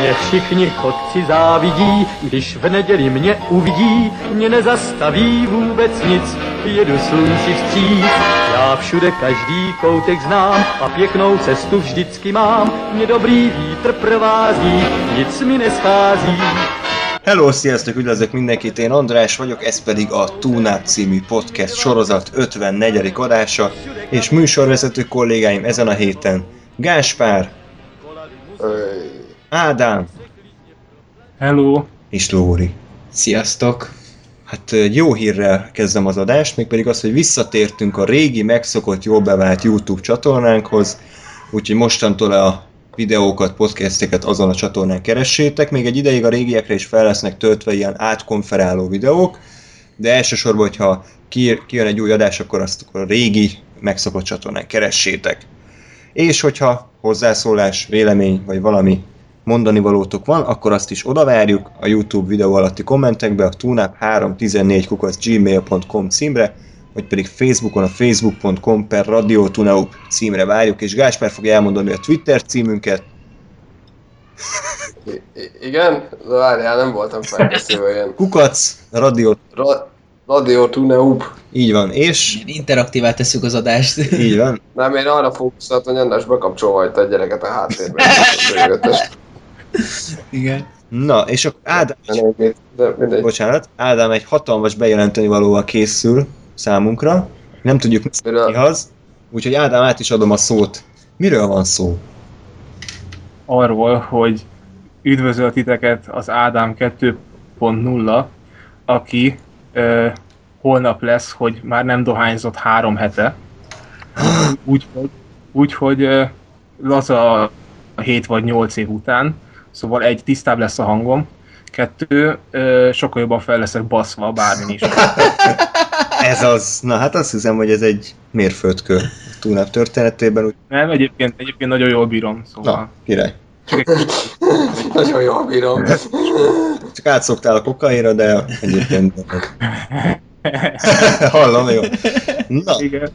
Mě všichni chodci závidí, když v neděli mě uvidí, mě nezastaví vůbec nic, jedu slunci vstříc. Já všude každý koutek znám a pěknou cestu vždycky mám, mě dobrý vítr provází, nic mi neschází. Hello, sziasztok, üdvözlök mindenkit, én András vagyok, ez pedig a Túnát című podcast sorozat 54. adása, és műsorvezető kollégáim ezen a héten Gáspár, Ádám Hello! és Lóri. Sziasztok! Hát jó hírrel kezdem az adást, mégpedig az, hogy visszatértünk a régi, megszokott, jól bevált YouTube csatornánkhoz, úgyhogy mostantól a videókat, podcasteket azon a csatornán keressétek, még egy ideig a régiekre is fel lesznek töltve ilyen átkonferáló videók, de elsősorban, hogyha kijön egy új adás, akkor azt a régi, megszokott csatornán keressétek. És hogyha hozzászólás, vélemény, vagy valami mondani valótok van, akkor azt is odavárjuk a YouTube videó alatti kommentekbe a tunap314 gmail.com címre, vagy pedig Facebookon a facebook.com per Radio Tunaup címre várjuk, és Gáspár fogja elmondani a Twitter címünket. I- igen? Várjál, nem voltam felkészülve ilyen. Kukac, Radio, Ra- Radio Tuneup. így van, és Interaktívá tesszük az adást. így van, Nem, én arra fókuszáltam, hogy András bekapcsolva hagyta a gyereket a háttérben. Igen. na, és akkor Ádám, De mindegy, De mindegy. bocsánat, Ádám egy hatalmas bejelenteni valóval készül számunkra, nem tudjuk Miről? mi az, úgyhogy Ádám át is adom a szót. Miről van szó? Arról, hogy üdvözöl titeket az Ádám 2.0, aki ö, holnap lesz, hogy már nem dohányzott három hete. Úgyhogy úgy, hogy, laza a 7 vagy 8 év után, szóval egy, tisztább lesz a hangom, kettő, ö, sokkal jobban fel leszek baszva bármin is. Ez az, na hát azt hiszem, hogy ez egy mérföldkő túlnap történetében, úgy, Nem, egyébként, egyébként nagyon jól bírom, szóval. na, király. Nagyon jól bírom. Csak átszoktál a kokainra, de egyébként hallom, jó. Na, Igen.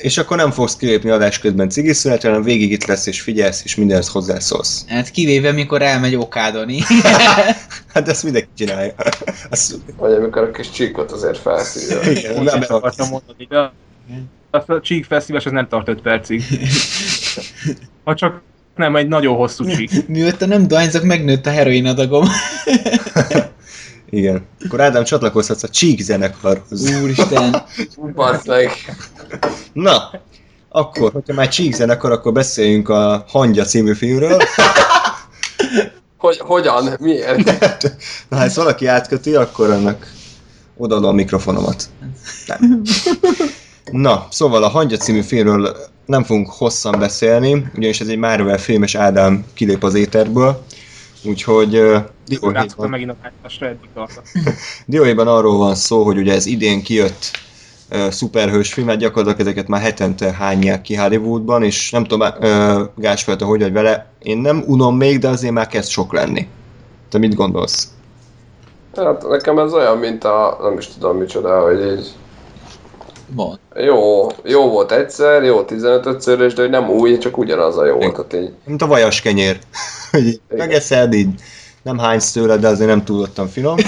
és akkor nem fogsz kilépni adás közben cigiszünetre, hanem végig itt lesz és figyelsz, és mindenhez hozzászólsz. Hát kivéve, mikor elmegy okádoni. Hát ezt mindenki csinálja. Azt, Vagy amikor a kis csíkot azért felszívja. igen, Úgy nem akartam mondani, de azt a Csík Fesztivál az nem tart 5 percig. Ha csak nem egy nagyon hosszú csík. Mióta nem dohányzok, megnőtt a heroin adagom. Igen. Akkor Ádám csatlakozhatsz a Csík zenekarhoz. Úristen. Basz meg. Na, akkor, hogyha már Csík zenekar, akkor beszéljünk a Hangya című filmről. Hogy, hogyan? Miért? Na, ha ezt valaki átköti, akkor annak odaadom a mikrofonomat. Nem. Na, szóval a Hangya című filmről nem fogunk hosszan beszélni, ugyanis ez egy Marvel film, és Ádám kilép az éterből. Úgyhogy uh, dióhéjban, megint a hányásra, eddig tartott. dióhéjban arról van szó, hogy ugye ez idén kijött uh, szuperhős filmet, gyakorlatilag ezeket már hetente hányják ki Hollywoodban, és nem tudom, uh, Gáspár, te hogy vagy vele, én nem unom még, de azért már kezd sok lenni. Te mit gondolsz? Hát nekem ez olyan, mint a... Nem is tudom micsoda, hogy így... Van. Jó, jó volt egyszer, jó 15-ször, de hogy nem új, csak ugyanaz a jó volt, tehát így. Mint a vajas kenyér. Hogy megeszed, így nem hánysz tőle, de azért nem túlottan finom.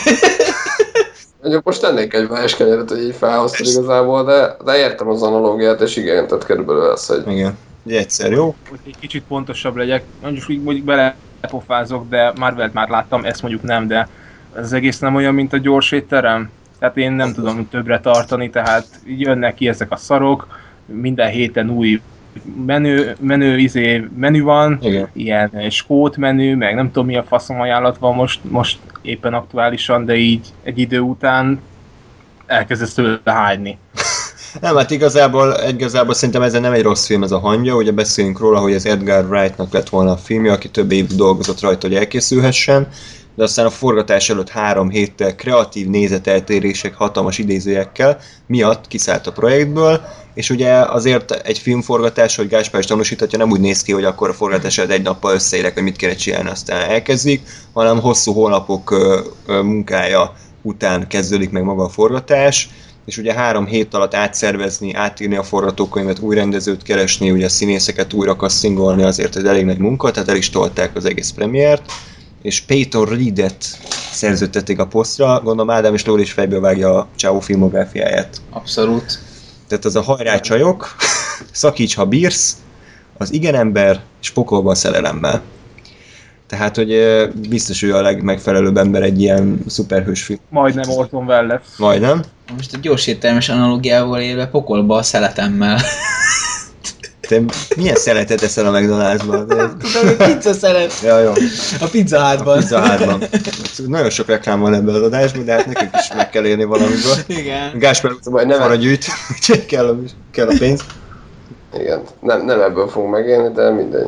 Mondjuk most tennék egy vajas kenyeret, hogy így felhoztad igazából, de, de értem az analógiát, és igen, tehát körülbelül ez, hogy Igen. Egyszer, jó? Hogy egy kicsit pontosabb legyek, mondjuk így mondjuk belepofázok, de Marvelt már láttam, ezt mondjuk nem, de ez egész nem olyan, mint a gyors étterem. Tehát én nem tudom többre tartani, tehát jönnek ki ezek a szarok, minden héten új menü, menü, izé, menü van, Igen. ilyen skót menü, meg nem tudom mi a faszom ajánlat van most, most éppen aktuálisan, de így egy idő után elkezdesz tőle hányni. Nem, hát igazából, igazából szerintem ez nem egy rossz film ez a hangja, ugye beszélünk róla, hogy ez Edgar Wrightnak lett volna a filmje, aki több év dolgozott rajta, hogy elkészülhessen, de aztán a forgatás előtt három héttel kreatív nézeteltérések, hatalmas idézőjekkel miatt kiszállt a projektből, és ugye azért egy filmforgatás, hogy Gáspár is tanúsíthatja, nem úgy néz ki, hogy akkor a forgatás előtt egy nappal összeérek, hogy mit kéne csinálni, aztán elkezdik, hanem hosszú hónapok munkája után kezdődik meg maga a forgatás, és ugye három hét alatt átszervezni, átírni a forgatókönyvet, új rendezőt keresni, ugye színészeket újra kasszingolni, azért ez elég nagy munka, tehát el is tolták az egész premiért, és Peyton Reedet szerződtették a posztra, gondolom Ádám és Lóri is fejből vágja a Ciao filmográfiáját. Abszolút. Tehát az a hajrá csajok, szakíts, ha bírsz, az igen ember, és pokolban szerelemmel. Tehát, hogy biztos ő a legmegfelelőbb ember egy ilyen szuperhős film. Majdnem Orton Welles. Majdnem. Most a gyors értelmes analógiával élve pokolba a szeletemmmel. Te milyen szeletet eszel a McDonald'sban? De- Tudom, hogy pizza szelet. Ja, jó. A pizza hátban. Pizza hátban. Nagyon sok reklám van ebben az adásban, de hát nekünk is meg kell élni valamiből. Igen. Gáspár Majd nem- arra gyűjt, úgyhogy kell a, kell a pénz. Igen, nem, nem ebből fogunk megélni, de mindegy.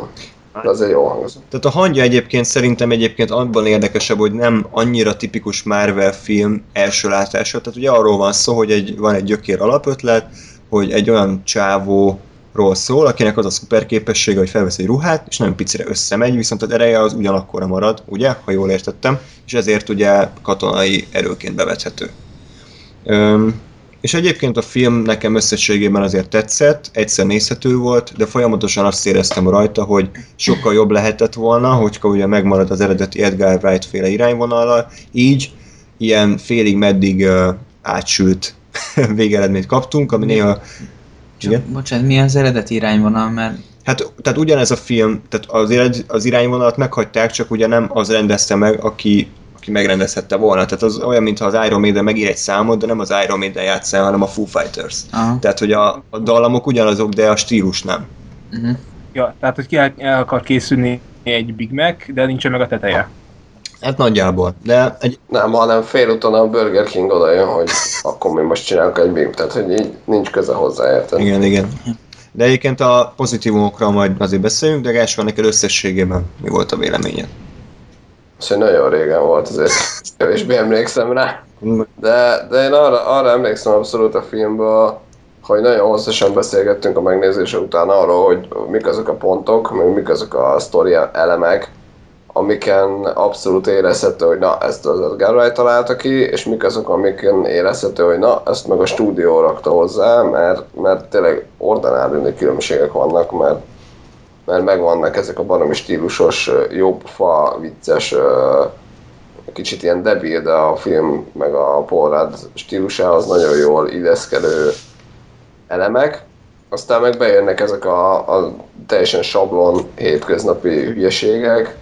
De azért jó hangzik. Tehát a hangja egyébként szerintem egyébként abban érdekesebb, hogy nem annyira tipikus Marvel film első látása. Tehát ugye arról van szó, hogy egy, van egy gyökér alapötlet, hogy egy olyan csávóról szól, akinek az a szuper képessége, hogy felvesz egy ruhát, és nagyon picire összemegy, viszont az ereje az ugyanakkora marad, ugye, ha jól értettem, és ezért ugye katonai erőként bevethető. Öm, és egyébként a film nekem összességében azért tetszett, egyszer nézhető volt, de folyamatosan azt éreztem rajta, hogy sokkal jobb lehetett volna, hogyha ugye megmarad az eredeti Edgar Wright féle irányvonallal, így ilyen félig meddig uh, átsült végeredményt kaptunk, ami néha... Csak, Igen? bocsánat, mi az eredeti irányvonal, mert Hát, tehát ugyanez a film, tehát az, irány- az irányvonalat meghagyták, csak ugye nem az rendezte meg, aki, aki megrendezhette volna. Tehát az olyan, mintha az Iron Maiden megír egy számot, de nem az Iron Maiden játszál, hanem a Foo Fighters. Aha. Tehát, hogy a, a dallamok ugyanazok, de a stílus nem. Uh-huh. Ja, tehát, hogy ki el, el akar készülni egy Big Mac, de nincsen meg a teteje. Hát nagyjából. De egy, Nem, hanem félúton a Burger King oda jön, hogy akkor mi most csinálunk egy Big Tehát, hogy így nincs köze hozzá, érted? igen, igen. De egyébként a pozitívumokra majd azért beszéljünk, de Gáspár, neked összességében mi volt a véleményed? Az, hogy nagyon régen volt, azért kevésbé emlékszem rá. De, de én arra, arra emlékszem abszolút a filmből, hogy nagyon hosszasan beszélgettünk a megnézése után arról, hogy mik azok a pontok, meg mik azok a sztori elemek, amiken abszolút érezhető, hogy na, ezt az Wright találta ki, és mik azok, amiken érezhető, hogy na, ezt meg a stúdió rakta hozzá, mert, mert tényleg ordinári különbségek vannak, mert, mert megvannak ezek a baromi stílusos, jópofa, vicces, ö, kicsit ilyen debil, de a film meg a Paul Rudd stílusához nagyon jól illeszkedő elemek. Aztán meg bejönnek ezek a, a teljesen sablon, hétköznapi hülyeségek,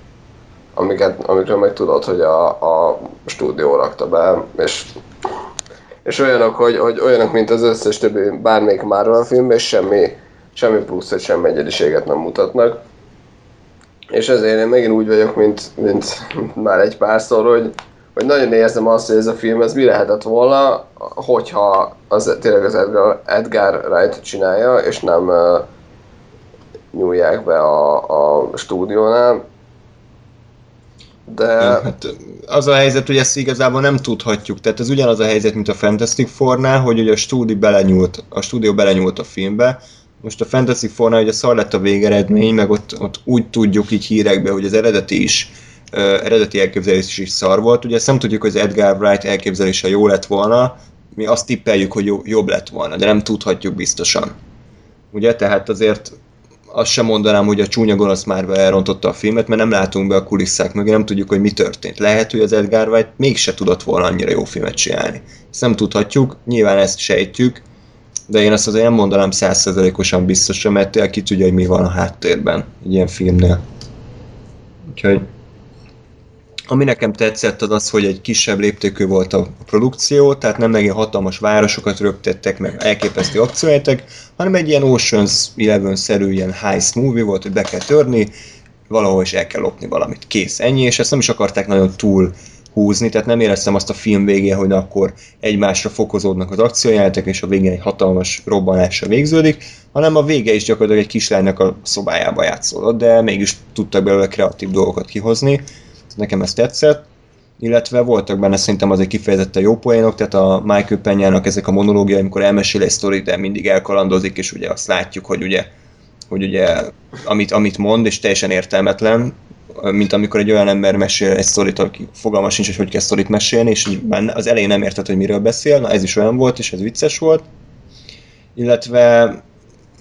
amiket, amikről meg tudod, hogy a, a stúdió rakta be, és, és olyanok, hogy, hogy olyanok, mint az összes többi bármelyik Marvel film, és semmi, semmi plusz, vagy semmi egyediséget nem mutatnak. És ezért én megint úgy vagyok, mint, mint már egy párszor, hogy, hogy nagyon érzem azt, hogy ez a film ez mi lehetett volna, hogyha az tényleg az Edgar, Edgar Wright csinálja, és nem uh, nyúlják be a, a stúdiónál. De Hát az a helyzet, hogy ezt igazából nem tudhatjuk. Tehát ez ugyanaz a helyzet, mint a Fantastic Four-nál, hogy ugye a stúdió belenyúlt, a stúdió belenyúlt a filmbe. Most a Fantastic Four-nál ugye szar lett a végeredmény, meg ott, ott úgy tudjuk így hírekbe, hogy az eredeti is eredeti elképzelés is szar volt. Ugye ezt nem tudjuk, hogy az Edgar Wright elképzelése jó lett volna, mi azt tippeljük, hogy jobb lett volna, de nem tudhatjuk biztosan. Ugye, tehát azért azt sem mondanám, hogy a csúnya gonosz már elrontotta a filmet, mert nem látunk be a kulisszák mögé, nem tudjuk, hogy mi történt. Lehet, hogy az Edgar Wright mégse tudott volna annyira jó filmet csinálni. Ezt nem tudhatjuk, nyilván ezt sejtjük, de én azt azért nem mondanám százszerzalékosan biztosan, mert ki tudja, hogy mi van a háttérben egy ilyen filmnél. Úgyhogy ami nekem tetszett az az, hogy egy kisebb léptékű volt a produkció, tehát nem megint hatalmas városokat röptettek, meg elképesztő akciójátek, hanem egy ilyen Ocean's Eleven-szerű ilyen heist movie volt, hogy be kell törni, valahol is el kell lopni valamit. Kész, ennyi, és ezt nem is akarták nagyon túl húzni, tehát nem éreztem azt a film végén, hogy akkor egymásra fokozódnak az akciójátek, és a végén egy hatalmas robbanásra végződik, hanem a vége is gyakorlatilag egy kislánynak a szobájába játszódott, de mégis tudtak belőle kreatív dolgokat kihozni, nekem ez tetszett, illetve voltak benne szerintem azért kifejezetten jó poénok, tehát a Michael Penyának ezek a monológiai, amikor elmesél egy sztorit, de mindig elkalandozik, és ugye azt látjuk, hogy ugye, hogy ugye amit, amit mond, és teljesen értelmetlen, mint amikor egy olyan ember mesél egy sztorit, aki fogalma sincs, hogy hogy kell sztorit mesélni, és az elején nem érted, hogy miről beszél, na ez is olyan volt, és ez vicces volt. Illetve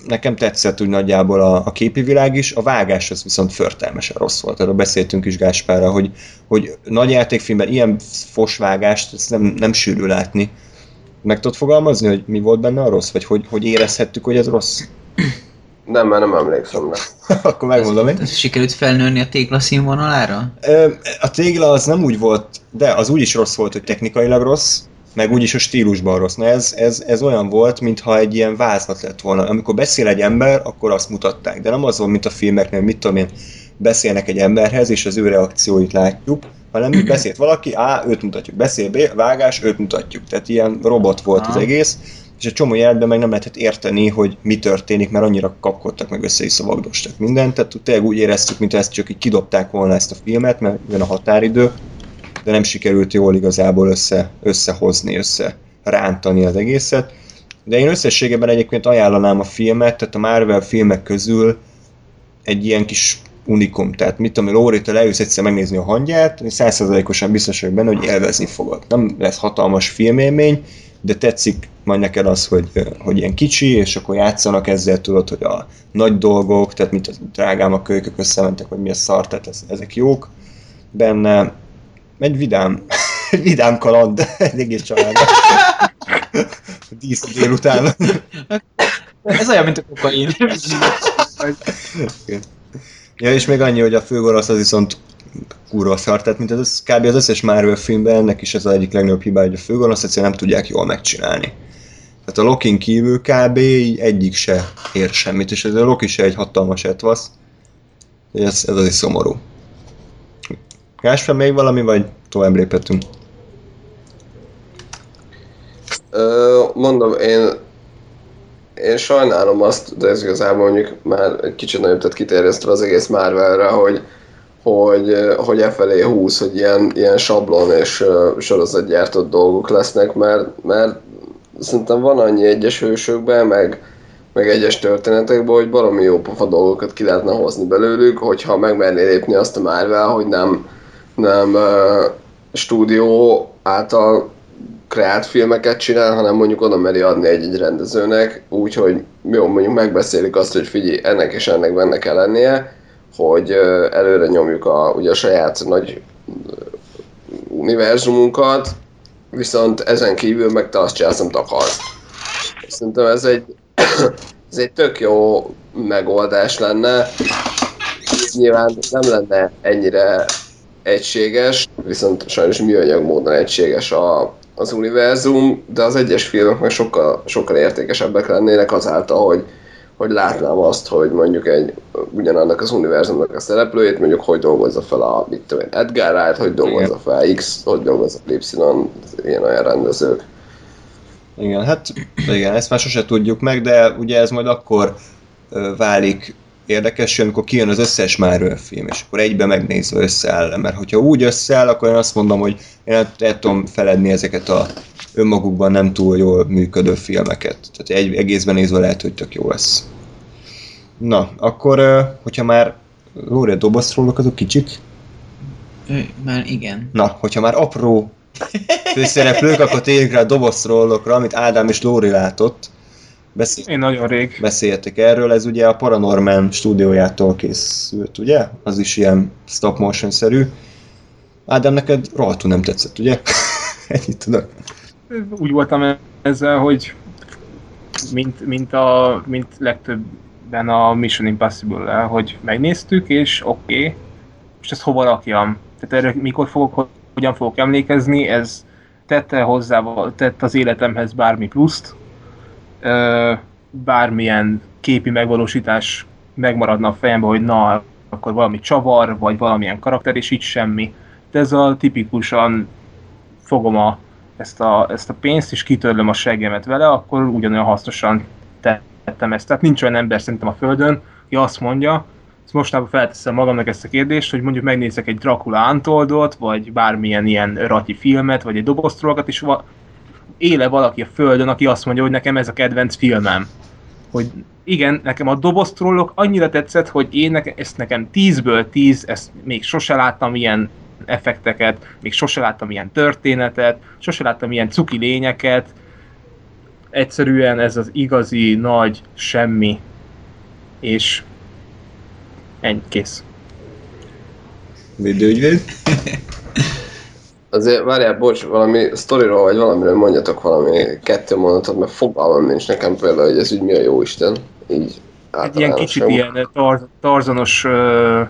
nekem tetszett úgy nagyjából a, a képi világ is, a vágás az viszont förtelmesen rossz volt. Erről beszéltünk is Gáspára, hogy, hogy nagy játékfilmben ilyen fosvágást ezt nem, nem sűrű látni. Meg tudod fogalmazni, hogy mi volt benne a rossz? Vagy hogy, hogy érezhettük, hogy ez rossz? Nem, mert nem emlékszem rá. Akkor megmondom én. Sikerült felnőni a tégla színvonalára? A tégla az nem úgy volt, de az úgy is rossz volt, hogy technikailag rossz, meg úgyis a stílusban rossz. Na ez, ez, ez olyan volt, mintha egy ilyen vázlat lett volna. Amikor beszél egy ember, akkor azt mutatták, de nem az volt, mint a filmeknél, mit tudom én, beszélnek egy emberhez, és az ő reakcióit látjuk, hanem mi beszélt valaki, A, őt mutatjuk, beszél B, vágás, őt mutatjuk. Tehát ilyen robot volt az egész, és egy csomó jelentben meg nem lehetett érteni, hogy mi történik, mert annyira kapkodtak, meg össze is szavagdostak mindent, tehát tényleg úgy éreztük, mint ezt csak így kidobták volna ezt a filmet, mert jön a határidő, de nem sikerült jól igazából össze, összehozni, össze rántani az egészet. De én összességében egyébként ajánlanám a filmet, tehát a Marvel filmek közül egy ilyen kis unikum. Tehát mit tudom, Lóri, te leülsz egyszer megnézni a hangját, és százszerzalékosan biztos vagyok benne, hogy élvezni fogod. Nem lesz hatalmas filmélmény, de tetszik majd neked az, hogy, hogy ilyen kicsi, és akkor játszanak ezzel, tudod, hogy a nagy dolgok, tehát mint a drágám a kölykök összementek, vagy mi a szar, tehát ez, ezek jók benne. Egy vidám, vidám kaland, egy egész család. Dísz délután. Ez olyan, mint a kokain. ja, és még annyi, hogy a főgonosz az viszont kurva szar, tehát mint az, kb. az összes Marvel filmben, ennek is ez az egyik legnagyobb hibája, hogy a főgonosz egyszerűen nem tudják jól megcsinálni. Tehát a Lokin kívül kb. egyik se ér semmit, és ez a Loki se egy hatalmas etvasz. Ez, ez az is szomorú. Gásper, még valami, vagy tovább léphetünk? Mondom, én én sajnálom azt, de ez igazából mondjuk már egy kicsit nagyobb tett kiterjesztve az egész Marvelre, hogy, hogy, hogy e felé húz, hogy ilyen, ilyen sablon és uh, sorozatgyártott dolgok lesznek, mert, mert szerintem van annyi egyes hősökben, meg, meg egyes történetekben, hogy valami jó pofa dolgokat ki lehetne hozni belőlük, hogyha megmerné lépni azt a Marvel, hogy nem, nem stúdió által kreált filmeket csinál, hanem mondjuk oda meri adni egy-egy rendezőnek, úgyhogy jó, mondjuk megbeszélik azt, hogy figyelj, ennek és ennek benne kell lennie, hogy előre nyomjuk a, ugye a saját nagy univerzumunkat, viszont ezen kívül meg te azt csinálsz, amit akarsz. Szerintem ez egy, ez egy tök jó megoldás lenne. Nyilván nem lenne ennyire egységes, viszont sajnos műanyag módon egységes a, az univerzum, de az egyes filmek meg sokkal, sokkal értékesebbek lennének azáltal, hogy, hogy látnám azt, hogy mondjuk egy ugyanannak az univerzumnak a szereplőjét, mondjuk hogy dolgozza fel a, mit tudom én, Edgar Wright, hogy dolgozza fel X, hogy dolgozza fel Y, ilyen olyan rendezők. Igen, hát igen, ezt már sose tudjuk meg, de ugye ez majd akkor válik érdekes, amikor kijön az összes Marvel film, és akkor egybe megnézve összeáll. Mert hogyha úgy összeáll, akkor én azt mondom, hogy én el, el tudom feledni ezeket a önmagukban nem túl jól működő filmeket. Tehát egy egészben nézve lehet, hogy tök jó lesz. Na, akkor, hogyha már Lóri, dobozt rólok azok kicsik? Ő, már igen. Na, hogyha már apró főszereplők, akkor térjünk rá a amit Ádám és Lóri látott. Beszél... Én nagyon rég. Beszéltek erről, ez ugye a Paranorman stúdiójától készült, ugye? Az is ilyen stop motion-szerű. Ádám, neked rohadtul nem tetszett, ugye? Ennyit tudok. Úgy voltam ezzel, hogy mint, mint, a, mint legtöbben a Mission Impossible-lel, hogy megnéztük, és oké, okay, most ezt hova rakjam? Tehát erre mikor fogok, hogyan fogok emlékezni, ez tette hozzá, tett az életemhez bármi pluszt, bármilyen képi megvalósítás megmaradna a fejemben, hogy na, akkor valami csavar, vagy valamilyen karakter, és így semmi. De ez a tipikusan fogom a, ezt, a, ezt a pénzt, és kitörlöm a seggemet vele, akkor ugyanolyan hasznosan tettem ezt. Tehát nincs olyan ember szerintem a Földön, aki azt mondja, ezt mostában felteszem magamnak ezt a kérdést, hogy mondjuk megnézek egy Dracula Untoldot, vagy bármilyen ilyen rati filmet, vagy egy doboztrolgat, és éle valaki a földön, aki azt mondja, hogy nekem ez a kedvenc filmem. Hogy igen, nekem a doboztrollok annyira tetszett, hogy én nekem, ezt nekem 10-ből 10, ezt még sose láttam ilyen effekteket, még sose láttam ilyen történetet, sose láttam ilyen cuki lényeket. Egyszerűen ez az igazi, nagy semmi. És ennyi, kész. Védőügyvéd? Azért várjál, bocs, valami sztoriról vagy valamiről mondjatok valami kettő mondatot, mert fogalmam nincs nekem például, hogy ez úgy mi a jó Isten. Így Egy ilyen kicsit ilyen tar- tarzanos uh,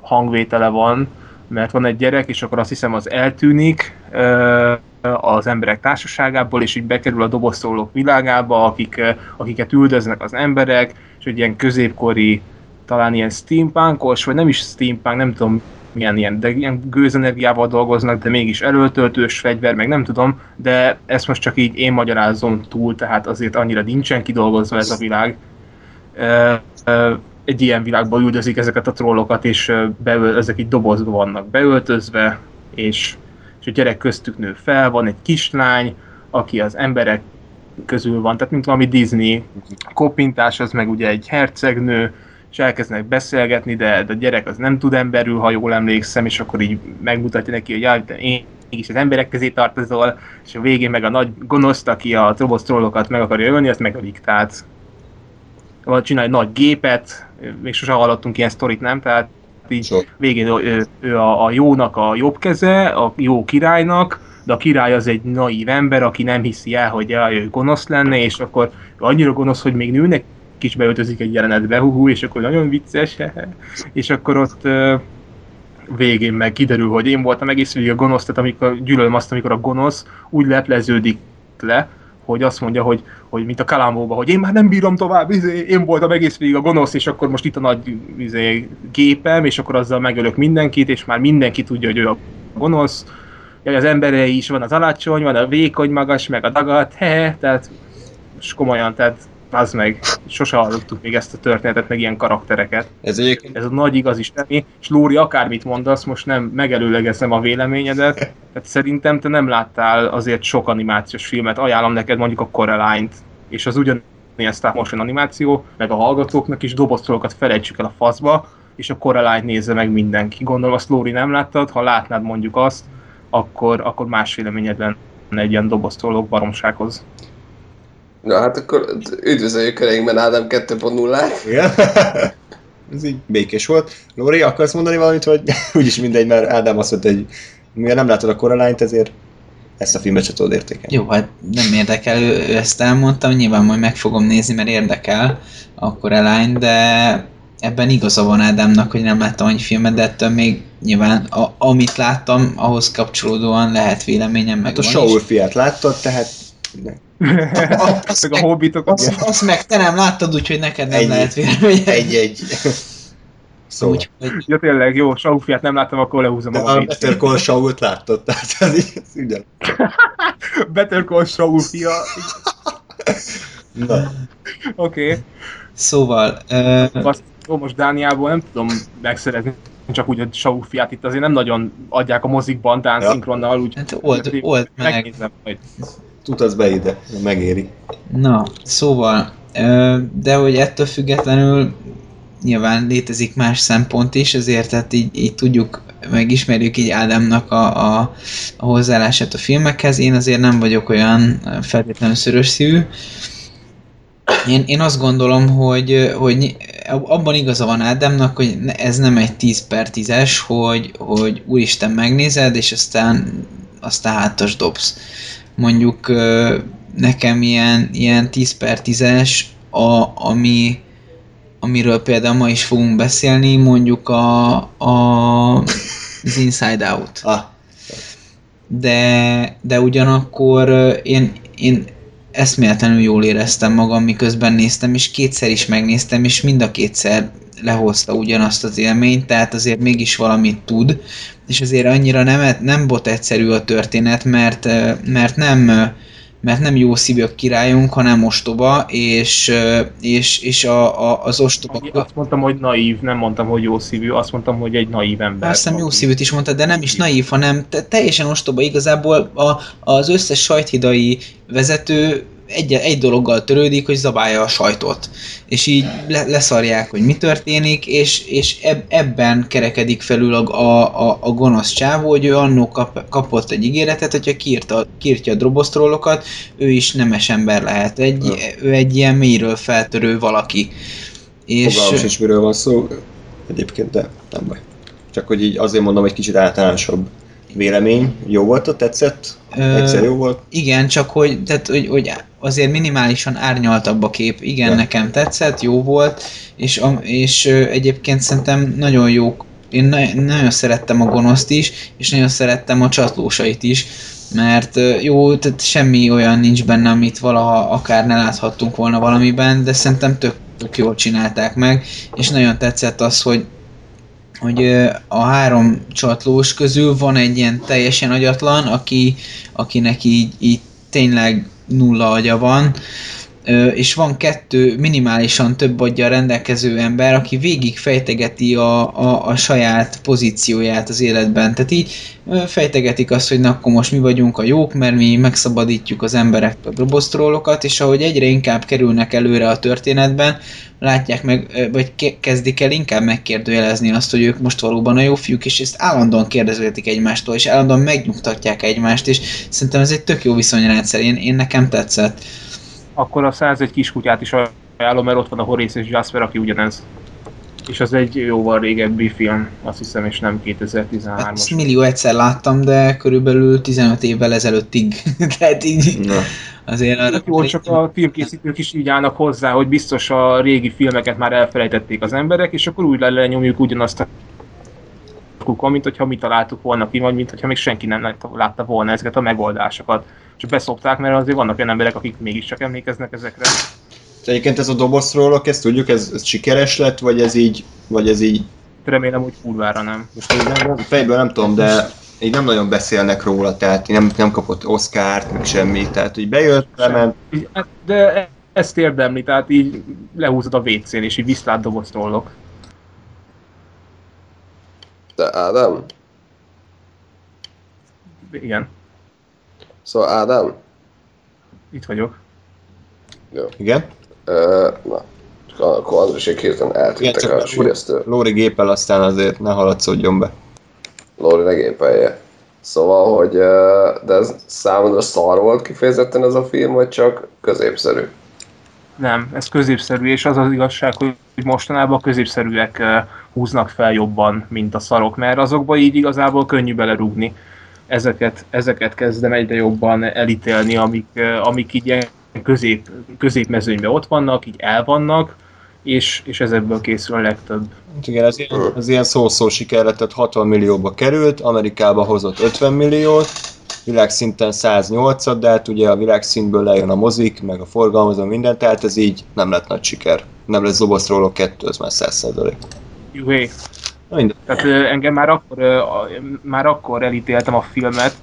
hangvétele van, mert van egy gyerek, és akkor azt hiszem az eltűnik uh, az emberek társaságából, és így bekerül a dobozszólók világába, akik, akiket üldöznek az emberek, és egy ilyen középkori, talán ilyen steampunkos, vagy nem is steampunk, nem tudom milyen ilyen, de ilyen gőzenergiával dolgoznak, de mégis erőltöltős fegyver, meg nem tudom, de ezt most csak így én magyarázom túl, tehát azért annyira nincsen kidolgozva ez a világ. Egy ilyen világban üldözik ezeket a trollokat, és beöl, ezek így dobozba vannak beöltözve, és, és a gyerek köztük nő fel, van egy kislány, aki az emberek közül van, tehát mint valami Disney kopintás, az meg ugye egy hercegnő, és elkezdenek beszélgetni, de, de a gyerek az nem tud emberül, ha jól emlékszem, és akkor így megmutatja neki, hogy jaj, én mégis az emberek közé tartozol, és a végén meg a nagy gonoszt, aki a robots trollokat meg akarja ölni, azt megölik, tehát vagy csinál egy nagy gépet, még sosem hallottunk ilyen sztorit, nem? Tehát így so. végén ő, ő a, a jónak a jobb keze, a jó királynak, de a király az egy naív ember, aki nem hiszi el, hogy ő gonosz lenne, és akkor annyira gonosz, hogy még nőnek kis beöltözik egy jelenetbe, hú, és akkor nagyon vicces, és akkor ott végén meg kiderül, hogy én voltam egész végig a gonosz, tehát amikor gyűlölöm azt, amikor a gonosz úgy lepleződik le, hogy azt mondja, hogy, hogy mint a Kalambóba, hogy én már nem bírom tovább, izé, én voltam egész végig a gonosz, és akkor most itt a nagy izé, gépem, és akkor azzal megölök mindenkit, és már mindenki tudja, hogy ő a gonosz. Ja, az emberei is van az alacsony, van a vékony magas, meg a dagat, he, tehát és komolyan, tehát az meg, sose hallottuk még ezt a történetet, meg ilyen karaktereket. Ez egyébként... Ez a nagy igazi semmi, és Lóri, akármit mondasz, most nem megelőlegezem a véleményedet, tehát szerintem te nem láttál azért sok animációs filmet, ajánlom neked mondjuk a Coraline-t, és az ugyanilyen stop motion animáció, meg a hallgatóknak is doboztolokat felejtsük el a faszba, és a Coraline nézze meg mindenki. Gondolom azt Lóri nem láttad, ha látnád mondjuk azt, akkor, akkor más véleményed lenne egy ilyen doboztolók baromsághoz. Na hát akkor üdvözöljük köreinkben Ádám 2.0-át. Igen. Ez így békés volt. Lóri, akarsz mondani valamit, vagy úgyis mindegy, mert Ádám azt mondta, hogy mivel nem látod a Coraline-t, ezért ezt a filmet se tudod értékelni. Jó, hát nem érdekel, ő, ő ezt elmondtam, nyilván majd meg fogom nézni, mert érdekel a Coraline, de ebben igaza van Ádámnak, hogy nem láttam annyi filmet, de ettől még nyilván a, amit láttam, ahhoz kapcsolódóan lehet véleményem meg. Hát a Saul fiát láttad, tehát meg a hobbitok. Azt, azt meg te nem láttad, úgyhogy neked nem egy, lehet vélemény. Egy-egy. Szóval. Úgy, hogy... Ja tényleg, jó, Saul fiát nem láttam, akkor lehúzom a hobbit. Better Call Saul-t láttad, tehát ez így, ez ugyan. Better Call Saul fia. Na. Oké. Okay. Szóval... Uh... Azt, jó, most Dániából nem tudom megszerezni csak úgy a Saul fiát itt azért nem nagyon adják a mozikban Dán ja. szinkronnal, úgy hát old, old meg. megnézem majd tudsz be ide, megéri. Na, szóval, de hogy ettől függetlenül nyilván létezik más szempont is, ezért tehát így, így tudjuk, megismerjük így Ádámnak a, a, a hozzáállását a filmekhez. Én azért nem vagyok olyan feltétlenül szörös szívű. Én, én azt gondolom, hogy, hogy abban igaza van Ádámnak, hogy ez nem egy 10 per 10-es, hogy, hogy úristen megnézed, és aztán, aztán hátas dobsz mondjuk nekem ilyen, ilyen 10 per 10-es, a, ami, amiről például ma is fogunk beszélni, mondjuk a, a az Inside Out. Ah. De, de ugyanakkor én, én eszméletlenül jól éreztem magam, miközben néztem, és kétszer is megnéztem, és mind a kétszer lehozta ugyanazt az élményt, tehát azért mégis valamit tud, és azért annyira nem, nem bot egyszerű a történet, mert, mert nem mert nem jó szívű királyunk, hanem ostoba, és, és, és a, a, az ostoba... Azt mondtam, hogy naív, nem mondtam, hogy jó szívű, azt mondtam, hogy egy naív ember. Azt hiszem jó szívűt is mondta, de nem is naív, hanem te, teljesen ostoba. Igazából a, az összes sajthidai vezető egy, egy dologgal törődik, hogy zabálja a sajtot. És így le, leszarják, hogy mi történik, és, és eb, ebben kerekedik felül a, a, a gonosz csávó, hogy ő annó kap, kapott egy ígéretet, hogyha kiírta, kiírtja a drobosztrollokat, ő is nemes ember lehet. Egy, ja. Ő egy ilyen mélyről feltörő valaki. És... Fogalmas is miről van szó egyébként, de nem baj. Csak hogy így azért mondom, egy kicsit általánosabb vélemény. Jó volt a tetszett? Egyszer jó volt? Igen, csak hogy, tehát, hogy, hogy azért minimálisan árnyaltabb a kép. Igen, ja. nekem tetszett, jó volt, és, és egyébként szerintem nagyon jó én na- nagyon szerettem a gonoszt is, és nagyon szerettem a csatlósait is, mert jó, tehát semmi olyan nincs benne, amit valaha akár ne láthattunk volna valamiben, de szerintem tök, tök jól csinálták meg, és nagyon tetszett az, hogy hogy a három csatlós közül van egy ilyen teljesen agyatlan, aki, akinek így, így tényleg nulla agya van, és van kettő minimálisan több adja rendelkező ember, aki végig fejtegeti a, a, a saját pozícióját az életben. Tehát így fejtegetik azt, hogy na akkor most mi vagyunk a jók, mert mi megszabadítjuk az emberektől a robosztrollokat, és ahogy egyre inkább kerülnek előre a történetben, látják meg, vagy kezdik el inkább megkérdőjelezni azt, hogy ők most valóban a jó fiúk, és ezt állandóan kérdezgetik egymástól, és állandóan megnyugtatják egymást, és szerintem ez egy tök jó viszonyrendszer, én, én nekem tetszett akkor a 101 kiskutyát is ajánlom, mert ott van a Horace és Jasper, aki ugyanez. És az egy jóval régebbi film, azt hiszem, és nem 2013-as. Hát ezt millió egyszer láttam, de körülbelül 15 évvel ezelőttig. Tehát így Na. azért arra... Jó, csak a filmkészítők is így állnak hozzá, hogy biztos a régi filmeket már elfelejtették az emberek, és akkor úgy lenyomjuk ugyanazt a kukon, mint hogyha mi találtuk volna ki, vagy mint hogyha még senki nem látta volna ezeket a megoldásokat. Csak beszopták, mert azért vannak olyan emberek, akik mégiscsak emlékeznek ezekre. Egyébként ez a dobozról, ezt tudjuk, ez, ez sikeres lett, vagy ez így, vagy ez így... Remélem, hogy kurvára nem. Most így nem, nem, fejből nem tudom, de így nem nagyon beszélnek róla, tehát nem, nem kapott Oscar-t, meg semmit, tehát hogy bejött, lement. Hát, de ezt érdemli, tehát így lehúzod a WC-n, és így viszlát doboztrollok. De Ádám? Igen. Szóval Ádám? Itt vagyok. Jó. Igen? Uh, na, csak akkor Andrisék hirtelen eltűntek a síresztől. Lóri gépel aztán azért ne haladszódjon be. Lóri ne gépelje. Szóval, hogy de ez számodra szar volt kifejezetten ez a film, vagy csak középszerű? Nem, ez középszerű, és az az igazság, hogy mostanában a középszerűek húznak fel jobban, mint a szarok, mert azokba így igazából könnyű belerúgni. Ezeket, ezeket kezdem egyre jobban elítélni, amik, amik így ilyen közép, középmezőnyben ott vannak, így elvannak, és, és ezekből készül a legtöbb. Igen, ez ilyen, ez ilyen szó-szó siker lett, tehát 60 millióba került, Amerikába hozott 50 milliót, világszinten 108 de hát ugye a világszintből lejön a mozik, meg a forgalmazó, minden, tehát ez így nem lett nagy siker. Nem lesz Zobasztról kettő, az már 100 Juhé. Tehát engem már akkor, már akkor elítéltem a filmet,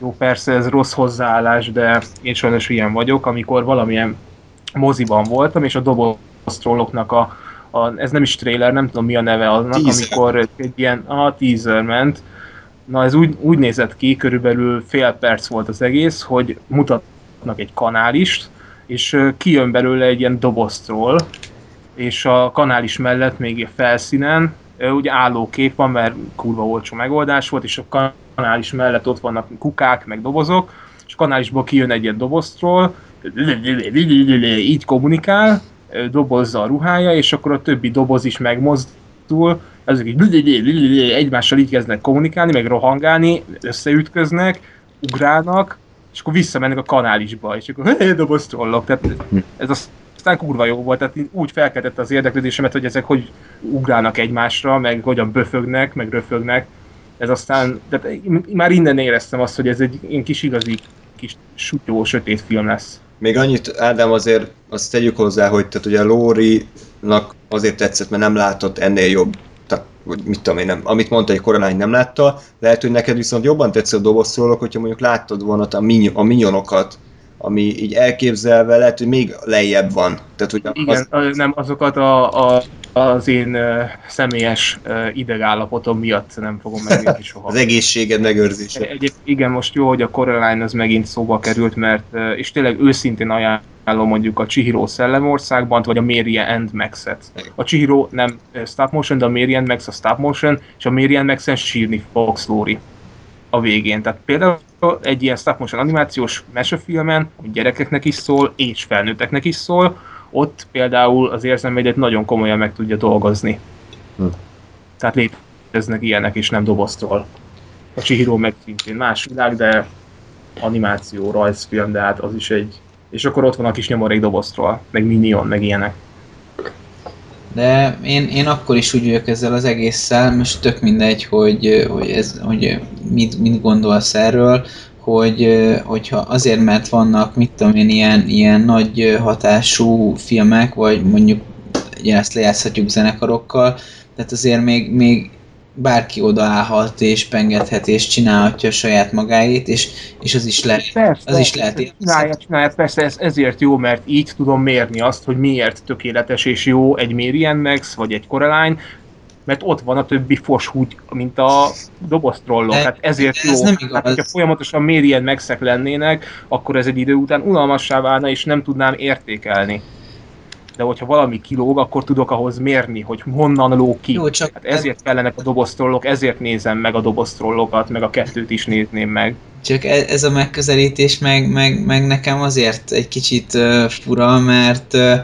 jó, persze ez rossz hozzáállás, de én sajnos ilyen vagyok, amikor valamilyen moziban voltam, és a doboztrolloknak a, a, ez nem is trailer, nem tudom mi a neve annak, teaser. amikor egy ilyen, a teaser ment, na ez úgy, úgy nézett ki, körülbelül fél perc volt az egész, hogy mutatnak egy kanálist, és kijön belőle egy ilyen doboztról, és a kanális mellett még a felszínen ugye kép van, mert kurva olcsó megoldás volt, és a kanális mellett ott vannak kukák, meg dobozok, és a kanálisból kijön egy ilyen doboztról, így kommunikál, dobozza a ruhája, és akkor a többi doboz is megmozdul, ezek így egymással így kezdnek kommunikálni, meg rohangálni, összeütköznek, ugrálnak, és akkor visszamennek a kanálisba, és akkor hé, doboz trollok. Tehát ez a aztán kurva jó volt, tehát úgy felkeltette az érdeklődésemet, hogy ezek hogy ugrálnak egymásra, meg hogyan böfögnek, meg röfögnek. Ez aztán, tehát már innen éreztem azt, hogy ez egy ilyen kis igazi, kis sutyó, sötét film lesz. Még annyit, Ádám, azért azt tegyük hozzá, hogy tehát ugye Lóri-nak azért tetszett, mert nem látott ennél jobb tehát, mit tudom én, nem, amit mondta, hogy koronány nem látta, lehet, hogy neked viszont jobban tetszett a dobozszólók, hogyha mondjuk láttad volna a minyonokat, ami így elképzelve lehet, hogy még lejjebb van. Tehát, hogy Igen, az... nem azokat a, a az én uh, személyes uh, idegállapotom miatt nem fogom megnézni soha. az egészséged megőrzése. Egy, igen, most jó, hogy a Coraline az megint szóba került, mert uh, és tényleg őszintén ajánlom mondjuk a Chihiro Szellemországban, vagy a Mary and Max-et. A Chihiro nem stop motion, de a Mary and Max a stop motion, és a Mary and Max-en sírni fogsz Lóri a végén. Tehát például egy ilyen stop motion animációs mesefilmen, hogy gyerekeknek is szól, és felnőtteknek is szól, ott például az érzelmeidet nagyon komolyan meg tudja dolgozni. Hm. Tehát léteznek ilyenek is, nem doboztól. A Chihiro meg szintén más világ, de animáció, rajzfilm, de hát az is egy... És akkor ott van a kis nyomorék doboztól, meg Minion, meg ilyenek. De én, én akkor is úgy vagyok ezzel az egésszel, most tök mindegy, hogy, hogy, ez, hogy mit, mit gondolsz erről, hogy, hogyha azért, mert vannak, mit tudom én, ilyen, ilyen nagy hatású filmek, vagy mondjuk ugye ezt lejátszhatjuk zenekarokkal, tehát azért még, még bárki odaállhat és pengethet és csinálhatja saját magáét, és, és az is lehet. Persze, az is lehet. Csinálja, csinálja, persze ez, ezért jó, mert így tudom mérni azt, hogy miért tökéletes és jó egy Marian Max, vagy egy Coraline, mert ott van a többi fos úgy, mint a doboztrollok. Hát ezért ez jó. Nem igaz. Hát, hogyha folyamatosan mérien megszek lennének, akkor ez egy idő után unalmassá válna, és nem tudnám értékelni. De hogyha valami kilóg, akkor tudok ahhoz mérni, hogy honnan ló ki. Jó, csak hát ezért kellenek a doboztrollok, ezért nézem meg a doboztrollokat, meg a kettőt is nézném meg. Csak e- ez a megközelítés meg, meg, meg nekem azért egy kicsit uh, fura, mert uh,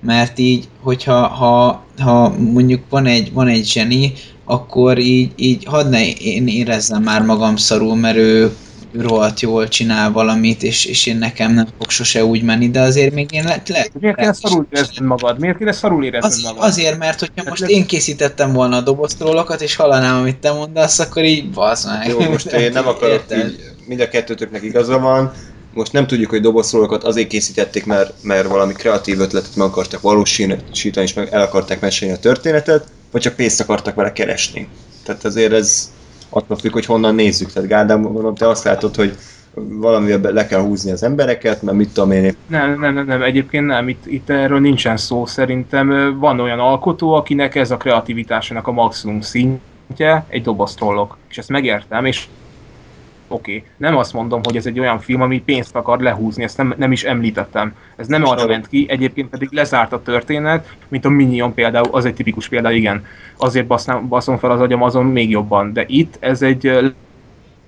mert így, hogyha ha, ha mondjuk van egy, van egy zseni, akkor így, így hadd ne én érezzem már magam szarul, mert ő rohadt jól csinál valamit, és, és én nekem nem fog sose úgy menni, de azért még én lehet... Le, Miért kéne szarul érezni magad? Miért kéne szarul érezni az, magad? Azért, mert hogyha most én készítettem volna a doboztrólokat, és hallanám, amit te mondasz, akkor így bazd meg. Jó, most én nem akarok így, mind a kettőtöknek igaza van, most nem tudjuk, hogy dobozszólókat azért készítették, mert, mert valami kreatív ötletet meg akartak valósítani, és meg el akarták mesélni a történetet, vagy csak pénzt akartak vele keresni. Tehát azért ez attól függ, hogy honnan nézzük. Tehát Gádám, mondom, te azt látod, hogy valamivel le kell húzni az embereket, mert mit tudom én. Nem, nem, nem, nem, egyébként nem, itt, itt erről nincsen szó szerintem. Van olyan alkotó, akinek ez a kreativitásának a maximum szintje, egy doboztrollok. És ezt megértem, és oké. Okay. Nem azt mondom, hogy ez egy olyan film, ami pénzt akar lehúzni, ezt nem, nem is említettem. Ez nem arra ment ki, egyébként pedig lezárt a történet, mint a Minion például, az egy tipikus példa, igen. Azért basznám, baszom fel az agyam azon még jobban. De itt ez egy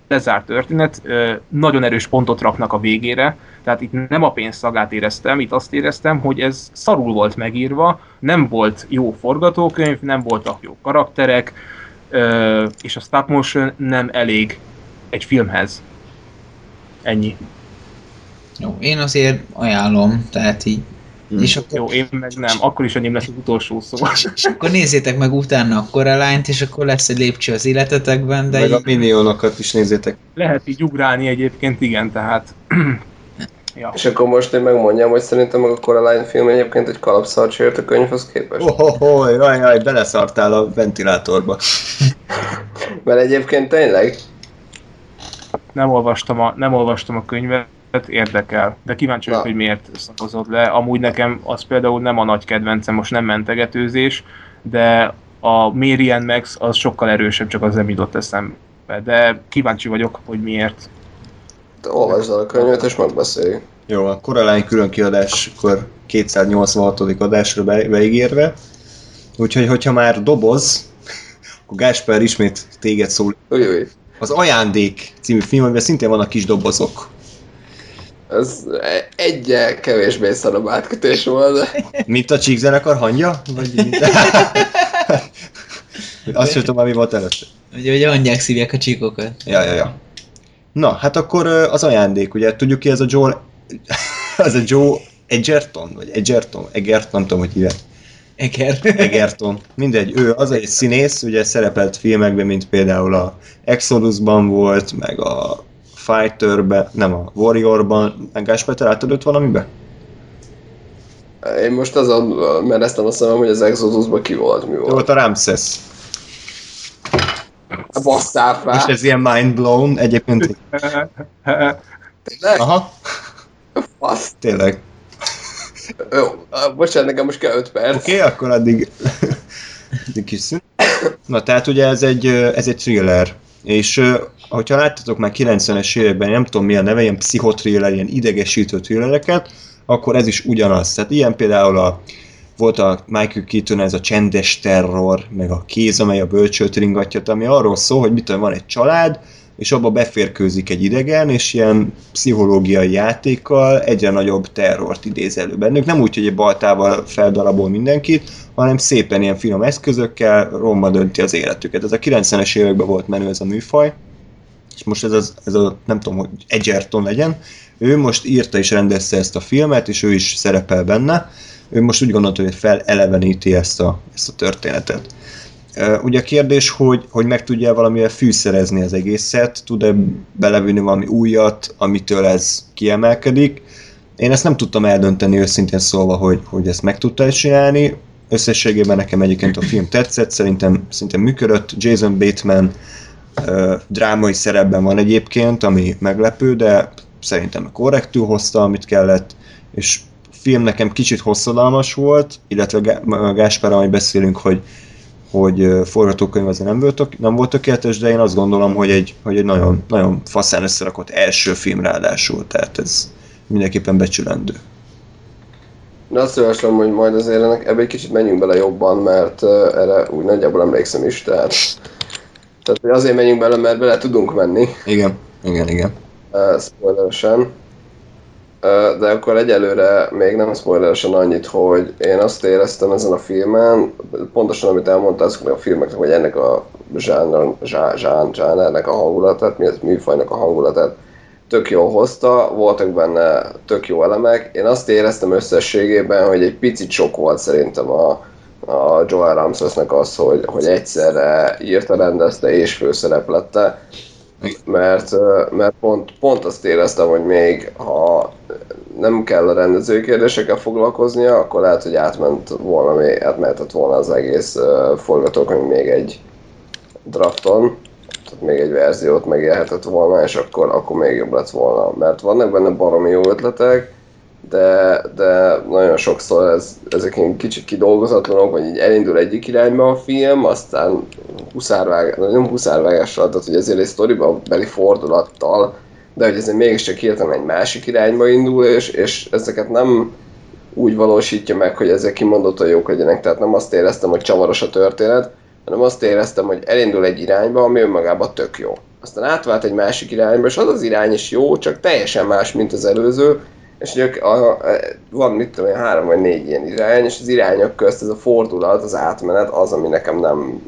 lezárt történet, nagyon erős pontot raknak a végére, tehát itt nem a pénzszagát éreztem, itt azt éreztem, hogy ez szarul volt megírva, nem volt jó forgatókönyv, nem voltak jó karakterek, és a stop motion nem elég egy filmhez. Ennyi. Jó, én azért ajánlom, tehát így Hmm. És akkor... Jó, én meg nem, akkor is enyém lesz az utolsó szó. És akkor nézzétek meg utána a Coraline-t, és akkor lesz egy lépcső az életetekben, de... Meg így... a minionokat is nézzétek. Lehet így ugrálni egyébként, igen, tehát... ja. És akkor most én megmondjam, hogy szerintem meg a Coraline film egyébként egy kalapszarcsért a könyvhoz képest. Oh, oh, oh, jaj, jaj, beleszartál a ventilátorba. Mert egyébként tényleg nem olvastam a, nem olvastam a könyvet, érdekel, de kíváncsi vagyok, hogy miért szakozott le. Amúgy nekem az például nem a nagy kedvencem, most nem mentegetőzés, de a Marian Max az sokkal erősebb, csak az nem jutott eszembe. De kíváncsi vagyok, hogy miért. Te olvasd el a könyvet és megbeszéljük. Jó, a Coraline külön kiadáskor 286. adásra be, beígérve. Úgyhogy, hogyha már doboz, akkor Gáspár ismét téged szól. Ujj, az Ajándék című film, amiben szintén vannak kis dobozok. Ez egyel kevésbé szarabb átkötés volt, de... Mint a Csík zenekar hangja? Vagy mint... Azt sem tudom, mi volt előtte. Ugye, hogy hangyák szívják a csíkokat. Ja, ja, ja. Na, hát akkor az ajándék, ugye tudjuk ki ez a Joel... ez a Joe Egerton, vagy Egerton, Egerton, nem tudom, hogy hívják. Eger. Egerton. Mindegy, ő az egy színész, ugye szerepelt filmekben, mint például a Exodusban volt, meg a Fighterben, nem a Warriorban. Gáspár, te látod őt valamibe? Én most azon mereztem a szemem, hogy az Exodusban ki volt, mi volt. Volt a Ramses. A basszár És ez ilyen mind blown egyébként. Tényleg? Aha. Azt? Tényleg. Jó, bocsánat, nekem most kell 5 perc. Oké, okay, akkor addig, addig kis szünet. Na, tehát ugye ez egy, ez egy thriller. És hogyha láttatok már 90-es években, nem tudom mi a neve, ilyen pszichotriller, ilyen idegesítő thrillereket, akkor ez is ugyanaz. Tehát ilyen például a, volt a Michael Keaton ez a csendes terror, meg a kéz, amely a bölcsőt ringatja, ami arról szól, hogy mit van egy család, és abba beférkőzik egy idegen, és ilyen pszichológiai játékkal egyre nagyobb terrort idéz elő bennük. Nem úgy, hogy egy baltával feldarabol mindenkit, hanem szépen ilyen finom eszközökkel romba dönti az életüket. Ez a 90-es években volt menő ez a műfaj, és most ez, az, ez a, nem tudom, hogy Edgerton legyen, ő most írta és rendezte ezt a filmet, és ő is szerepel benne, ő most úgy gondolta, hogy feleleveníti ezt a, ezt a történetet. Ugye a kérdés, hogy, hogy meg tudja valamivel fűszerezni az egészet, tud-e belevinni valami újat, amitől ez kiemelkedik. Én ezt nem tudtam eldönteni őszintén szólva, hogy, hogy ezt meg tudta csinálni. Összességében nekem egyébként a film tetszett, szerintem, szerintem működött. Jason Bateman uh, drámai szerepben van egyébként, ami meglepő, de szerintem korrektül hozta, amit kellett, és film nekem kicsit hosszadalmas volt, illetve Gáspár, amit beszélünk, hogy hogy forgatókönyv azért nem volt, nem volt tökéletes, de én azt gondolom, hogy egy, hogy egy nagyon, nagyon faszán összerakott első film ráadásul, tehát ez mindenképpen becsülendő. De azt javaslom, hogy majd azért ennek, ebbe egy kicsit menjünk bele jobban, mert uh, erre úgy nagyjából emlékszem is, tehát, tehát azért menjünk bele, mert bele tudunk menni. Igen, igen, igen. Uh, spoileresen. De akkor egyelőre még nem spoileresen annyit, hogy én azt éreztem ezen a filmen, pontosan amit elmondta azoknak a filmeknek, hogy ennek a zsánr, zsán, zsánernek a hangulatát, mi az műfajnak a hangulatát tök jól hozta, voltak benne tök jó elemek. Én azt éreztem összességében, hogy egy picit sok volt szerintem a, a Joel Ramsesnek az, hogy, hogy egyszerre írta, rendezte és főszereplette mert, mert pont, pont azt éreztem, hogy még ha nem kell a rendezői kérdésekkel foglalkoznia, akkor lehet, hogy átment volna, átmehetett volna az egész forgatókönyv még egy drafton, tehát még egy verziót megélhetett volna, és akkor, akkor még jobb lett volna. Mert vannak benne baromi jó ötletek, de, de nagyon sokszor ez, ezek ilyen kicsit kidolgozatlanok, vagy így elindul egyik irányba a film, aztán huszárvág, nem huszárvágással, tehát hogy ezért egy sztoriba beli fordulattal, de hogy ezért mégiscsak hirtelen egy másik irányba indul, és, és ezeket nem úgy valósítja meg, hogy ezek kimondottan jók legyenek, tehát nem azt éreztem, hogy csavaros a történet, hanem azt éreztem, hogy elindul egy irányba, ami önmagában tök jó. Aztán átvált egy másik irányba, és az az irány is jó, csak teljesen más, mint az előző, és ugye a, a, van mit tudom én, három vagy négy ilyen irány, és az irányok közt ez a fordulat, az átmenet az, ami nekem nem,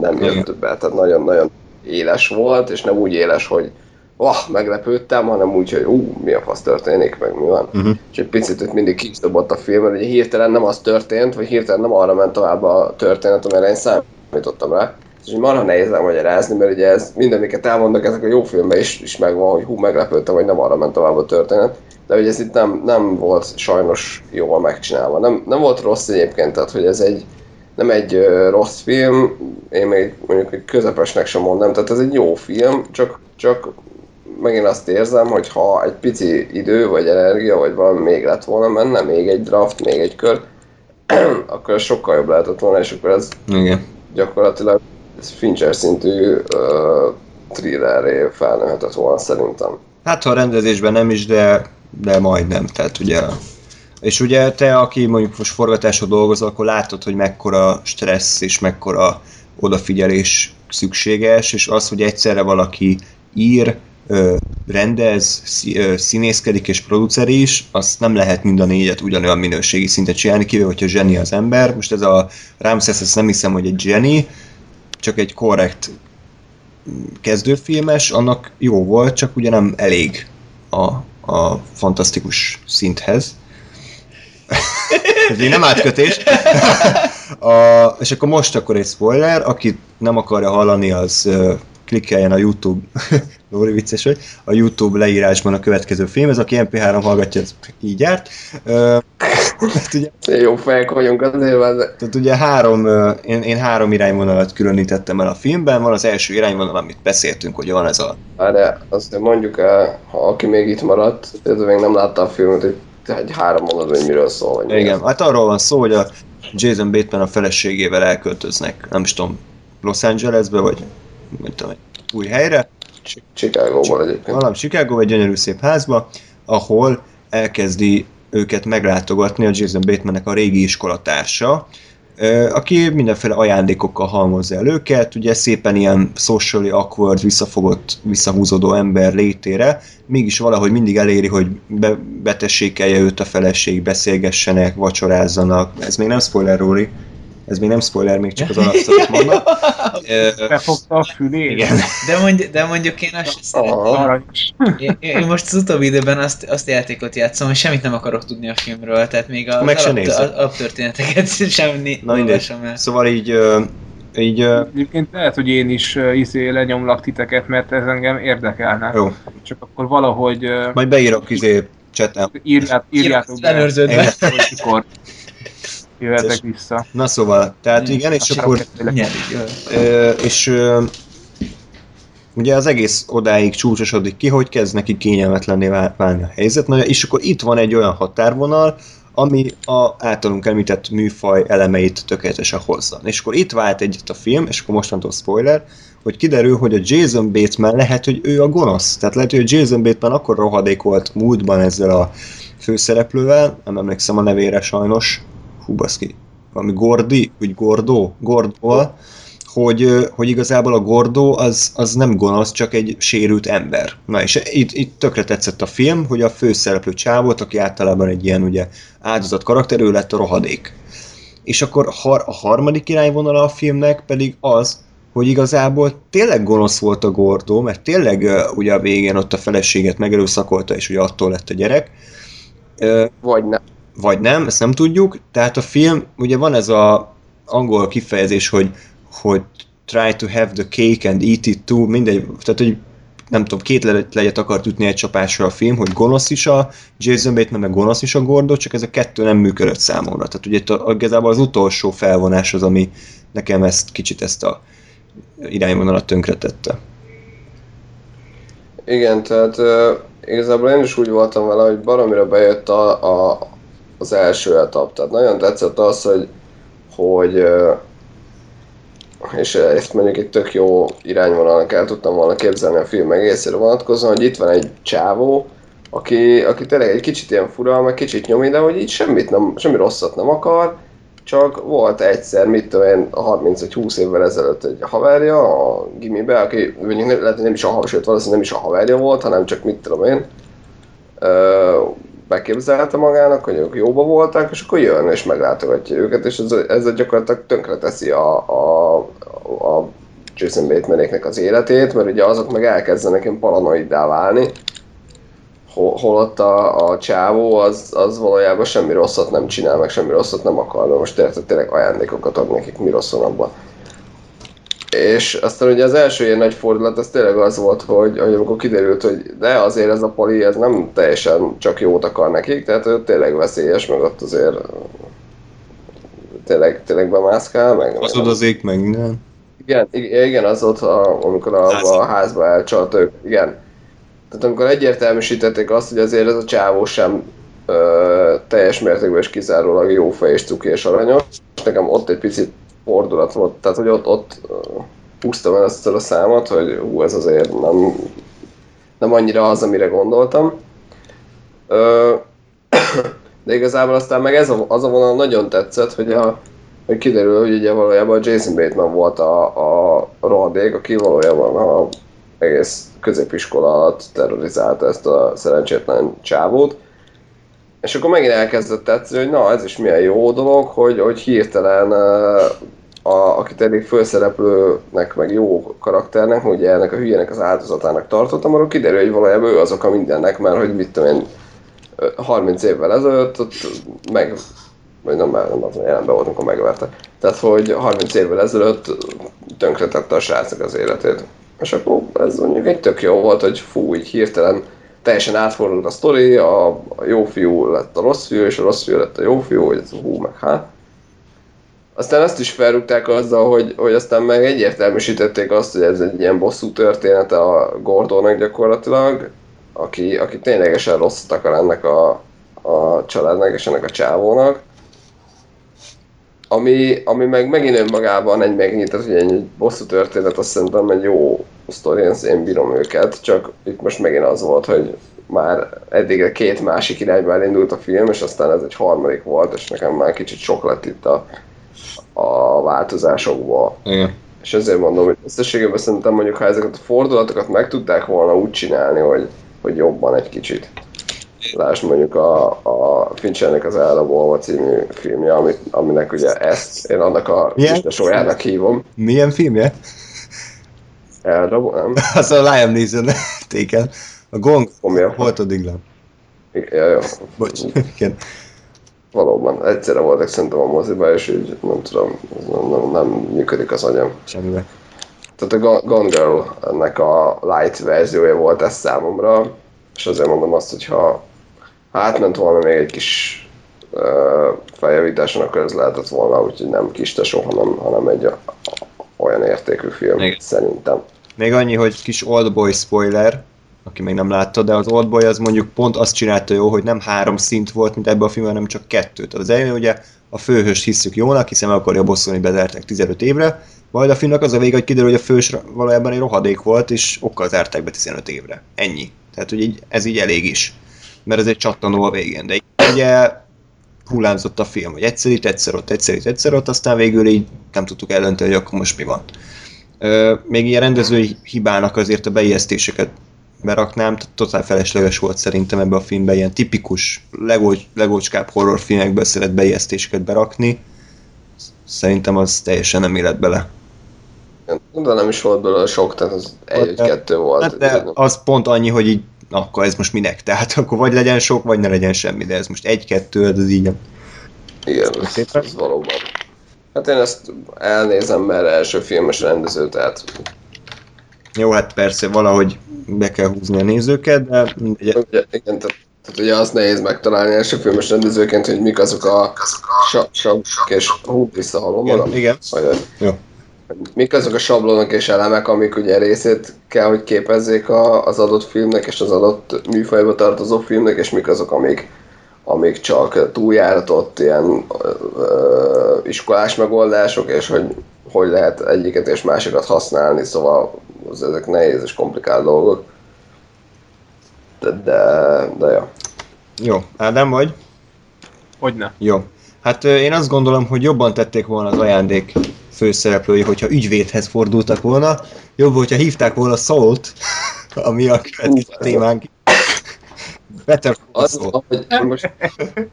nem jött be, tehát nagyon-nagyon éles volt, és nem úgy éles, hogy oh, meglepődtem, hanem úgy, hogy ú, mi a fasz történik, meg mi van. Uh-huh. És egy picit hogy mindig kiszobott a film, hogy hirtelen nem az történt, vagy hirtelen nem arra ment tovább a történet, amire én számítottam rá. És marha nehéz magyarázni, mert ugye ez mindenkiket elmondok, ezek a jó filmben is, is megvan, hogy hú, meglepődtem, hogy nem arra ment tovább a történet de hogy ez itt nem, nem volt sajnos jól megcsinálva. Nem, nem volt rossz egyébként, tehát hogy ez egy nem egy rossz film, én még mondjuk egy közepesnek sem mondom, tehát ez egy jó film, csak, csak megint azt érzem, hogy ha egy pici idő, vagy energia, vagy valami még lett volna benne, még egy draft, még egy kör, akkor ez sokkal jobb lehetett volna, és akkor ez Igen. gyakorlatilag ez Fincher szintű uh, thrillerré felnőhetett volna szerintem. Hát ha a rendezésben nem is, de de majdnem, tehát ugye és ugye te, aki mondjuk most forgatásod dolgozol, akkor látod, hogy mekkora stressz és mekkora odafigyelés szükséges, és az, hogy egyszerre valaki ír, rendez, színészkedik és producer is, azt nem lehet mind a négyet ugyanolyan minőségi szintet csinálni, kivéve, hogyha zseni az ember. Most ez a Ramses, ezt nem hiszem, hogy egy zseni, csak egy korrekt kezdőfilmes, annak jó volt, csak ugye nem elég a, a fantasztikus szinthez. Ez így nem átkötés. a, és akkor most akkor egy spoiler, aki nem akarja hallani, az uh, klikkeljen a YouTube Lóri vicces vagy, a YouTube leírásban a következő film, ez aki MP3 hallgatja, ez így járt. Ö, hát ugye, Jó fejek vagyunk azért, mert tehát ugye három, én, én három irányvonalat különítettem el a filmben, van az első irányvonal, amit beszéltünk, hogy van ez a de azt mondjuk el, ha aki még itt maradt, ez még nem látta a filmet, hogy egy három mondat, hogy miről szól. Vagy Igen, ez. hát arról van szó, hogy a Jason Bateman a feleségével elköltöznek, nem is tudom, Los Angelesbe, vagy nem tudom, új helyre, Chicago-ból egyébként. valami Chicago, egy gyönyörű szép házba, ahol elkezdi őket meglátogatni a Jason Batemannek a régi iskolatársa, aki mindenféle ajándékokkal halmozza el őket, ugye szépen ilyen socially awkward, visszafogott, visszahúzódó ember létére, mégis valahogy mindig eléri, hogy be, betessékelje őt a feleség, beszélgessenek, vacsorázzanak. Ez még nem spoiler, Róri. Ez még nem spoiler, még csak az alapszavat mondom. Befogta a fülét. Igen. De, mondj, de mondjuk én azt szeretem. Én, én most az utóbbi időben azt, azt a játékot játszom, hogy semmit nem akarok tudni a filmről, tehát még a Meg se alap, nézed. az alaptörténeteket sem Na mindegy. el. Szóval így, így Egyébként lehet, hogy én is izé lenyomlak titeket, mert ez engem érdekelne. jó, Csak akkor valahogy majd beírok izé chatem. írját, írjátok be, Ellenőrződve. mikor jöhetek vissza. Na szóval, tehát igen, és akkor és ugye az egész odáig csúcsosodik ki, hogy kezd neki kényelmetlenné vál- válni a helyzet, Na, és akkor itt van egy olyan határvonal, ami a általunk említett műfaj elemeit tökéletesen hozza. És akkor itt vált egyet a film, és akkor mostantól spoiler, hogy kiderül, hogy a Jason Bateman lehet, hogy ő a gonosz. Tehát lehet, hogy a Jason Bateman akkor rohadék volt múltban ezzel a főszereplővel, nem emlékszem a nevére sajnos, hú baszki, valami Gordi, úgy Gordo, Gordol, hogy, hogy igazából a Gordo az, az nem gonosz, csak egy sérült ember. Na és itt, itt tökre tetszett a film, hogy a főszereplő csávot, aki általában egy ilyen ugye áldozat karakter, ő lett a rohadék. És akkor har- a harmadik irányvonala a filmnek pedig az, hogy igazából tényleg gonosz volt a Gordo, mert tényleg ö, ugye a végén ott a feleséget megerőszakolta, és ugye attól lett a gyerek. Vagy nem. Vagy nem, ezt nem tudjuk. Tehát a film, ugye van ez a angol kifejezés, hogy, hogy try to have the cake and eat it too, mindegy, tehát hogy nem tudom, két le- legyet akart ütni egy csapásra a film, hogy gonosz is a Jason Bateman, meg gonosz is a Gordo, csak ez a kettő nem működött számomra. Tehát ugye itt a, igazából az utolsó felvonás az, ami nekem ezt kicsit ezt a irányvonalat tönkretette. Igen, tehát uh, igazából én is úgy voltam vele, hogy baromira bejött a, a, az első etap. Tehát nagyon tetszett az, hogy, hogy és ezt mondjuk egy tök jó irányvonalnak el tudtam volna képzelni a film egészére vonatkozóan, hogy itt van egy csávó, aki, aki tényleg egy kicsit ilyen fura, meg kicsit nyomi, de hogy így semmit nem, semmi rosszat nem akar, csak volt egyszer, mit tudom én, 30 vagy 20 évvel ezelőtt egy haverja a gimibe, aki mondjuk nem, lehet, nem is a sőt valószínűleg nem is a haverja volt, hanem csak mit tudom én, beképzelte magának, hogy ők jóba voltak, és akkor jön és meglátogatja őket, és ez, ez gyakorlatilag tönkre teszi a, a, a Jason Bateman-éknek az életét, mert ugye azok meg elkezdenek ilyen paranoiddá válni, hol- holott a, a csávó az, az valójában semmi rosszat nem csinál, meg semmi rosszat nem akar, de most érted, tényleg ajándékokat ad nekik, mi rossz van abban. És aztán ugye az első ilyen nagy fordulat, az tényleg az volt, hogy, hogy amikor kiderült, hogy de azért ez a poli, ez nem teljesen csak jót akar nekik, tehát ő tényleg veszélyes, meg ott azért tényleg, tényleg bemászkál, meg... Az odazik, meg minden. Igen, igen, az ott, a, amikor a, Házba. a házba elcsalt ők, igen. Tehát amikor egyértelműsítették azt, hogy azért ez a csávó sem ö, teljes mértékben és kizárólag jó fej és cuki és aranyos, nekem ott egy picit fordulat volt, tehát hogy ott, ott húztam el ezt a számot, hogy hú, ez azért nem, nem annyira az, amire gondoltam. Ö, de igazából aztán meg ez a, az a vonal nagyon tetszett, hogy a, hogy kiderül, hogy ugye valójában Jason Bateman volt a, a rohadék, aki valójában a egész középiskola alatt terrorizálta ezt a szerencsétlen csávót. És akkor megint elkezdett tetszeni, hogy na, ez is milyen jó dolog, hogy, hogy hirtelen a, akit eddig főszereplőnek, meg jó karakternek, ugye ennek a hülyének az áldozatának tartottam, arról kiderül, hogy valójában ő az oka mindennek, mert hogy mit tudom én, ö, 30 évvel ezelőtt ott meg, vagy nem, nem, nem jelenben volt, amikor megverte. Tehát, hogy 30 évvel ezelőtt tönkretette a srácnak az életét. És akkor ez mondjuk egy tök jó volt, hogy fú, így hirtelen teljesen átfordult a sztori, a, a jó fiú lett a rossz fiú, és a rossz fiú lett a jó fiú, hogy ez hú, meg hát. Aztán azt is felrúgták azzal, hogy, hogy aztán meg egyértelműsítették azt, hogy ez egy ilyen bosszú története a Gordonnak gyakorlatilag, aki, aki ténylegesen rosszat akar ennek a, a családnak és ennek a csávónak. Ami, ami meg megint önmagában egy megnyitott, hogy egy bosszú történet, azt szerintem egy jó sztori, én bírom őket, csak itt most megint az volt, hogy már eddig két másik irányba elindult a film, és aztán ez egy harmadik volt, és nekem már kicsit sok lett itt a, a változásokból. Igen. És ezért mondom, hogy összességében szerintem mondjuk, ha ezeket a fordulatokat meg tudták volna úgy csinálni, hogy, hogy jobban egy kicsit. Lásd mondjuk a, a Finchernek az Elrabolva című filmje, amit, aminek ugye ezt, én annak a sójának hívom. Milyen filmje? Elrabol, nem? Az a Liam Neeson téken. A gong Komolyan. volt a diglám. Ja, jó. Bocs. Igen. Valóban, egyszerre voltak szerintem a moziba, és így nem tudom, nem, nem, nem működik az agyam. Semmibe. Tehát a Gone Girl ennek a light verziója volt ez számomra, és azért mondom azt, hogy ha ha átment volna még egy kis uh, feljavításon, akkor ez lehetett volna, úgyhogy nem kis tesó, hanem, hanem egy a, olyan értékű film, Igen. szerintem. Még annyi, hogy kis Oldboy spoiler, aki még nem látta, de az Oldboy az mondjuk pont azt csinálta jó, hogy nem három szint volt, mint ebben a filmben, hanem csak kettő. Tehát az elején ugye a főhőst hiszük jónak, hiszen meg akarja bosszolni bezárták 15 évre, majd a filmnek az a vége, hogy kiderül, hogy a fős valójában egy rohadék volt, és okkal zárták be 15 évre. Ennyi. Tehát, hogy így, ez így elég is. Mert ez egy csattanó a végén. De így ugye hullámzott a film, hogy egyszer itt, egyszer ott, egyszer itt, egyszer ott, aztán végül így nem tudtuk eldönteni, hogy akkor most mi van. Ö, még ilyen rendezői hibának azért a beijesztéseket beraknám, tehát totál felesleges volt szerintem ebbe a filmbe ilyen tipikus legó, legócskább horrorfilmekből szeret beijesztéseket berakni. Szerintem az teljesen nem élet bele. De nem is volt belőle sok, tehát az egy vagy kettő volt. Hát de az pont annyi, hogy így, na, akkor ez most minek? Tehát akkor vagy legyen sok, vagy ne legyen semmi, de ez most egy-kettő, ez így nem. Igen, ez, ez valóban. Hát én ezt elnézem, mert első filmes rendező, tehát Jó, hát persze valahogy be kell húzni a nézőket, de mindegy. ugye, igen, tehát, tehát ugye azt nehéz megtalálni első filmes rendezőként, hogy mik azok a sa, sa, és hú, visszahallom magam. Igen, igen. Jó. Mik azok a sablonok és elemek, amik ugye részét kell, hogy képezzék a, az adott filmnek és az adott műfajba tartozó filmnek, és mik azok, amik, amik csak túljáratott ilyen ö, ö, iskolás megoldások, és hogy hogy lehet egyiket és másikat használni, szóval az, ezek nehéz és komplikált dolgok. De, de, de ja. Jó, Ádám vagy? Hogyne. Jó. Hát én azt gondolom, hogy jobban tették volna az ajándék főszereplői, hogyha ügyvédhez fordultak volna. Jobb, hogyha hívták volna Salt, ami a következő témánk. Better Az, hogy én, most,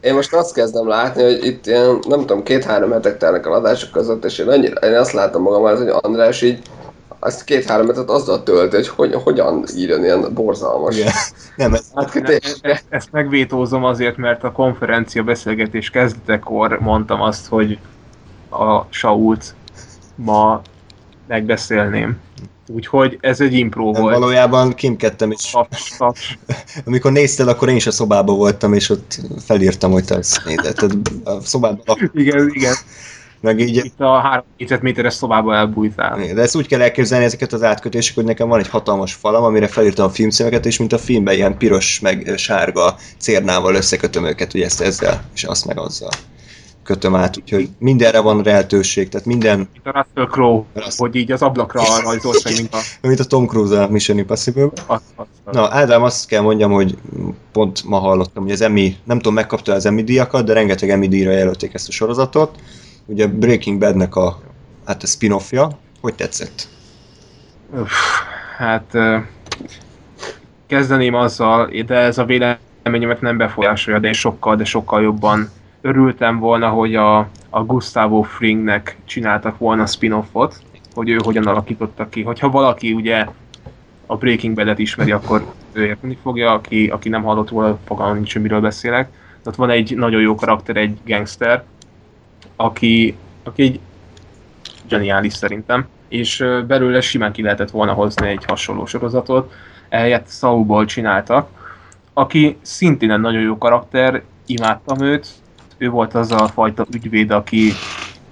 én most azt kezdem látni, hogy itt ilyen, nem tudom, két-három hetek telnek a adások között, és én, annyira, én azt látom magam hogy András így azt két-három hetet azzal tölti, hogy, hogy hogyan írjon ilyen borzalmas Igen. Nem, ez, átkötésre. Ezt, ezt megvétózom azért, mert a konferencia beszélgetés kezdetekor mondtam azt, hogy a Sault ma megbeszélném. Úgyhogy ez egy impró volt. valójában kimkedtem, és Taps, taps. amikor nézted, akkor én is a szobában voltam, és ott felírtam, hogy te ezt nézed. Tehát a szobában Igen, igen. meg így Itt a három négyzetméteres szobába elbújtál. De ezt úgy kell elképzelni ezeket az átkötések, hogy nekem van egy hatalmas falam, amire felírtam a filmszíneket, és mint a filmben ilyen piros meg sárga cérnával összekötöm őket, ugye ezt ezzel, és azt meg azzal kötöm át, úgyhogy mindenre van lehetőség, tehát minden, Mint a Russell Crowe, Russell. hogy így az ablakra rajzolt meg, mint a... mint a Tom Cruise a Mission Impossible. Az, az, az. Na, Ádám, azt kell mondjam, hogy pont ma hallottam, hogy az Emmy, nem tudom, megkapta az Emmy díjakat, de rengeteg Emmy díjra jelölték ezt a sorozatot. Ugye Breaking Badnek a, hát a spin-offja. Hogy tetszett? Uff, hát kezdeném azzal, de ez a véleményemet nem befolyásolja, de én sokkal, de sokkal jobban örültem volna, hogy a, a Gustavo Fringnek csináltak volna spin-offot, hogy ő hogyan alakította ki. Hogyha valaki ugye a Breaking Bad-et ismeri, akkor ő érteni fogja, aki, aki nem hallott róla, fogalmam nincs, miről beszélek. Ott van egy nagyon jó karakter, egy gangster, aki, aki egy zseniális szerintem és belőle simán ki lehetett volna hozni egy hasonló sorozatot, ehelyett Saulból csináltak, aki szintén egy nagyon jó karakter, imádtam őt, ő volt az a fajta ügyvéd, aki,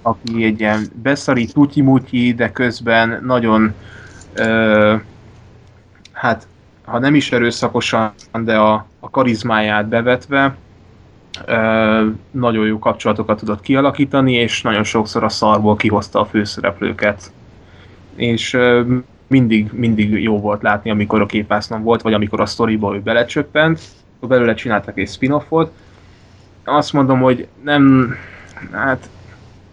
aki egy ilyen beszari tutyi de közben nagyon ö, hát ha nem is erőszakosan, de a, a karizmáját bevetve ö, nagyon jó kapcsolatokat tudott kialakítani, és nagyon sokszor a szarból kihozta a főszereplőket. És ö, mindig, mindig jó volt látni, amikor a képászlom volt, vagy amikor a sztoriba ő belecsöppent, belőle csináltak egy spin-offot. Azt mondom, hogy nem, hát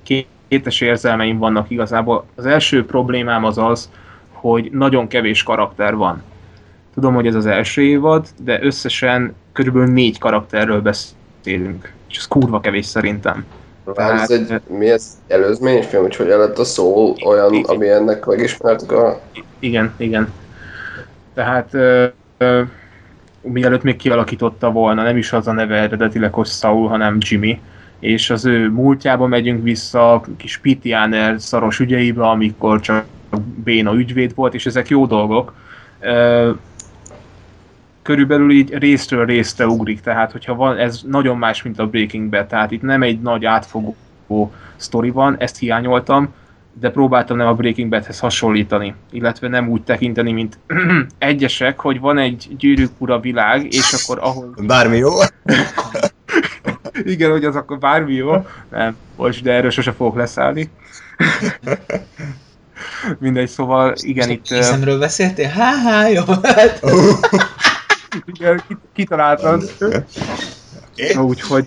kétes érzelmeim vannak igazából. Az első problémám az az, hogy nagyon kevés karakter van. Tudom, hogy ez az első évad, de összesen körülbelül négy karakterről beszélünk. És ez kurva kevés szerintem. Tehát, ez egy, mi ez előzményfilm, hogy hogyan lett a szó olyan, igen. ami ennek megismertük a... Igen, igen. Tehát ö, ö, mielőtt még kialakította volna, nem is az a neve eredetileg, hogy Saul, hanem Jimmy, és az ő múltjába megyünk vissza, kis Pitianer szaros ügyeibe, amikor csak béna ügyvéd volt, és ezek jó dolgok. Körülbelül így részről részre ugrik, tehát hogyha van, ez nagyon más, mint a Breaking Bad, tehát itt nem egy nagy átfogó sztori van, ezt hiányoltam, de próbáltam nem a Breaking Badhez hasonlítani, illetve nem úgy tekinteni, mint egyesek, hogy van egy gyűrűk ura világ, és akkor ahol... Bármi jó. Igen, hogy az akkor bármi jó. Nem, most, de erről sose fogok leszállni. Mindegy, szóval igen, itt... Készemről beszéltél? Há-há, jó. Hát. Igen, kitaláltad. Úgyhogy,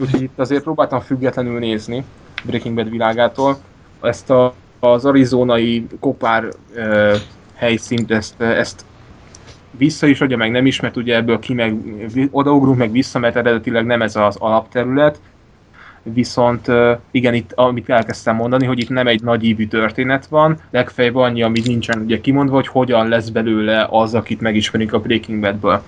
úgyhogy itt azért próbáltam függetlenül nézni Breaking Bad világától. Ezt a, az arizonai kopár uh, helyszínt, ezt, ezt vissza is adja, meg nem is, mert ugye ebből ki meg odaugrunk meg vissza, mert eredetileg nem ez az alapterület, viszont igen, itt amit elkezdtem mondani, hogy itt nem egy nagy ívű történet van, legfeljebb annyi, amit nincsen ugye kimondva, hogy hogyan lesz belőle az, akit megismerünk a Breaking Badből.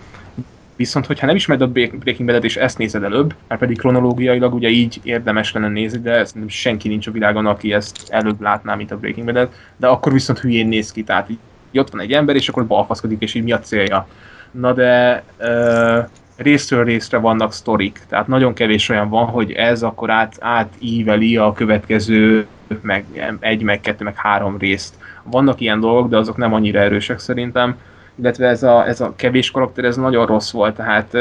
Viszont, hogyha nem ismered a Breaking Bad-et és ezt nézed előbb, mert pedig kronológiailag ugye így érdemes lenne nézni, de ez nem senki nincs a világon, aki ezt előbb látná, mint a Breaking Bad-et, de akkor viszont hülyén néz ki, tehát így ott van egy ember, és akkor balfaszkodik, és így mi a célja. Na de uh, részről részre vannak sztorik, tehát nagyon kevés olyan van, hogy ez akkor át, átíveli a következő meg egy, meg kettő, meg három részt. Vannak ilyen dolgok, de azok nem annyira erősek szerintem, illetve ez a, ez a kevés karakter, ez nagyon rossz volt, tehát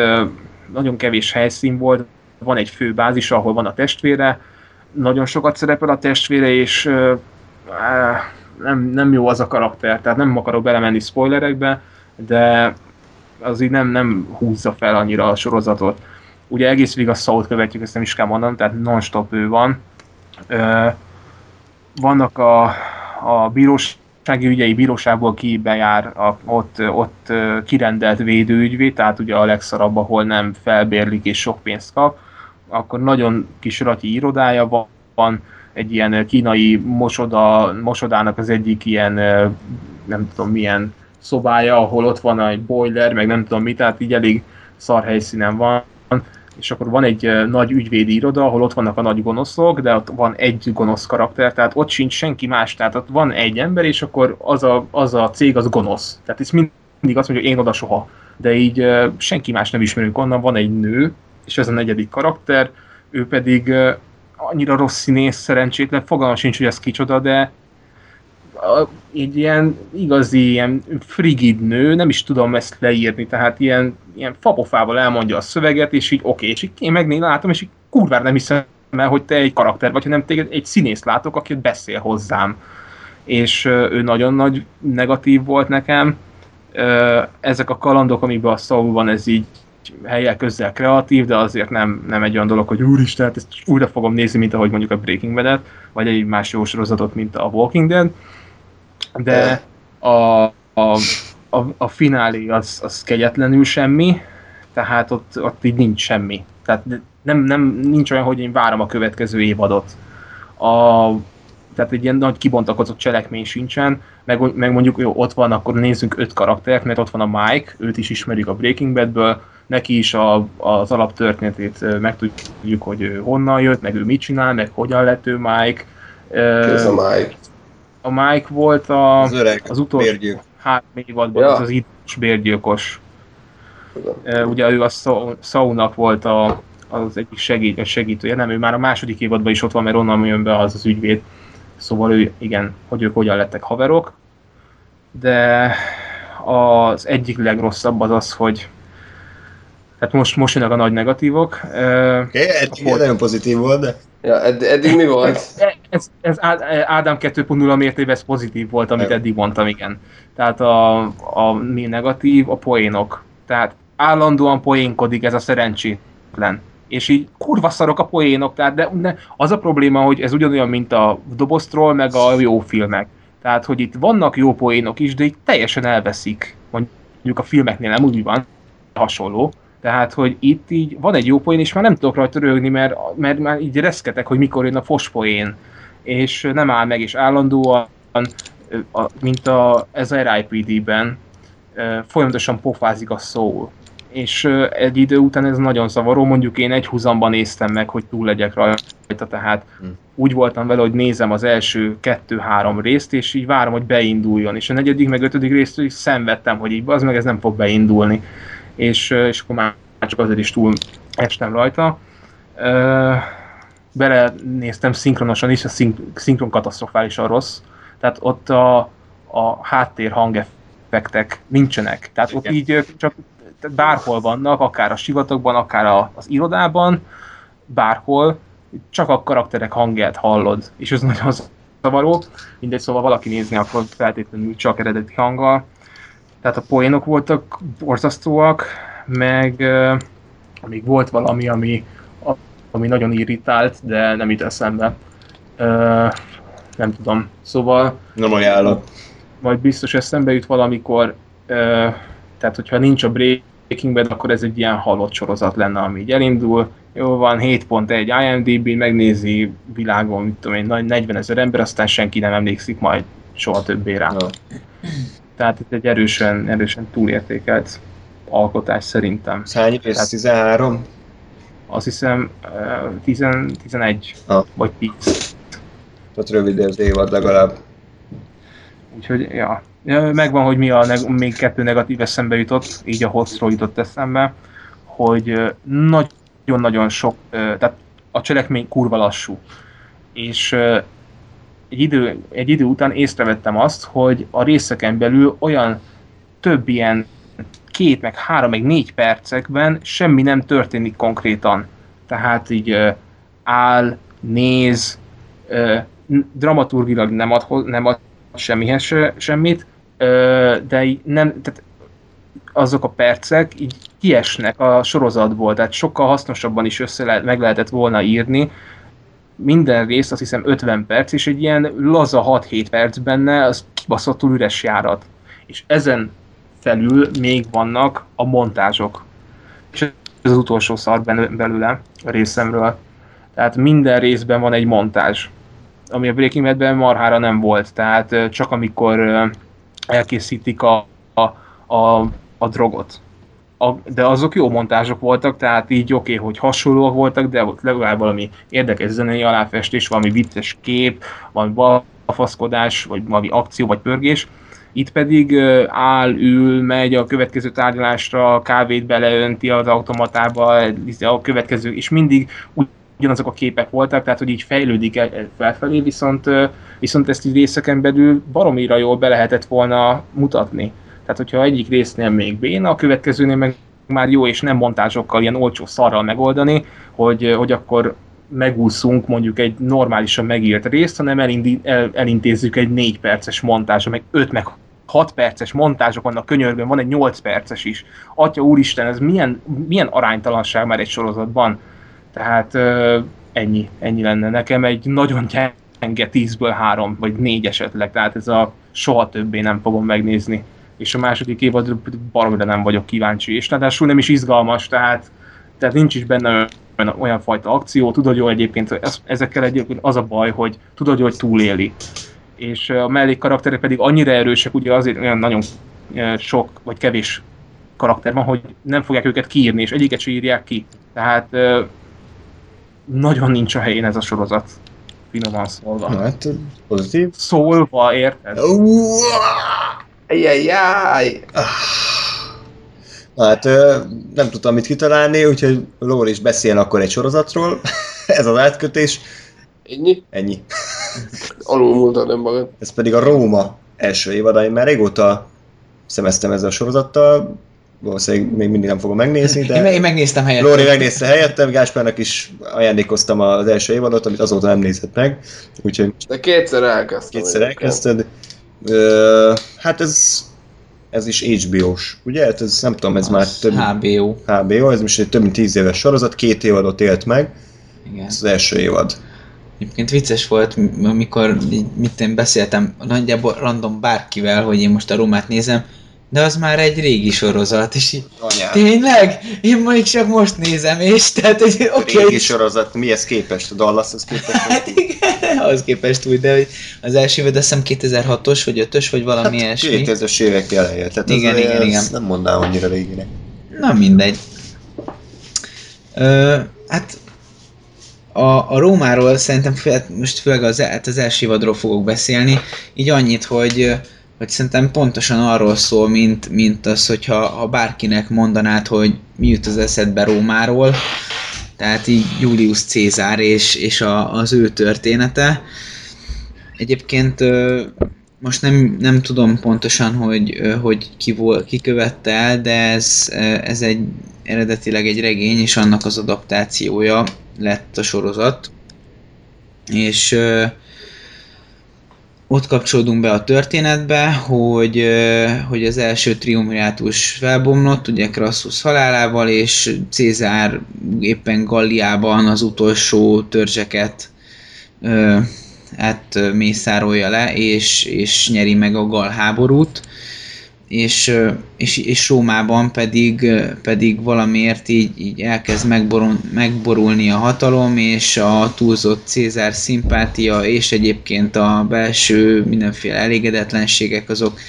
nagyon kevés helyszín volt, van egy fő bázis, ahol van a testvére, nagyon sokat szerepel a testvére, és nem, nem jó az a karakter, tehát nem akarok belemenni spoilerekbe, de az így nem, nem húzza fel annyira a sorozatot. Ugye egész végig a Saul követjük, ezt nem is kell mondanom, tehát non-stop ő van. Ö, vannak a, a bírósági ügyei bíróságból ki bejár, a, ott, ott kirendelt védőügyvé, tehát ugye a legszarabb, ahol nem felbérlik és sok pénzt kap, akkor nagyon kis rati irodája van, egy ilyen kínai mosoda, mosodának az egyik ilyen, nem tudom milyen szobája, ahol ott van egy boiler, meg nem tudom mit, tehát így elég szar helyszínen van, és akkor van egy nagy ügyvédi iroda, ahol ott vannak a nagy gonoszok, de ott van egy gonosz karakter, tehát ott sincs senki más, tehát ott van egy ember, és akkor az a, az a cég az gonosz. Tehát ez mindig azt mondja, hogy én oda soha. De így senki más nem ismerünk onnan, van egy nő, és ez a negyedik karakter, ő pedig annyira rossz színész, szerencsétlen, fogalma sincs, hogy ez kicsoda, de egy ilyen igazi, ilyen frigid nő, nem is tudom ezt leírni, tehát ilyen, ilyen fapofával elmondja a szöveget, és így oké, és így én megné látom, és így kurvára nem hiszem el, hogy te egy karakter vagy, hanem téged egy színész látok, aki beszél hozzám. És ő nagyon nagy negatív volt nekem. Ezek a kalandok, amiben a szó van, ez így helyek közel kreatív, de azért nem, nem egy olyan dolog, hogy úristen, hát ezt újra fogom nézni, mint ahogy mondjuk a Breaking Bad-et, vagy egy más jó sorozatot, mint a Walking Dead de a, a, a, a finálé az, az kegyetlenül semmi, tehát ott, ott így nincs semmi. Tehát nem, nem, nincs olyan, hogy én várom a következő évadot. A, tehát egy ilyen nagy kibontakozott cselekmény sincsen, meg, meg mondjuk jó, ott van, akkor nézzünk öt karaktert, mert ott van a Mike, őt is ismerjük a Breaking Badből, neki is a, az alaptörténetét megtudjuk, hogy ő honnan jött, meg ő mit csinál, meg hogyan lett ő Mike. Ez a Mike? A Mike volt a, Az öreg az utolsó bérgyők. három évadban, Ja. az az idős bérgyilkos. Ugye ő a Saunak volt a, az egyik segít, segítője, nem, ő már a második évadban is ott van, mert onnan jön be az az ügyvéd. Szóval ő, igen, hogy ők hogyan lettek haverok. De az egyik legrosszabb az az, hogy tehát most, most jönnek a nagy negatívok. Okay, eddig Hogy- nagyon pozitív volt, de Ja, edd- eddig mi volt? Ez, ez Ádám 2.0 mértében ez pozitív volt, amit eddig mondtam, igen. Tehát a, a mi negatív, a poénok. Tehát állandóan poénkodik ez a szerencsétlen. És így kurva szarok a poénok, tehát de, de az a probléma, hogy ez ugyanolyan, mint a doboztról, meg a jó filmek. Tehát, hogy itt vannak jó poénok is, de itt teljesen elveszik. Mondjuk a filmeknél nem úgy van, hasonló. Tehát, hogy itt így van egy jó poén, és már nem tudok rajta röhögni, mert, mert már így reszketek, hogy mikor jön a fos poén. És nem áll meg, és állandóan, a, mint a, ez a RIPD-ben, folyamatosan pofázik a szó. És egy idő után ez nagyon zavaró, mondjuk én egy húzamban néztem meg, hogy túl legyek rajta, tehát Hm. úgy voltam vele, hogy nézem az első kettő-három részt, és így várom, hogy beinduljon. És a negyedik, meg ötödik részt így szenvedtem, hogy így az meg ez nem fog beindulni. És, és akkor már csak azért is túl estem rajta. Ö, bele néztem szinkronosan is, a szink, szinkron katasztrofálisan rossz. Tehát ott a, a háttér hangeffektek nincsenek. Tehát ott Igen. így ö, csak tehát bárhol vannak, akár a sivatagban, akár a, az irodában, bárhol, csak a karakterek hangját hallod, és ez nagyon zavaró. Mindegy, szóval valaki nézni, akkor feltétlenül csak eredeti hanggal. Tehát a poénok voltak borzasztóak, meg uh, még volt valami, ami, ami nagyon irritált, de nem jut eszembe. Uh, nem tudom. Szóval nem ajánlott. majd biztos eszembe jut valamikor, ö, tehát hogyha nincs a Breaking Bad, akkor ez egy ilyen halott sorozat lenne, ami így elindul. Jó van, 7.1 IMDb, megnézi világon, mit tudom én, nagy 40 ezer ember, aztán senki nem emlékszik majd soha többé rá. Ja. Tehát itt egy erősen, erősen túlértékelt alkotás szerintem. Hány rész? Tehát- 13? Azt hiszem ö, 10, 11 Ah. vagy 10. Tehát rövid az évad legalább. Úgyhogy, ja. Megvan, hogy mi a neg- még kettő negatív eszembe jutott, így a hosszról jutott eszembe, hogy nagyon-nagyon sok, tehát a cselekmény kurva lassú. És egy idő, egy idő után észrevettem azt, hogy a részeken belül olyan több ilyen két, meg három, meg négy percekben semmi nem történik konkrétan. Tehát így ö, áll, néz, ö, dramaturgilag nem ad, nem ad semmihez se, semmit, de nem, tehát azok a percek így kiesnek a sorozatból, tehát sokkal hasznosabban is össze lehet, meg lehetett volna írni. Minden rész azt hiszem 50 perc, és egy ilyen laza 6-7 perc benne, az kibaszottul üres járat. És ezen felül még vannak a montázsok. És ez az utolsó szar belőle a részemről. Tehát minden részben van egy montázs ami a Breaking Badben marhára nem volt, tehát csak amikor elkészítik a, a, a, a drogot. A, de azok jó montázsok voltak, tehát így oké, okay, hogy hasonlóak voltak, de ott legalább valami érdekes zenei aláfestés, valami vicces kép, valami balfaszkodás, vagy valami akció, vagy pörgés. Itt pedig áll, ül, megy a következő tárgyalásra, kávét beleönti az automatába, a következő, és mindig ugyanazok a képek voltak, tehát hogy így fejlődik el- el felfelé, viszont, viszont ezt így részeken belül baromira jól be lehetett volna mutatni. Tehát, hogyha egyik résznél még béna, a következőnél meg már jó, és nem montázsokkal, ilyen olcsó szarral megoldani, hogy, hogy akkor megúszunk mondjuk egy normálisan megírt részt, hanem elindi, el, elintézzük egy négy perces montázsra, meg öt meg 6 perces montázsok vannak könyörgön, van egy 8 perces is. Atya úristen, ez milyen, milyen aránytalanság már egy sorozatban. Tehát ennyi, ennyi lenne. Nekem egy nagyon gyenge 10-ből 3 vagy 4 esetleg, tehát ez a soha többé nem fogom megnézni. És a második évad baromira nem vagyok kíváncsi, és ráadásul nem is izgalmas, tehát, tehát nincs is benne olyan, olyan fajta akció, tudod jó egyébként, ez, ezekkel egyébként az a baj, hogy tudod jó, hogy túléli. És a mellék karakterek pedig annyira erősek, ugye azért olyan nagyon sok vagy kevés karakter van, hogy nem fogják őket kiírni, és egyiket se írják ki. Tehát nagyon nincs a helyén ez a sorozat. finoman szólva. Hát, pozitív. Szólva, érted? Ajjajjaj! Na hát nem tudtam mit kitalálni, úgyhogy Lóri is beszél akkor egy sorozatról. Ez az átkötés. Ennyi? Ennyi. Alul múltad önmagad. Ez pedig a Róma első évad, én már régóta szemeztem ezzel a sorozattal. Valószínűleg még mindig nem fogom megnézni, Én, de én megnéztem helyett. Lóri megnézte helyettem, Gáspárnak is ajándékoztam az első évadot, amit azóta nem nézett meg. Úgyhogy De kétszer elkezdtem. kétszer elkezdted. Ö, hát ez, ez is HBO-s, ugye? Hát ez nem tudom, ez már több HBO. HBO, ez most egy több mint 10 éves sorozat, két évadot élt meg, Igen. ez az első évad. Egyébként vicces volt, amikor mit én beszéltem nagyjából random bárkivel, hogy én most a Rómát nézem, de az már egy régi sorozat, és így, Anyád. tényleg? Én még csak most nézem, és tehát, hogy oké, Régi okay, sorozat, mihez képest? A Dallashoz képest? hát igen, ahhoz képest úgy, de az első évad azt hiszem 2006-os, vagy 5-ös, vagy valami hát, ilyesmi. 2000-es évek eleje, tehát Igen, az, igen, ez igen. nem mondnám annyira réginek. Na mindegy. Ö, hát a, a Rómáról szerintem fő, hát most főleg az, hát az első évadról fogok beszélni, így annyit, hogy, hogy szerintem pontosan arról szól, mint, mint az, hogyha ha bárkinek mondanád, hogy mi jut az eszedbe Rómáról, tehát így Julius Cézár és, és a, az ő története. Egyébként most nem, nem tudom pontosan, hogy, hogy ki, vol, ki követte el, de ez, ez egy eredetileg egy regény, és annak az adaptációja lett a sorozat. És ott kapcsolódunk be a történetbe, hogy, hogy az első triumvirátus felbomlott, ugye Crassus halálával, és Cézár éppen Galliában az utolsó törzseket hát mészárolja le, és, és nyeri meg a Gal háborút, és, és, és Rómában pedig, pedig valamiért így, így elkezd megborul, megborulni a hatalom, és a túlzott Cézár szimpátia, és egyébként a belső mindenféle elégedetlenségek azok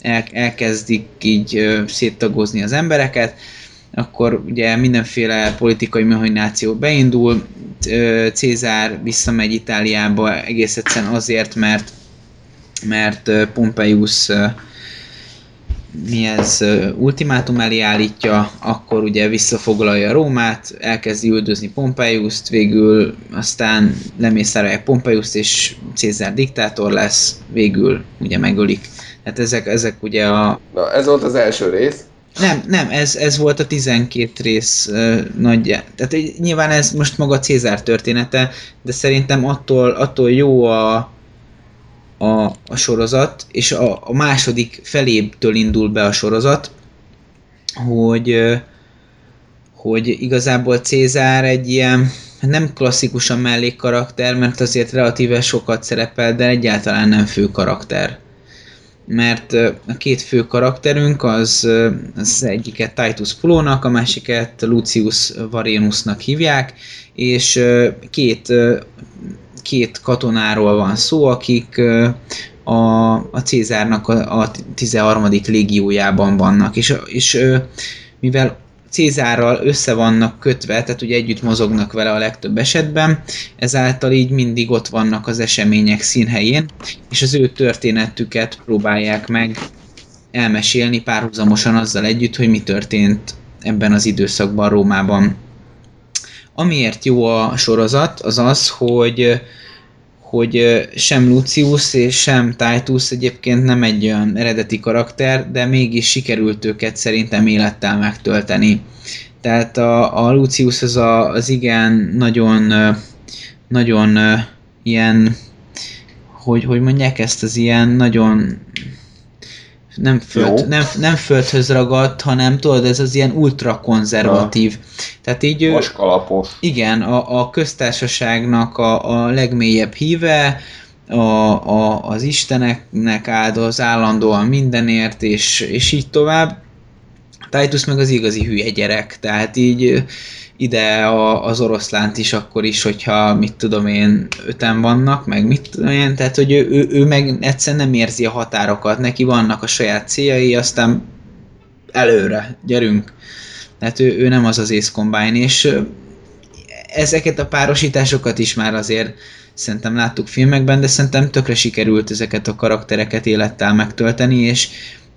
el, elkezdik így széttagozni az embereket, akkor ugye mindenféle politikai mahináció beindul, Cézár visszamegy Itáliába egész egyszerűen azért, mert mert Pompeius mi ez, ultimátum elé állítja, akkor ugye visszafoglalja Rómát, elkezdi üldözni Pompeiuszt, végül aztán lemészárolják Pompeiuszt, és Cézár diktátor lesz, végül ugye megölik. Hát ezek, ezek ugye a, Na, ez volt az első rész. nem, nem, ez, ez volt a 12 rész uh, nagyja. Tehát nyilván ez most maga Cézár története, de szerintem attól, attól jó a, a, a sorozat, és a, a második felébtől indul be a sorozat, hogy, hogy igazából Cézár egy ilyen hát nem klasszikusan mellékkarakter, mert azért relatíve sokat szerepel, de egyáltalán nem fő karakter. Mert a két fő karakterünk az, az egyiket Titus Pulónak, a másiket Lucius Varenusnak hívják, és két, két katonáról van szó, akik a, a Cézárnak a, a 13. légiójában vannak, és, és mivel Cézárral össze vannak kötve, tehát ugye együtt mozognak vele a legtöbb esetben, ezáltal így mindig ott vannak az események színhelyén, és az ő történetüket próbálják meg elmesélni párhuzamosan azzal együtt, hogy mi történt ebben az időszakban Rómában. Amiért jó a sorozat, az az, hogy hogy sem Lucius és sem Titus egyébként nem egy olyan eredeti karakter, de mégis sikerült őket szerintem élettel megtölteni. Tehát a, a Lucius az, a, az igen nagyon, nagyon ilyen, hogy, hogy mondják ezt, az ilyen nagyon nem, föld, nem, nem földhöz ragadt, hanem tudod, ez az ilyen ultra konzervatív. Tehát így Vaskalapos. igen, a, a köztársaságnak a, a legmélyebb híve, a, a, az isteneknek áldoz állandóan mindenért, és, és így tovább. Titus meg az igazi hülye gyerek, tehát így ide a, az oroszlánt is akkor is, hogyha mit tudom én, öten vannak, meg mit tudom én, tehát hogy ő, ő, ő meg egyszerűen nem érzi a határokat, neki vannak a saját céljai, aztán előre, gyerünk. Tehát ő, ő nem az az Ace Combine, és ezeket a párosításokat is már azért szerintem láttuk filmekben, de szerintem tökre sikerült ezeket a karaktereket élettel megtölteni, és,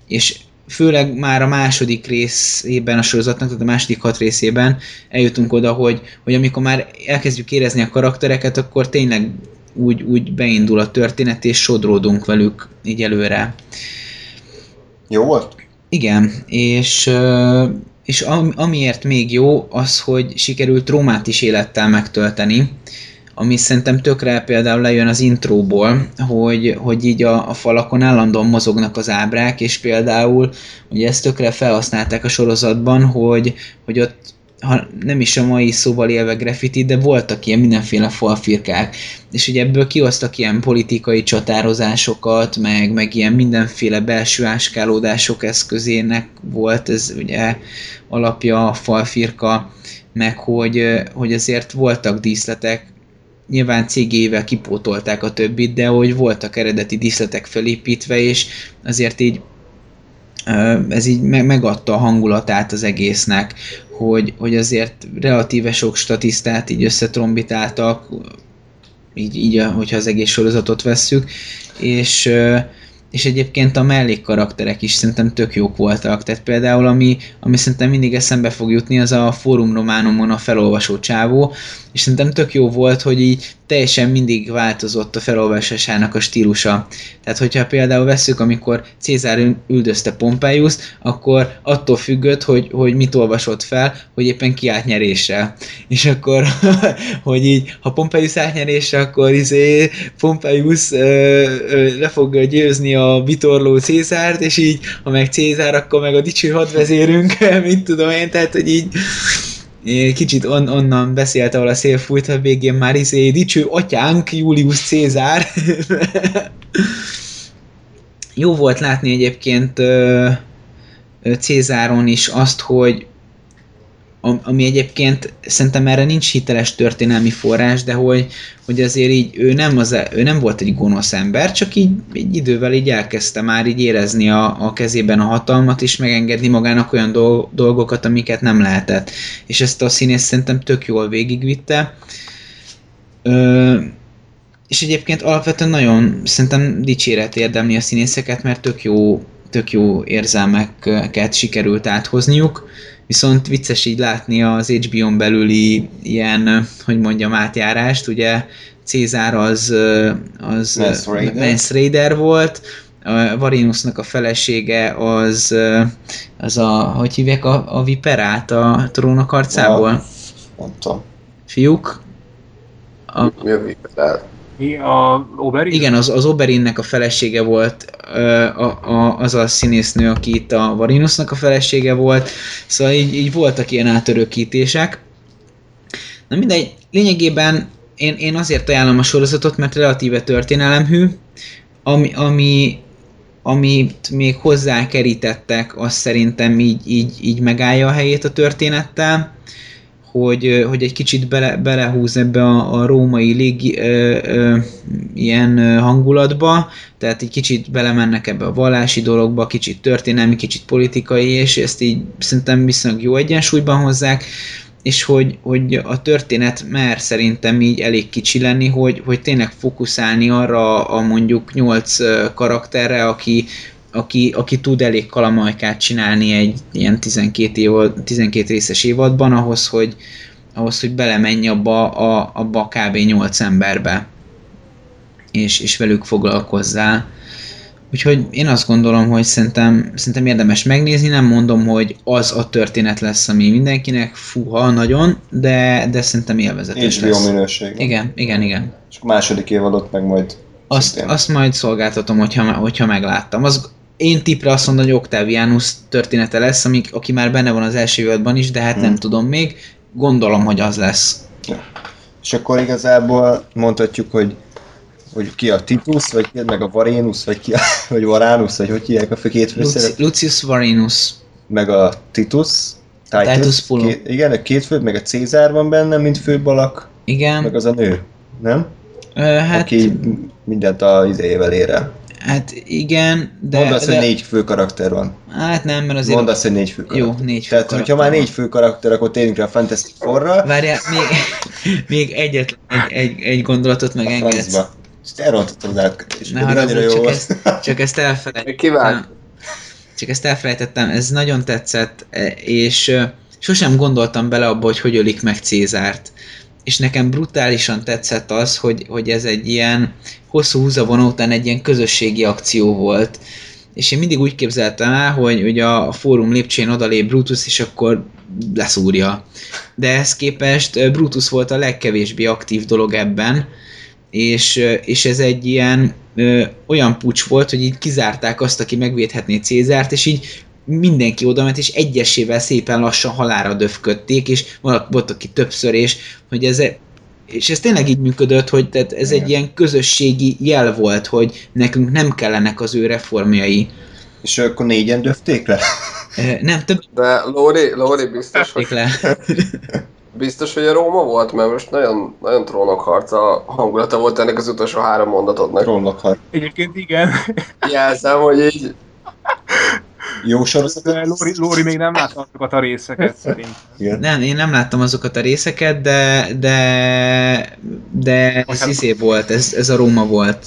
és főleg már a második részében a sorozatnak, tehát a második hat részében eljutunk oda, hogy, hogy amikor már elkezdjük érezni a karaktereket, akkor tényleg úgy, úgy beindul a történet, és sodródunk velük így előre. Jó volt? Igen, és, és amiért még jó, az, hogy sikerült Rómát is élettel megtölteni, ami szerintem tökre például lejön az intróból, hogy, hogy így a, a falakon állandóan mozognak az ábrák, és például ugye ezt tökre felhasználták a sorozatban, hogy, hogy ott ha nem is a mai szóval élve graffiti, de voltak ilyen mindenféle falfirkák. És ugye ebből kihoztak ilyen politikai csatározásokat, meg, meg ilyen mindenféle belső áskálódások eszközének volt, ez ugye alapja a falfirka, meg hogy, hogy azért voltak díszletek, nyilván cégével kipótolták a többit, de hogy voltak eredeti díszletek felépítve, és azért így ez így megadta a hangulatát az egésznek, hogy, hogy azért relatíve sok statisztát így összetrombitáltak, így, így hogyha az egész sorozatot vesszük, és és egyébként a mellékkarakterek is szerintem tök jók voltak. Tehát például, ami, ami szerintem mindig eszembe fog jutni, az a fórum románumon a felolvasó csávó, és szerintem tök jó volt, hogy így teljesen mindig változott a felolvasásának a stílusa. Tehát, hogyha például veszük, amikor Cézár üldözte pompeius akkor attól függött, hogy, hogy mit olvasott fel, hogy éppen ki nyerésre. És akkor, hogy így, ha Pompeius átnyerésre, akkor izé Pompeius ö, ö, le fog győzni a vitorló Cézárt, és így, ha meg Cézár, akkor meg a dicső hadvezérünk, mint tudom én, tehát, hogy így kicsit on, onnan beszélt, ahol a szél fújt, a végén már izé, dicső atyánk, Julius Cézár. Jó volt látni egyébként Cézáron is azt, hogy ami egyébként szerintem erre nincs hiteles történelmi forrás, de hogy, hogy azért így ő nem, az, ő nem volt egy gonosz ember, csak így egy idővel így elkezdte már így érezni a, a kezében a hatalmat, és megengedni magának olyan dolgokat, amiket nem lehetett. És ezt a színész szerintem tök jól végigvitte. Ö, és egyébként alapvetően nagyon szerintem dicséret érdemli a színészeket, mert tök jó, tök jó érzelmeket sikerült áthozniuk Viszont vicces így látni az HBO-n belüli ilyen, hogy mondjam, átjárást, ugye Cézár az, az Mance Raider. Raider volt, a Varinusnak a felesége az, az a, hogy hívják a, a Viperát a trónok arcából? Mondtam. Fiúk? A... Mi a Viperát? Mi a Oberyn? Igen, az, az Oberinnek a felesége volt, a, a, az a színésznő, aki itt a Varinusnak a felesége volt, szóval így, így voltak ilyen átörökítések. Na mindegy, lényegében én, én azért ajánlom a sorozatot, mert relatíve történelemhű, ami, ami, amit még hozzákerítettek, az szerintem így, így, így megállja a helyét a történettel hogy, hogy egy kicsit bele, belehúz ebbe a, a római légi ö, ö, ilyen hangulatba, tehát egy kicsit belemennek ebbe a vallási dologba, kicsit történelmi, kicsit politikai, és ezt így szerintem viszonylag jó egyensúlyban hozzák, és hogy, hogy a történet mer szerintem így elég kicsi lenni, hogy, hogy tényleg fókuszálni arra a mondjuk nyolc karakterre, aki, aki, aki tud elég kalamajkát csinálni egy ilyen 12, év, 12 részes évadban ahhoz, hogy, ahhoz, hogy belemenj abba a, abba a kb. 8 emberbe, és, és velük foglalkozzál. Úgyhogy én azt gondolom, hogy szerintem, szerintem érdemes megnézni, nem mondom, hogy az a történet lesz, ami mindenkinek fuha nagyon, de, de szerintem élvezetes HBO lesz. minőség. Igen, igen, igen. És a második évadot meg majd azt, azt majd szolgáltatom, hogyha, hogyha megláttam. Az én tipre azt mondom, hogy Octavianus története lesz, amik, aki már benne van az első évadban is, de hát hmm. nem tudom még. Gondolom, hogy az lesz. Ja. És akkor igazából mondhatjuk, hogy hogy ki a Titus, vagy ki, meg a Varenus, vagy ki a, vagy Varanus, vagy hogy hívják a fő két főszerep? Lucius Varenus. Meg a Titus. Titus, Titus két, igen, a két fő, meg a Cézár van benne, mint főbb alak. Igen. Meg az a nő, nem? Ö, hát... Aki mindent a idejével ér el. Hát igen, de... Mondd azt, de, hogy négy fő karakter van. Hát nem, mert azért... Mondd azt, hogy négy fő karakter. Jó, négy fő Tehát, karakter hogyha már négy fő karakter, akkor térjünk rá a Fantastic Four-ra. Várjál, még, még egyet, egy, egy, egy gondolatot A megengedsz. francba. Ezt elrontottad az átkötés. Ne haragudj, jó csak ezt, csak ezt elfelejtettem. Kivág. Csak ezt elfelejtettem, ez nagyon tetszett, és sosem gondoltam bele abba, hogy hogy ölik meg Cézárt. És nekem brutálisan tetszett az, hogy, hogy ez egy ilyen hosszú húzavona után egy ilyen közösségi akció volt. És én mindig úgy képzeltem el, hogy ugye a fórum lépcsőjén odalép Brutus, és akkor leszúrja. De ehhez képest Brutus volt a legkevésbé aktív dolog ebben, és, és ez egy ilyen ö, olyan pucs volt, hogy így kizárták azt, aki megvédhetné Cézárt, és így mindenki oda ment, és egyesével szépen lassan halára döfködték, és volt, aki többször, és hogy ez és ez tényleg így működött, hogy tehát ez egy ilyen közösségi jel volt, hogy nekünk nem kellenek az ő reformjai. És akkor négyen döfték le? Ö, Nem, több De Lóri, Lóri biztos, hogy, le. biztos, hogy a Róma volt, mert most nagyon, nagyon trónokharca hangulata volt ennek az utolsó három mondatodnak. Trónok Egyébként igen, Jelzem, hogy így Jó sorozat? Lóri, Lóri még nem látta azokat a részeket szerintem. Igen. Nem, én nem láttam azokat a részeket, de de de ez izé volt, ez, ez a Róma volt.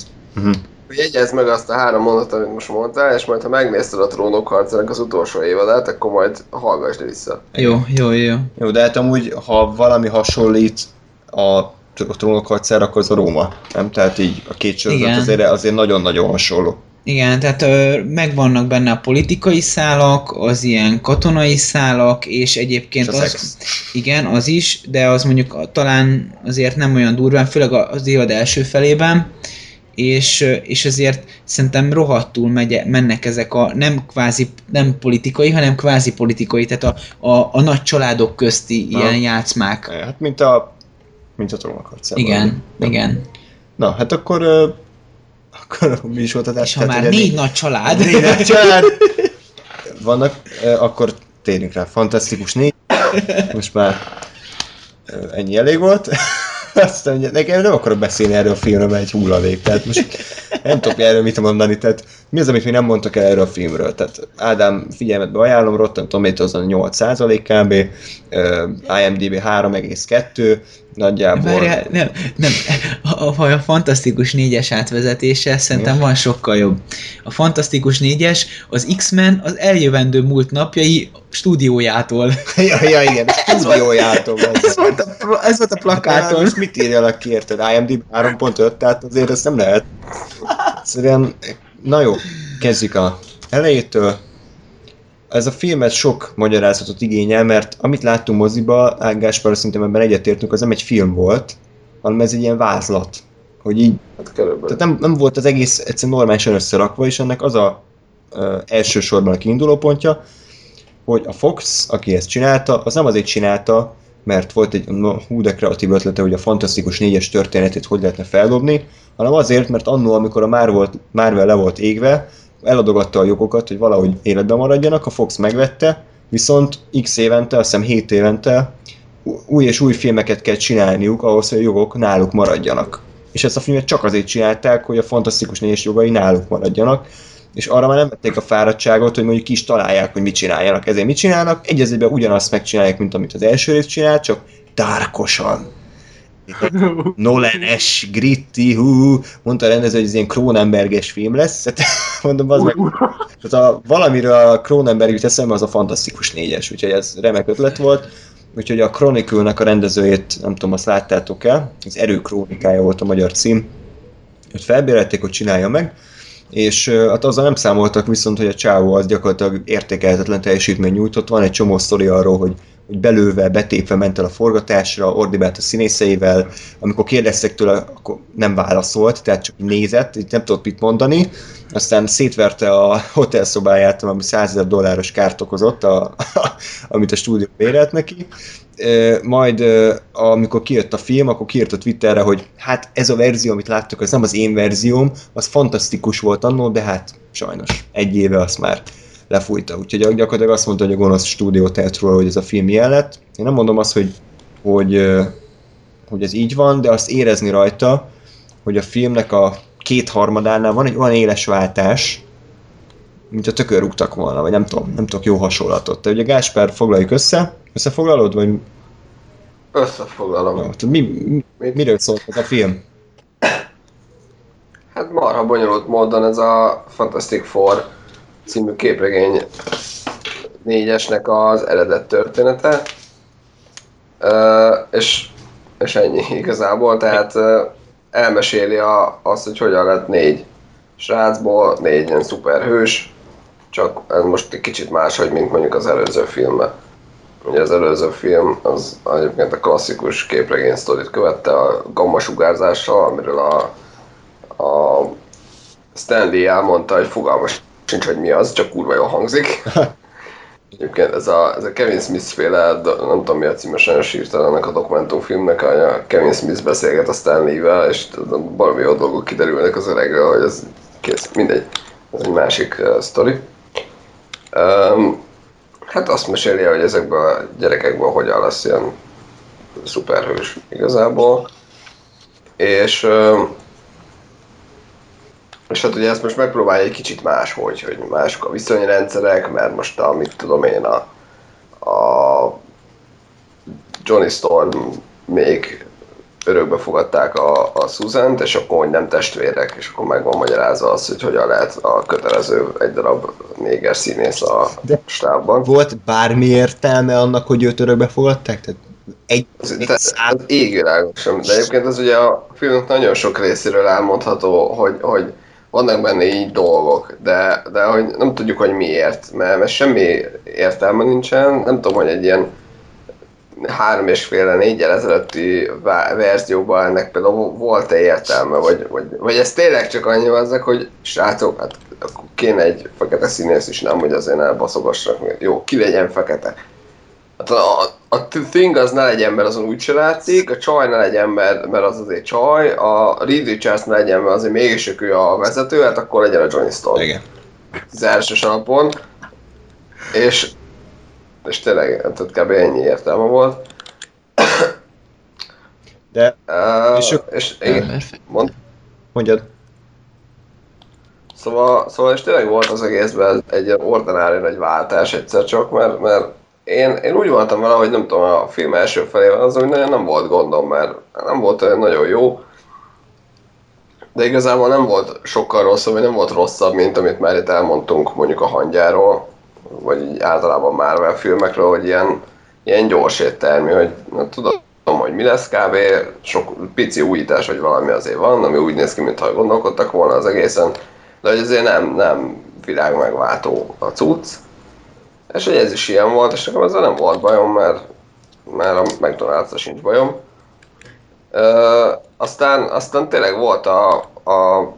Hogy jegyezd meg azt a három mondatot, amit most mondtál, és majd ha megnézted a trónok harcának az utolsó évadát, akkor majd hallgassd vissza. Jó, jó, jó. Jó, de hát amúgy, ha valami hasonlít a a trónok harcára, akkor az a Róma. Nem? Tehát így a két sorozat azért, azért nagyon-nagyon hasonló. Igen, tehát ö, megvannak benne a politikai szálak, az ilyen katonai szálak, és egyébként És az, szex. igen, az is, de az mondjuk talán azért nem olyan durván, főleg az évad első felében, és, és azért szerintem rohadtul megy, mennek ezek a nem kvázi, nem politikai, hanem kvázi politikai, tehát a, a, a nagy családok közti Na. ilyen játszmák. Hát mint a, mint a trónok harcában. Igen, igen. Na, hát akkor, a És ha már négy nagy család, négy nagy család vannak, akkor térjünk rá. Fantasztikus négy. Most már ennyi elég volt. Aztán ugye, nekem nem akarok beszélni erről a filmről, mert egy hulladék. Tehát most nem tudok erről mit mondani. Tehát mi az, amit mi nem mondtak el erről a filmről? Tehát Ádám figyelmetbe ajánlom, Rotten Tomatoes 8% kb. ö, IMDb 3,2 nagyjából. Várjál, nem, nem, a, a, a Fantasztikus négyes átvezetése szerintem van sokkal jobb. A Fantasztikus négyes az X-Men az eljövendő múlt napjai stúdiójától. ja, ja, igen, stúdiójától. Ez volt a, ez volt a Hát plakáton. most mit írjalak ki, érted? IMDb 3.5, tehát azért ezt nem lehet. Szerintem, na jó, kezdjük a elejétől. Ez a filmet sok magyarázatot igényel, mert amit láttunk moziba, Ág Gáspár szerintem ebben egyetértünk, az nem egy film volt, hanem ez egy ilyen vázlat. Hogy így, Hát tehát nem, nem volt az egész egyszerűen normálisan összerakva, és ennek az a ö, elsősorban a kiinduló pontja, hogy a Fox, aki ezt csinálta, az nem azért csinálta, mert volt egy hú de kreatív ötlete, hogy a Fantasztikus négyes történetét hogy lehetne feldobni, hanem azért, mert annó, amikor a Marvel, Marvel le volt égve, eladogatta a jogokat, hogy valahogy életben maradjanak, a Fox megvette, viszont x évente, azt hiszem 7 évente új és új filmeket kell csinálniuk ahhoz, hogy a jogok náluk maradjanak. És ezt a filmet csak azért csinálták, hogy a Fantasztikus négyes jogai náluk maradjanak, és arra már nem vették a fáradtságot, hogy mondjuk ki is találják, hogy mit csináljanak. Ezért mit csinálnak? Egy egyben ugyanazt megcsinálják, mint amit az első rész csinált, csak dárkosan. Nolan-es, gritty, hú, mondta a rendező, hogy ez ilyen Cronenberges film lesz. Hát, mondom, az meg, tehát a, valamiről a Cronenberg jut eszembe, az a Fantasztikus négyes, úgyhogy ez remek ötlet volt. Úgyhogy a Chronicle-nek a rendezőjét, nem tudom, azt láttátok el, az Erő Krónikája volt a magyar cím. Őt felbérelték, hogy csinálja meg, és hát azzal nem számoltak viszont, hogy a Csávó az gyakorlatilag értékelhetetlen teljesítmény nyújtott. Van egy csomó sztori arról, hogy hogy belőve, betépve ment el a forgatásra, ordibált a színészeivel, amikor kérdeztek tőle, akkor nem válaszolt, tehát csak nézett, így nem tudott mit mondani, aztán szétverte a hotelszobáját, ami 100 ezer dolláros kárt okozott, a, amit a stúdió bérelt neki, majd amikor kijött a film, akkor kiírt a Twitterre, hogy hát ez a verzió, amit láttok, az nem az én verzióm, az fantasztikus volt annó, de hát sajnos egy éve azt már lefújta. Úgyhogy gyakorlatilag azt mondta, hogy a gonosz stúdió tehet róla, hogy ez a film ilyen lett. Én nem mondom azt, hogy, hogy, hogy ez így van, de azt érezni rajta, hogy a filmnek a kétharmadánál van egy olyan éles váltás, mint a tökör rúgtak volna, vagy nem tudom, nem tudok jó hasonlatot. Te ugye Gáspár foglaljuk össze, összefoglalod, vagy Összefoglalom. jó, mi, mi, miről szólt ez a film? Hát marha bonyolult módon ez a Fantastic Four című képregény négyesnek az eredet története. Uh, és, és ennyi igazából, tehát uh, elmeséli a, azt, hogy hogyan lett négy srácból, négy ilyen szuperhős, csak ez most egy kicsit máshogy, mint mondjuk az előző filmben. Ugye az előző film az egyébként a klasszikus képregény sztorit követte a gammasugárzással, amiről a, a Stanley elmondta, hogy fogalmas sincs, hogy mi az, csak kurva jól hangzik. Egyébként ez a, ez a Kevin Smith féle, nem tudom mi a címe, sajnos írta ennek a dokumentumfilmnek, hogy a Kevin Smith beszélget a Stanley-vel, és valami jó dolgok kiderülnek az öregről, hogy ez kész, mindegy. Ez egy másik uh, sztori. Um, hát azt meséli, hogy ezekből a gyerekekből hogyan lesz ilyen szuperhős igazából. És és hát ugye ezt most megpróbálja egy kicsit máshogy, hogy mások a viszonyrendszerek, mert most a, tudom én, a, a Johnny Storm még örökbe fogadták a, a Susan-t, és akkor hogy nem testvérek, és akkor meg van magyarázva az, hogy hogyan lehet a kötelező egy darab néger színész a De- stábban. Volt bármi értelme annak, hogy őt örökbe fogadták? Tehát egy, egy Te- szám... Az égvilágos sem. De egyébként ez ugye a filmnek nagyon sok részéről elmondható, hogy, hogy vannak benne így dolgok, de, de hogy nem tudjuk, hogy miért, mert, mert semmi értelme nincsen, nem tudom, hogy egy ilyen három és fél négyel ezelőtti verzióban ennek például volt-e értelme, vagy, vagy, vagy ez tényleg csak annyi azzak, hogy srácok, hát kéne egy fekete színész is, nem, hogy azért elbaszogassanak. Jó, ki legyen fekete. Hát a, a Thing az ne legyen, mert azon úgyse látszik, a csaj ne legyen, mert, mert az azért csaj, a Reed Richards ne legyen, mert azért mégis ő a vezető, hát akkor legyen a Johnny Storm Igen. az első alapon. És, és tényleg, tehát kb. ennyi értelme volt. De Uh, És ők- és mond, mondjad, Szóval, szóval és tényleg volt az egészben egy ilyen ordinári nagy váltás egyszer csak, mert, mert én, én úgy voltam vele, hogy nem tudom, a film első felében az, hogy nagyon nem volt gondom, mert nem volt olyan nagyon jó, de igazából nem volt sokkal rosszabb, vagy nem volt rosszabb, mint amit már itt elmondtunk mondjuk a hangyáról, vagy így általában Marvel filmekről, hogy ilyen, ilyen gyors éttermi, hogy na, tudom, hogy mi lesz kb. Sok pici újítás, vagy valami azért van, ami úgy néz ki, mintha gondolkodtak volna az egészen, de hogy azért nem, nem világ megváltó a cucc. És hogy ez is ilyen volt, és nekem ezzel nem volt bajom, mert, mert a mcdonalds sincs bajom. Ö, aztán, aztán tényleg volt a, a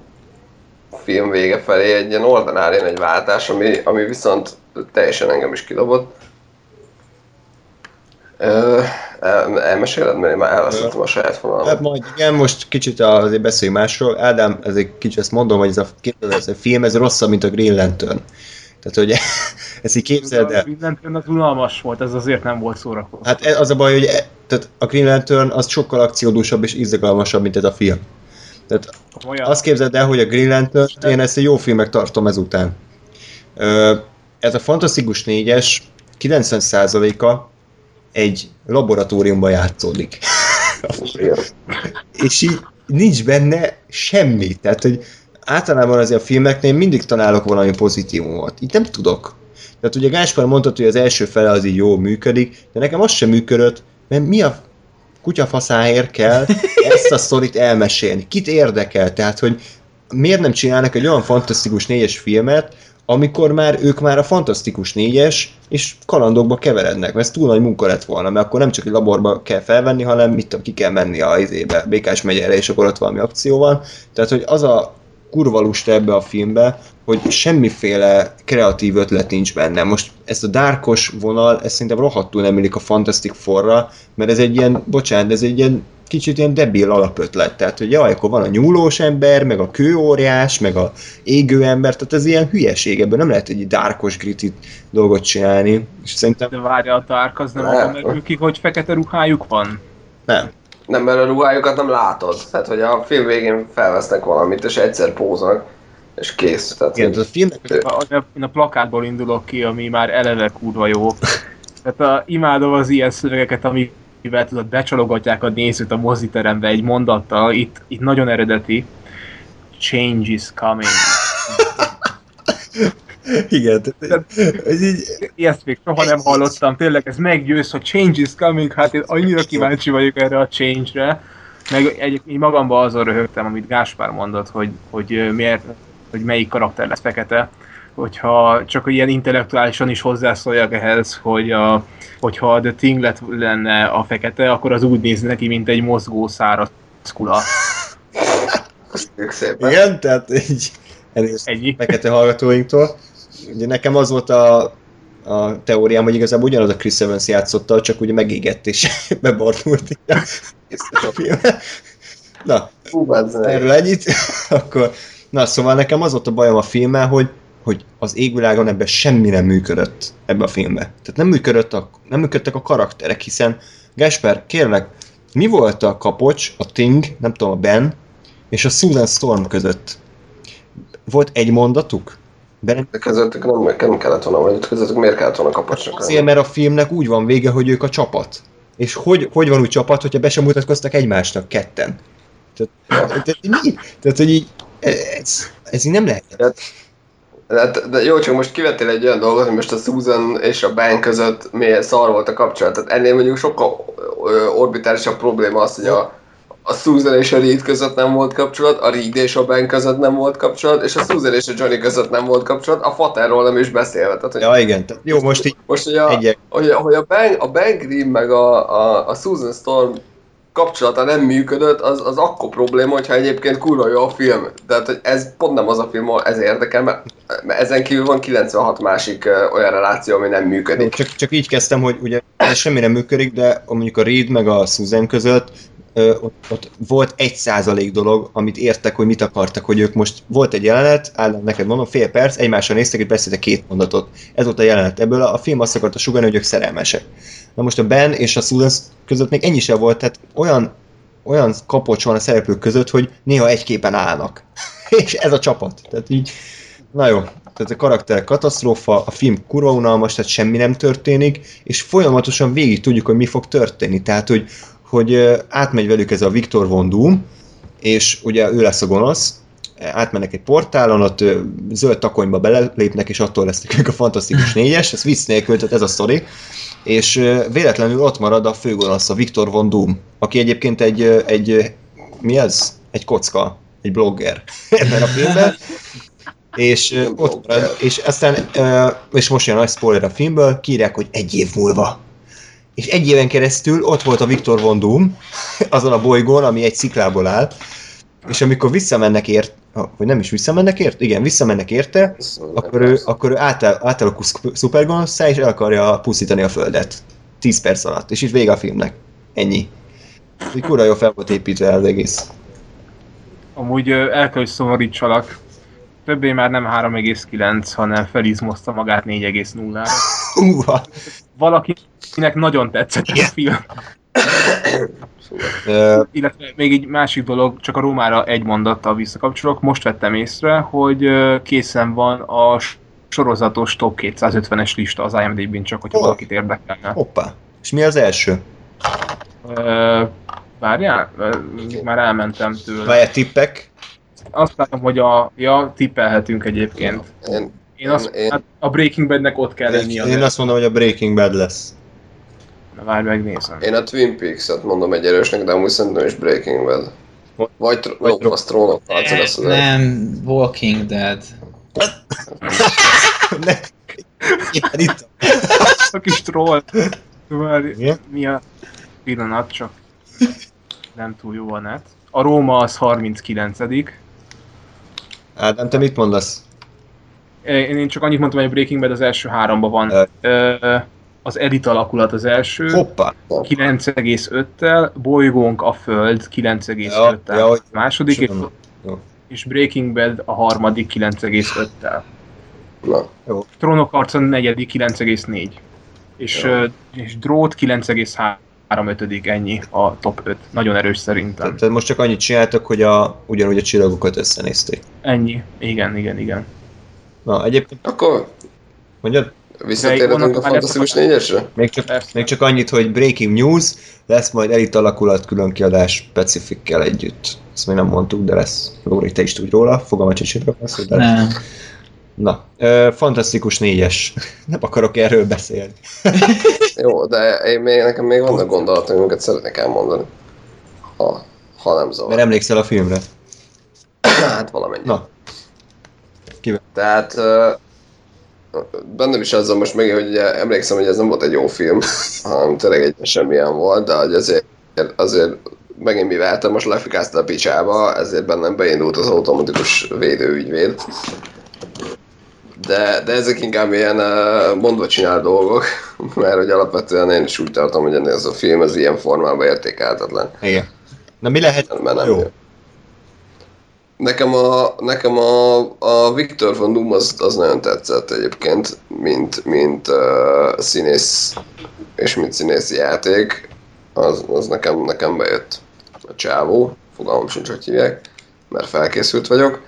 film vége felé egy ilyen ordinári egy váltás, ami, ami viszont teljesen engem is kidobott. Ö, el, elmeséled, mert én már elvesztettem a saját hát vonalamat. majd igen, most kicsit azért beszéljünk másról. Ádám, ez egy kicsit ezt mondom, hogy ez a, ez a film, ez rosszabb, mint a Green Lantern. Tehát, hogy ezt így képzeld el. A Lantern az unalmas volt, ez azért nem volt szórakozó. Hát ez az a baj, hogy e, tehát a Green Lantern az sokkal akciódúsabb és izgalmasabb, mint ez a film. Tehát Olyan, azt képzeld el, hogy a Green Lantern, én ezt egy jó filmnek tartom ezután. Ö, ez a Fantasztikus 4-es 90%-a egy laboratóriumban játszódik. És így nincs benne semmi. Tehát, hogy általában azért a filmeknél mindig találok valami pozitívumot. Itt nem tudok. Tehát ugye Gáspár mondta, hogy az első fele az így jól működik, de nekem az sem működött, mert mi a kutyafaszáért kell ezt a sztorit elmesélni? Kit érdekel? Tehát, hogy miért nem csinálnak egy olyan fantasztikus négyes filmet, amikor már ők már a fantasztikus négyes, és kalandokba keverednek, mert ez túl nagy munka lett volna, mert akkor nem csak egy laborba kell felvenni, hanem mit tudom, ki kell menni a izébe, Békás megyere, és akkor ott valami akció van. Tehát, hogy az a kurva lusta ebbe a filmbe, hogy semmiféle kreatív ötlet nincs benne. Most ezt a dárkos vonal, ez szerintem rohadtul nem illik a Fantastic Forra, mert ez egy ilyen, bocsánat, ez egy ilyen kicsit ilyen debil alapötlet. Tehát, hogy jaj, akkor van a nyúlós ember, meg a kőóriás, meg a égő ember, tehát ez ilyen hülyeség, ebből nem lehet egy dárkos, gritty dolgot csinálni. És szerintem de várja a Dark, az nem Nem. abban ki, hogy fekete ruhájuk van? nem. Nem, mert a ruhájukat nem látod. Tehát, hogy a film végén felvesznek valamit, és egyszer póznak, és kész. Tehát, Igen, hogy- a filmnek A- Én a plakátból indulok ki, ami már eleve kurva jó. Tehát a, imádom az ilyen szövegeket, amivel tudod, becsalogatják a nézőt a moziterembe egy mondattal. Itt, itt nagyon eredeti. Change is coming. Igen, ez így, Ezt még soha nem hallottam, tényleg ez meggyőz, hogy change is coming, hát én annyira kíváncsi vagyok erre a change-re. Meg egy, én magamban azon röhögtem, amit Gáspár mondott, hogy, hogy miért, hogy melyik karakter lesz fekete. Hogyha csak ilyen intellektuálisan is hozzászóljak ehhez, hogy a, hogyha The Thing lett, lenne a fekete, akkor az úgy néz neki, mint egy mozgó száraz kula. Igen, tehát így elnézést Ennyi. fekete hallgatóinktól. Ugye nekem az volt a, a teóriám, hogy igazából ugyanaz a Chris Evans játszotta, csak ugye megégett és bebarnult a a filmbe. Na, Hú, erről ennyit, akkor, na szóval nekem az volt a bajom a filmmel, hogy, hogy az égvilágon ebben semmi nem működött ebbe a filmbe. Tehát nem, működött a, nem működtek a karakterek, hiszen Gasper, kérlek, mi volt a kapocs, a Ting, nem tudom, a Ben, és a Susan Storm között? Volt egy mondatuk? Ben, De közöttük nem, nem kellett volna, vagy közöttük miért kellett volna kapacsnak azért, mert a filmnek úgy van vége, hogy ők a csapat. És hogy, hogy van úgy csapat, hogyha be sem mutatkoztak egymásnak ketten? Tehát, tehát, mi? Tehát, hogy így, ez, ez így nem lehet. De, de jó, csak most kivettél egy olyan dolgot, hogy most a Susan és a Ben között milyen szar volt a kapcsolat. Tehát ennél mondjuk sokkal orbitálisabb probléma az, hogy a, a Susan és a Reed között nem volt kapcsolat, a Reed és a Ben között nem volt kapcsolat, és a Susan és a Johnny között nem volt kapcsolat, a Faterról nem is beszélve. Tehát, hogy Ja, igen. Jó, most így most, hogy a, hogy, hogy a, ben, a Ben Grimm meg a, a, a Susan Storm kapcsolata nem működött, az, az akkor probléma, hogyha egyébként kurva jó a film. Tehát, hogy ez pont nem az a film, ahol ez érdekel, mert, mert ezen kívül van 96 másik olyan reláció, ami nem működik. Csak, csak így kezdtem, hogy ugye ez semmi nem működik, de mondjuk a Reed meg a Susan között ott, ott volt egy százalék dolog, amit értek, hogy mit akartak, hogy ők most volt egy jelenet, Ádám, neked mondom, fél perc, egymásra néztek, és beszéltek két mondatot. Ez volt a jelenet. Ebből a, a film azt akarta sugalni, hogy ők szerelmesek. Na most a Ben és a Susan között még ennyi sem volt, tehát olyan, olyan kapocs van a szereplők között, hogy néha egy képen állnak. és ez a csapat. Tehát így, na jó, tehát a karakter katasztrófa, a film kurva unalmas, tehát semmi nem történik, és folyamatosan végig tudjuk, hogy mi fog történni. Tehát, hogy, hogy átmegy velük ez a Viktor Von Doom, és ugye ő lesz a gonosz, átmennek egy portálon, ott zöld takonyba belépnek, és attól lesznek ők a fantasztikus négyes, ez vicc nélkül, tehát ez a sztori, és véletlenül ott marad a főgonosz, a Viktor Von Doom, aki egyébként egy, egy mi ez? Egy kocka, egy blogger ebben a filmben, és ott marad, és aztán, és most jön a spoiler a filmből, kírják, hogy egy év múlva. És egy éven keresztül ott volt a Viktor Von Doom, azon a bolygón, ami egy sziklából áll, és amikor visszamennek ért, vagy nem is visszamennek ért? Igen, visszamennek érte, akkor ő, akkor ő átáll, átalakul szup- szupergonoszá, és el akarja pusztítani a Földet. 10 perc alatt. És itt vége a filmnek. Ennyi. Így kurva jó fel volt építve az egész. Amúgy el kell, hogy szomorítsalak. Többé már nem 3,9, hanem felizmozta magát 4,0-ra. Húha. Valakinek nagyon tetszett a film. Illetve még egy másik dolog, csak a Rómára egy mondattal visszakapcsolok. Most vettem észre, hogy készen van a sorozatos top 250-es lista az IMDb-n, csak hogyha Oh. valakit érdekelne. hoppá. És mi az első? Ö, Várjál, már elmentem tőle. Várjál, tippek? Azt látom, hogy a, ja, tippelhetünk egyébként. Én, Én azt, Én- hát a Breaking Badnek ott kell lenni. Én azt mondom, hogy a Breaking Bad lesz. Na, várj, megnézem. én a Twin Peaks-et mondom egy erősnek, de amúgy szerintem is Breaking Bad. Vagy, tr- Vagy vagy az trónok harca lesz az. Nem, Walking Dead. ne. Éppen itt. A kis troll. Várj, mi a pillanat, csak nem túl jó a net. A Róma az 39 Ádám, te mit mondasz? Én én csak annyit mondtam, hogy a Breaking Bad az első háromban van. Ö. Az Elit alakulat az első, Hoppá. 9,5-tel, Bolygónk a Föld 9,5-tel. Ja, ja, a második, és. Jó. és Breaking Bad a harmadik 9,5-tel. Na, Trónok harca negyedik 9,4. És, ö, és Drót 9,3. három ötödik, ennyi a top 5. Nagyon erős szerintem. Tehát most csak annyit csináltak, hogy a, ugyanúgy a csillagokat összenézték. Ennyi. Igen, igen, igen. Na, egyébként Akkor mondjad? Visszatérhetünk a Fantasztikus a- négyesre? Még csak, Persze. még csak annyit, hogy Breaking News, lesz majd elit alakulat külön kiadás Pacifickel együtt. Ezt még nem mondtuk, de lesz. Lóri, te is tudj róla, sincs, hogy lesz, de. Nem. Na, ö, fantasztikus négyes. Nem akarok erről beszélni. Jó, de én még, nekem még vannak gondolatok, amiket szeretnék elmondani. Ha, ha nem Mert zavar. emlékszel a filmre. Hát valamennyi. Na, Tehát ö, bennem is azzal most meg, hogy ugye emlékszem, hogy ez nem volt egy jó film, hanem tényleg egy semmilyen volt, de hogy azért, azért megint mivel te most lefikáztál a picsába, ezért bennem beindult az automatikus védőügyvéd. De, de ezek inkább ilyen uh, mondva csinál dolgok, mert hogy alapvetően én is úgy tartom, hogy ennél ez a film az ilyen formában értékelhetetlen. igen. Na mi lehet? Mert nem Jó. jó. Nekem a, nekem a, a Victor von Doom az, az nagyon tetszett egyébként, mint, mint uh, színész és mint színészi játék, az, az nekem, nekem bejött a csávó, fogalmam sincs, hogy hívják, mert felkészült vagyok,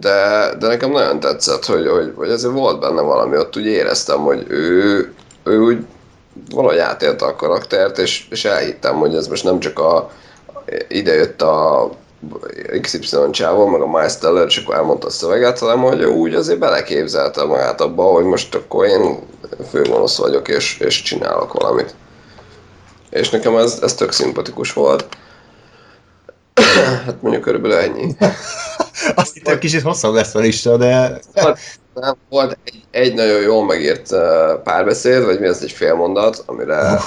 de, de nekem nagyon tetszett, hogy, hogy, hogy ezért volt benne valami, ott úgy éreztem, hogy ő, ő úgy valahogy átélte a karaktert, és, és elhittem, hogy ez most nem csak a, ide jött a XY csávó, meg a Miles Teller, és akkor elmondta a szöveget, hanem hogy úgy azért beleképzelte magát abba, hogy most akkor én főgonosz vagyok, és, és csinálok valamit. És nekem ez, ez tök szimpatikus volt. hát mondjuk körülbelül ennyi. Azt hittem kicsit hosszabb lesz a lista, de... Nem, volt egy, egy nagyon jól megírt uh, párbeszéd, vagy mi az egy félmondat, amire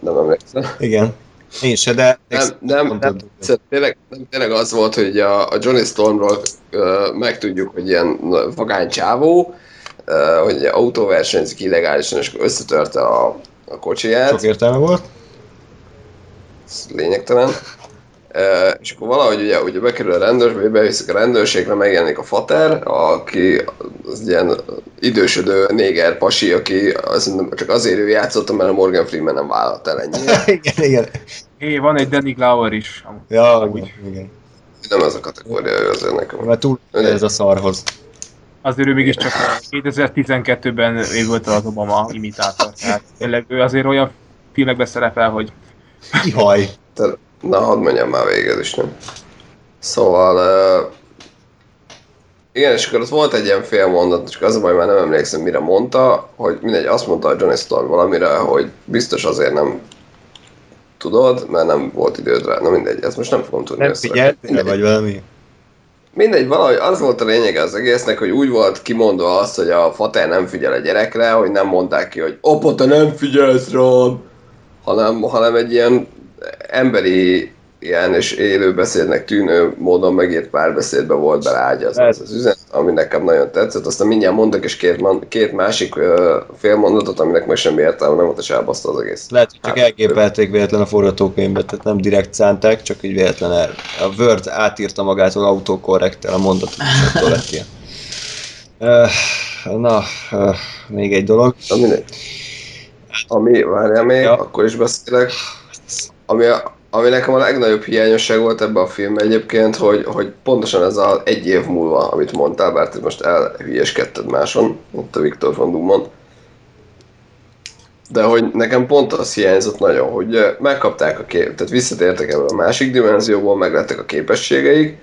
nem emlékszem. Igen. Én se, de... Nem, nem, nem, tényleg, nem, tényleg az volt, hogy a, a Johnny Stormról uh, megtudjuk, hogy ilyen vagány csávó, uh, hogy autóversenyzik illegálisan, és összetörte a, a kocsiját. Sok értelme volt. ez lényegtelen. Uh, és akkor valahogy ugye, ugye bekerül a rendőrség, beviszik a rendőrségre, megjelenik a fater, aki az ilyen idősödő néger pasi, aki az, csak azért ő játszott, mert a Morgan Freeman nem vállalt el ennyire. igen, igen. Hé, van egy Danny Glover is. Ja, Amúgy. igen. Nem ez a kategória, ő azért nekem. Mert túl ez a szarhoz. Azért ő mégiscsak 2012-ben ő volt az Obama imitátor. Tehát tényleg ő azért olyan filmekben szerepel, hogy Ihaj. Te, na, hadd mondjam már végül is, nem? Szóval... Uh, igen, és akkor ott volt egy ilyen fél mondat, csak az a baj, már nem emlékszem, mire mondta, hogy mindegy, azt mondta a Johnny Storm valamire, hogy biztos azért nem tudod, mert nem volt időd rá. Na mindegy, ezt most nem fogom tudni Nem figyeltél, vagy valami? Mindegy, valahogy az volt a lényege az egésznek, hogy úgy volt kimondva azt, hogy a fater nem figyel a gyerekre, hogy nem mondták ki, hogy apa, te nem figyelsz rám, hanem, hanem egy ilyen emberi ilyen és élő beszédnek tűnő módon megírt párbeszédbe volt beleágyazva az, az üzenet, ami nekem nagyon tetszett. Aztán mindjárt mondtak is két, két másik félmondatot, aminek meg semmi értelme nem volt, és elbaszta az egész. Lehet, hogy csak elgépelték véletlen a forgatókönyvbe, tehát nem direkt szánták, csak így véletlen el. A Word átírta magától autokorrektel a mondatot, és attól lett ilyen. Na, még egy dolog. Na mindegy. Ami, várjál még, ja. akkor is beszélek. Ami, a, ami nekem a legnagyobb hiányosság volt ebben a filmben egyébként, hogy, hogy pontosan ez az egy év múlva, amit mondtál, bár te most elhülyeskedted máson, ott a Viktor von Dumon. De hogy nekem pont az hiányzott nagyon, hogy megkapták a kép, tehát visszatértek ebből a másik dimenzióból, meglettek a képességeik.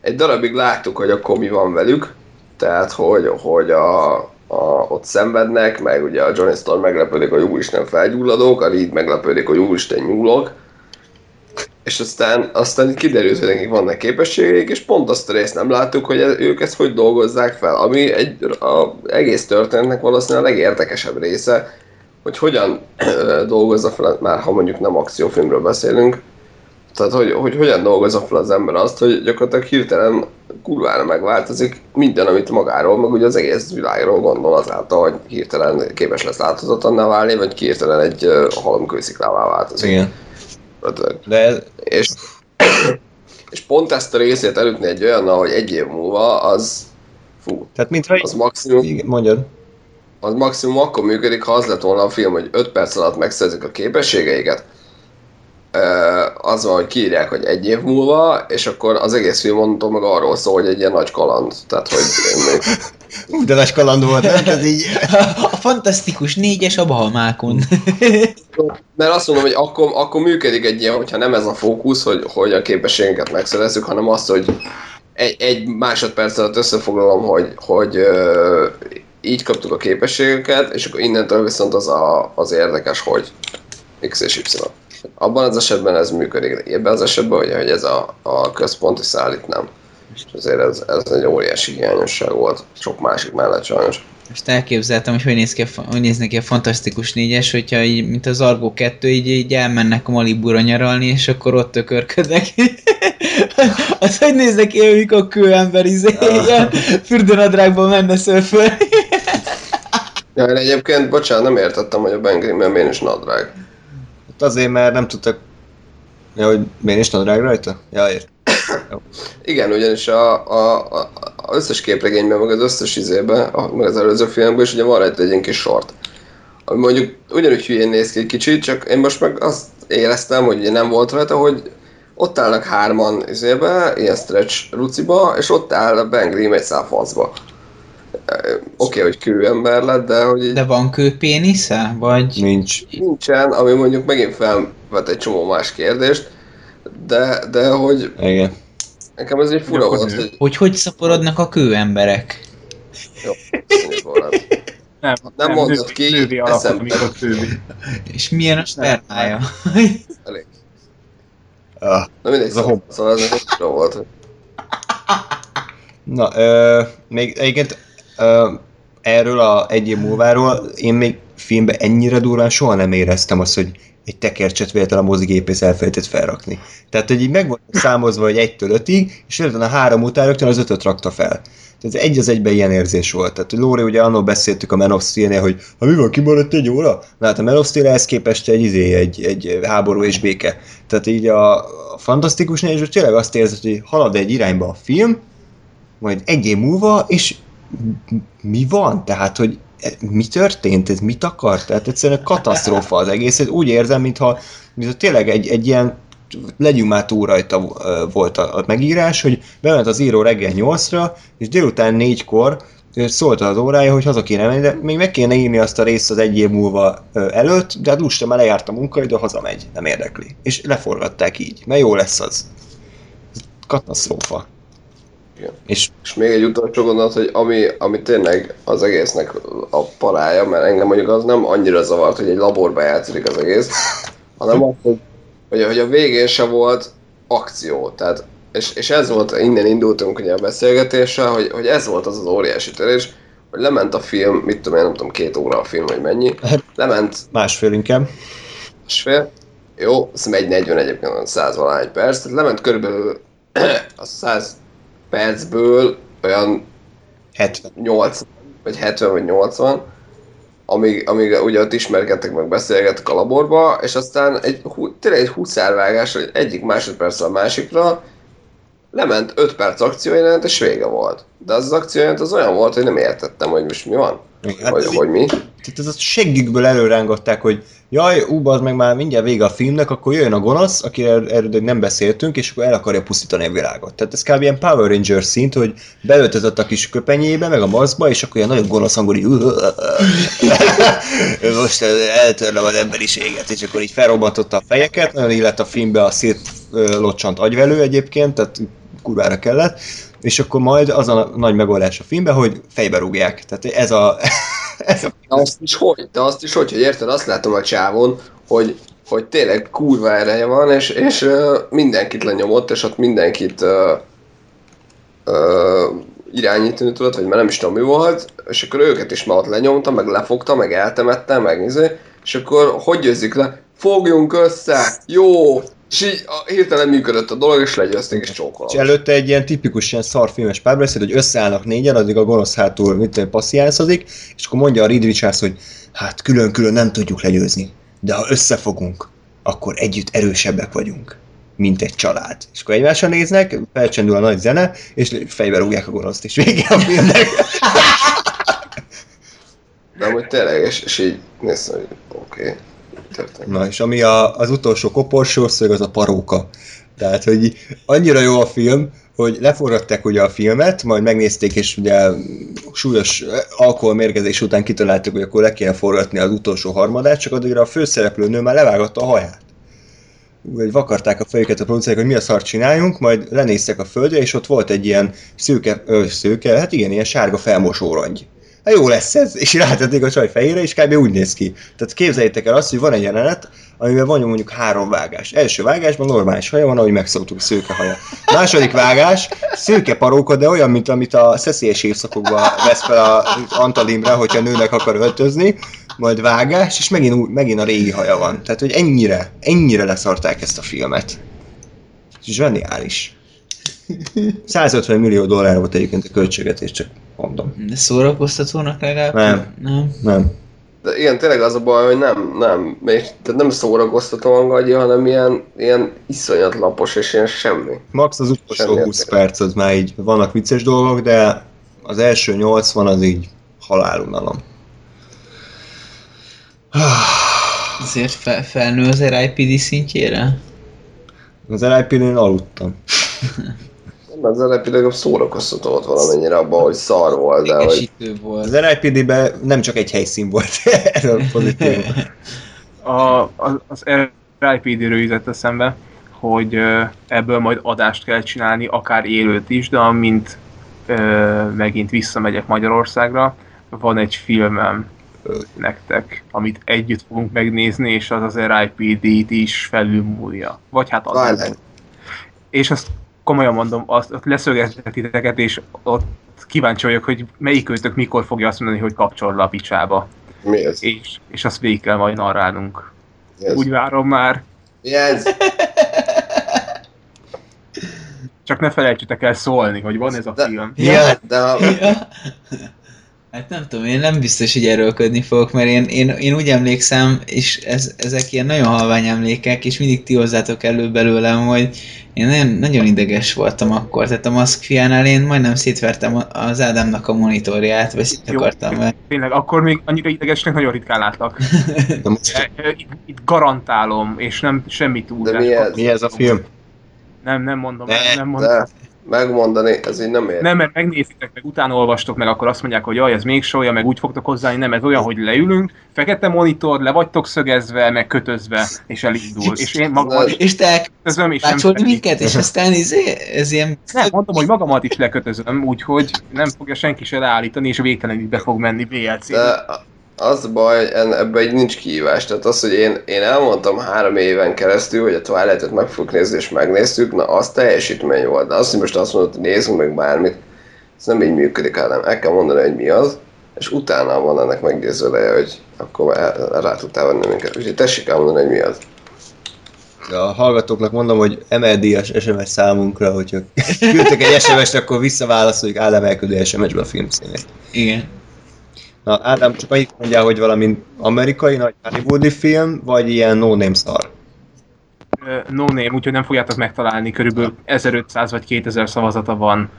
Egy darabig láttuk, hogy akkor mi van velük, tehát hogy, hogy a, a, ott szenvednek, meg ugye a Johnny Storm meglepődik, hogy úristen felgyulladók, a Reed meglepődik, hogy úristen nyúlok, és aztán, aztán kiderült, hogy nekik vannak képességeik, és pont azt a részt nem láttuk, hogy ők ezt hogy dolgozzák fel, ami egy a egész történetnek valószínűleg a legérdekesebb része, hogy hogyan dolgozza fel, már ha mondjuk nem akciófilmről beszélünk, tehát hogy, hogy hogyan dolgozza fel az ember azt, hogy gyakorlatilag hirtelen kurvára megváltozik minden, amit magáról, meg ugye az egész világról gondol azáltal, hogy hirtelen képes lesz láthatatlanná válni, vagy hirtelen egy halomkősziklává változik. Igen. De ez, És, és pont ezt a részét elütni egy olyan, hogy egy év múlva, az fú, tehát mintha az maximum, Igen, mondjad. az maximum akkor működik, ha az lett volna a film, hogy 5 perc alatt megszerzik a képességeiket, az van, hogy kiírják, hogy egy év múlva, és akkor az egész film mondtam meg arról szól, hogy egy ilyen nagy kaland. Tehát, hogy még... Ú, de nagy kaland volt, nem? Ez így... A fantasztikus négyes a Bahamákon. Mert azt mondom, hogy akkor, akkor működik egy ilyen, hogyha nem ez a fókusz, hogy, hogy a képességünket megszerezzük, hanem az, hogy egy, egy másodperc alatt összefoglalom, hogy, hogy uh, így kaptuk a képességünket, és akkor innentől viszont az a, az érdekes, hogy X és Y. Abban az esetben ez működik, ebben az esetben, hogy, hogy ez a, a központi szállít nem. És azért ez, ez egy óriási hiányosság volt, sok másik mellett sajnos. Most elképzeltem, hogy hogy néz, ki a, hogy néz neki a Fantasztikus négyes, hogyha így, mint az Argo 2, így, így elmennek a Malibura nyaralni, és akkor ott tökörködnek. az hogy néz neki, hogy a kőember izé, ilyen fürdőnadrágban menne szörfölni. ja, én egyébként, bocsánat, nem értettem, hogy a Ben Grimm miért is nadrág. Hát azért, mert nem tudtak... Ja, hogy miért is nadrág rajta? Ja, ért. Igen, ugyanis a, a, a, a összes képregényben, meg az összes izében, a, meg az előző filmben is ugye van rajta egy ilyen kis sort. Ami mondjuk ugyanúgy hülyén néz ki egy kicsit, csak én most meg azt éreztem, hogy ugye nem volt rajta, hogy ott állnak hárman izébe, ilyen stretch ruciba, és ott áll a Ben Grimm egy száfaszba. Oké, okay, hogy kőember lett, de hogy. De van kőpénisze? Vagy... Nincs. Nincsen, ami mondjuk megint felvet egy csomó más kérdést, de, de hogy Igen. nekem ez egy fura volt, hogy- hogy Hogy szaporodnak a kőemberek? jó, színű volna. Nem, Nem mondod ki, Nővi alakot, eszembe. amikor fővi. És milyen a spermája? Elég. Ah. Na mindegy, Ez a szóval, szóval ez nekem fura volt. Na, ö, még egyébként ö, erről a egy év múlváról én még filmben ennyire durván soha nem éreztem azt, hogy egy tekercset véletlen a mozigépész elfelejtett felrakni. Tehát, hogy így meg volt számozva, hogy egytől ötig, és rögtön a három után rögtön az ötöt rakta fel. Tehát egy az egyben ilyen érzés volt. Tehát Lóri ugye annól beszéltük a Man of Steel-nél, hogy ha mi van, kimaradt egy óra? Na hát a Man of Steel ehhez képest egy, izé, egy, egy háború és béke. Tehát így a, a fantasztikus néző tényleg azt érzed, hogy halad egy irányba a film, majd egy év múlva, és mi van? Tehát, hogy mi történt? Ez mit akar? Tehát egyszerűen katasztrófa az egész. Ez úgy érzem, mintha, mintha tényleg egy, egy ilyen legyünk már túl rajta volt a, a megírás, hogy bement az író reggel 8-ra, és délután 4-kor szólt az órája, hogy haza kéne menni, de még meg kéne írni azt a részt az egy év múlva előtt, de hát lusta már lejárt a munkaidő, hazamegy, nem érdekli. És leforgatták így, mert jó lesz az. Katasztrófa. Igen. És És még egy utolsó gondolat, hogy ami, ami tényleg az egésznek a parája, mert engem mondjuk az nem annyira zavart, hogy egy laborba játszódik az egész, hanem az, hogy, hogy, hogy a végén se volt akció. Tehát, és, és ez volt, innen indultunk ugye a beszélgetéssel, hogy, hogy ez volt az az óriási törés, hogy lement a film, mit tudom én, nem tudom, két óra a film, vagy mennyi, lement másfél inkább. másfél, jó, azt egy 40 egyébként van 100 valahány perc, tehát lement körülbelül a 100 percből olyan 70. 80, vagy 70, vagy 80, amíg, amíg ugye ott ismerkedtek, meg beszélgettek a laborba, és aztán egy, hú- tényleg egy huszárvágás, hogy egyik másodpercről a másikra lement 5 perc akciójelent, és vége volt. De az az akciójelent az olyan volt, hogy nem értettem, hogy most mi van, Hát vagy ez, hogy mi. tehát ez a seggükből előrángatták, hogy jaj, ú, az meg már mindjárt vége a filmnek, akkor jöjjön a gonosz, akire erről még nem beszéltünk, és akkor el akarja pusztítani a világot. Tehát ez kb. ilyen Power Ranger szint, hogy beöltözött a kis köpenyébe, meg a maszkba, és akkor ilyen nagyon gonosz hangol, így most eltörlem az emberiséget, és akkor így felrobbantotta a fejeket, nagyon illett a filmbe a szétlocsant agyvelő egyébként, tehát kurvára kellett, és akkor majd az a nagy megoldás a filmben, hogy fejbe rúgják. Tehát ez a De azt is hogy? De azt is hogy, hogy érted, azt látom a csávon, hogy, hogy tényleg kurva ereje van, és, és mindenkit lenyomott, és ott mindenkit uh, uh, irányítani tudott, vagy már nem is tudom mi volt, és akkor őket is már ott lenyomta, meg lefogta, meg eltemette, meg izé, és akkor hogy győzik le? Fogjunk össze! Jó! És így a, hirtelen működött a dolog, és legyőzték, és És csókolom. előtte egy ilyen tipikus ilyen szarfilmes párbeszéd, hogy összeállnak négyen, addig a gonosz hátul mit passziánszodik, és akkor mondja a Reed Richards, hogy hát külön-külön nem tudjuk legyőzni, de ha összefogunk, akkor együtt erősebbek vagyunk, mint egy család. És akkor egymásra néznek, felcsendül a nagy zene, és fejbe rúgják a gonoszt, és vége a filmnek. De amúgy tényleg, és, és így néztem, hogy oké. Okay. Történt. Na, és ami a, az utolsó koporsó szög, az a paróka. Tehát, hogy annyira jó a film, hogy leforgatták ugye a filmet, majd megnézték, és ugye súlyos alkoholmérgezés után kitaláltuk, hogy akkor le kell forgatni az utolsó harmadát, csak addigra a főszereplő nő már levágatta a haját. Úgy vakarták a fejüket a producerek, hogy mi a szart csináljunk, majd lenéztek a földre, és ott volt egy ilyen szőke, ö, szőke, hát igen, ilyen sárga felmosó rongy. Hát jó lesz ez, és rátették a csaj fejére, és kb. úgy néz ki. Tehát képzeljétek el azt, hogy van egy jelenet, amiben van mondjuk három vágás. Első vágásban normális haja van, ahogy megszoktuk, szőke haja. Második vágás, szőke paróka, de olyan, mint amit a szeszélyes évszakokban vesz fel a Antalimre, hogyha nőnek akar öltözni, majd vágás, és megint, megint a régi haja van. Tehát, hogy ennyire, ennyire leszarták ezt a filmet. Zseniális. 150 millió dollár volt egyébként a költségvetés, csak mondom. De szórakoztatónak legalább? Nem. Nem. Nem. De igen, tényleg az a baj, hogy nem, nem, még, tehát nem szórakoztatóan gagyi, hanem ilyen, ilyen iszonyat lapos és ilyen semmi. Max az utolsó Semmi 20 értelme. perc, az már így vannak vicces dolgok, de az első 80 az így halálunalom. Azért fe, felnő az RIPD szintjére? Az LIP-nél én aludtam. Az erepi legalább szórakoztató volt valamennyire abban, hogy szar volt, de hogy volt. Az LIPD-ben nem csak egy helyszín volt, ez a pozitív. A, az, az RIPD-ről jutott eszembe, hogy ebből majd adást kell csinálni, akár élőt is, de amint ö, megint visszamegyek Magyarországra, van egy filmem nektek, amit együtt fogunk megnézni, és az az RIPD-t is felülmúlja. Vagy hát az. Twilight. És azt komolyan mondom, azt leszögeztek titeket, és ott kíváncsi vagyok, hogy melyikőtök mikor fogja azt mondani, hogy kapcsol le a picsába. Mi ez? És, és azt végig kell majd narrálnunk. Úgy várom már. Ez? Csak ne felejtsétek el szólni, hogy van ez a De- film. Ja, De. Hát nem tudom, én nem biztos, hogy erőlködni fogok, mert én, én, én úgy emlékszem, és ez, ezek ilyen nagyon halvány emlékek, és mindig ti hozzátok elő belőlem, hogy én nagyon, nagyon ideges voltam akkor, tehát a maszkfiánál én majdnem szétvertem az Ádámnak a monitorját, vagy szét Jó. akartam mert Tényleg, akkor még annyira idegesnek nagyon ritkán látlak. de E, e, Itt, itt garantálom, és nem semmi túl. de mi ez? mi ez a film? Nem, nem mondom, Ne, nem mondom. De megmondani, ez így nem ér. Nem, mert megnézitek meg, utána olvastok meg, akkor azt mondják, hogy jaj, ez még olyan, meg úgy fogtok hozzá, nem, ez olyan, hogy leülünk, fekete monitor, le vagytok szögezve, meg kötözve, és elindul. És én magamat is És te kötözöm, és nem minket, és aztán izé, ez ilyen... Nem, mondom, hogy magamat is lekötözöm, úgyhogy nem fogja senki se leállítani, és végtelenül be fog menni BLC. De az baj, ebben egy nincs kihívás. Tehát az, hogy én, én elmondtam három éven keresztül, hogy a Twilight-et meg fogjuk nézni, és megnéztük, na az teljesítmény volt. De azt, hogy most azt mondod, hogy nézzünk meg bármit, ez nem így működik, hanem el kell mondani, hogy mi az, és utána van ennek meggyőzőleje, hogy akkor rá tudtál venni minket. Úgyhogy tessék elmondani, hogy mi az. A hallgatóknak mondom, hogy emeldíjas SMS számunkra, hogyha küldtek egy SMS-t, akkor visszaválaszoljuk államelködő SMS-be a filmszínét. Igen. Na, Ádám, csak annyit mondjál, hogy valami amerikai nagy hollywoodi film, vagy ilyen no-name szar. No name, úgyhogy nem fogjátok megtalálni, körülbelül 1500 vagy 2000 szavazata van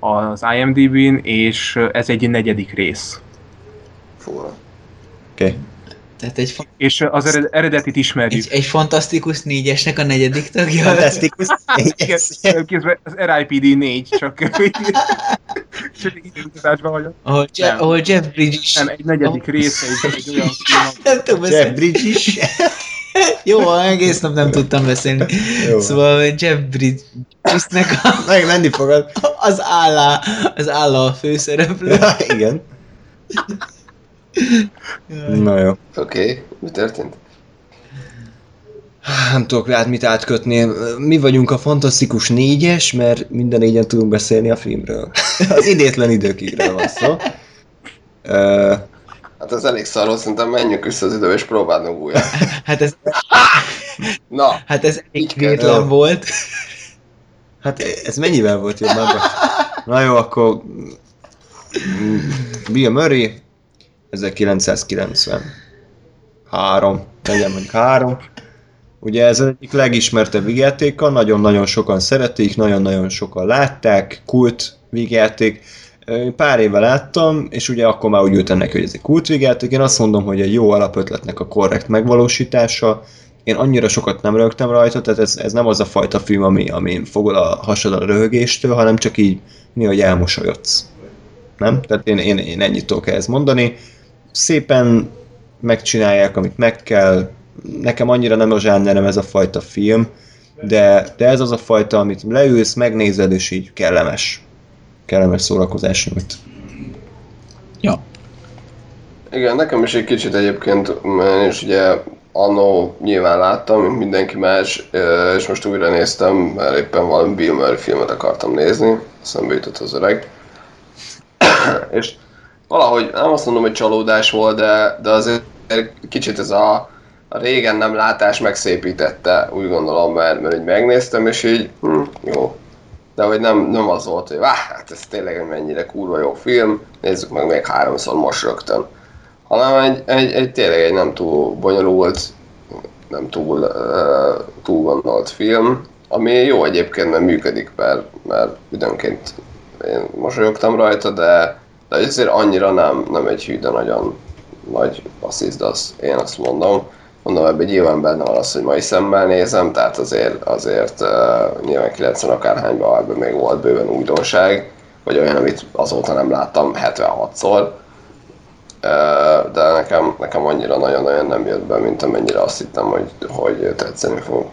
az IMDb-n, és ez egy negyedik rész. Fú. Oké. Okay. Tehát egy, fa- És az ered- eredetit ismerjük. egy, egy fantasztikus négyesnek a negyedik tagja. Fantasztikus. Igen, Kézben az RIPD 4, csak csak időutazásban vagyok. Ahol, Je- Nem. ahol Jeff Bridges is... Nem, egy negyedik része, egy, egy olyan film, nem tudom Jeff. Bridges is. Jó, egész nap nem tudtam beszélni. Jó. Szóval Jeff Bridgesnek a, Meg menni fogad. az állá, az állá a főszereplő. Igen. Na jó. Oké, okay. mi történt? Nem tudok rád mit átkötni. Mi vagyunk a fantasztikus négyes, mert minden négyen tudunk beszélni a filmről. Az idétlen időkigről van szó. Hát ez elég szar volt, szerintem menjünk vissza az időbe és próbálnunk újra. Hát ez, Na, hát ez Így volt. hát ez mennyivel volt jobb már? Na jó, akkor Bill Murray 1990. Három, legyen mondjuk három. Ugye ez egyik legismertebb vígjátéka, nagyon-nagyon sokan szeretik, nagyon-nagyon sokan látták, kult vígjáték. Pár éve láttam, és ugye akkor már úgy ültem neki, hogy ez egy kultvigátok. Én azt mondom, hogy egy jó alapötletnek a korrekt megvalósítása. Én annyira sokat nem rögtem rajta, tehát ez, ez nem az a fajta film, ami, ami fogod a hasad a röhögéstől, hanem csak így néha elmosolyodsz. Nem? Tehát én, én, én ennyit tudok ehhez mondani. Szépen megcsinálják, amit meg kell. Nekem annyira nem a zsánerem ez a fajta film, de, de ez az a fajta, amit leülsz, megnézed, és így kellemes kellemes szórakozás nyújt. Ja. Igen, nekem is egy kicsit egyébként, mert is ugye annó nyilván láttam, mint mindenki más, és most újra néztem, mert éppen valami Bill Murray filmet akartam nézni, szembe jutott az öreg. és valahogy nem azt mondom, hogy csalódás volt, de, de azért kicsit ez a, a régen nem látás megszépítette, úgy gondolom, mert, mert így megnéztem, és így, hm, jó, de hogy nem, nem az volt, hogy váh, hát ez tényleg mennyire kurva jó film, nézzük meg még háromszor most rögtön. Hanem egy, egy, egy tényleg egy nem túl bonyolult, nem túl, uh, túl gondolt film, ami jó egyébként, mert működik, mert, mert időnként én mosolyogtam rajta, de, de azért annyira nem, nem egy hű, de nagyon nagy assziszd, az, én azt mondom mondom, ebben nyilván benne van az, hogy mai szemmel nézem, tehát azért, azért uh, nyilván 90 akárhányban ebben még volt bőven újdonság, vagy olyan, amit azóta nem láttam 76-szor. Uh, de nekem, nekem annyira nagyon-nagyon nem jött be, mint amennyire azt hittem, hogy, hogy tetszeni fog.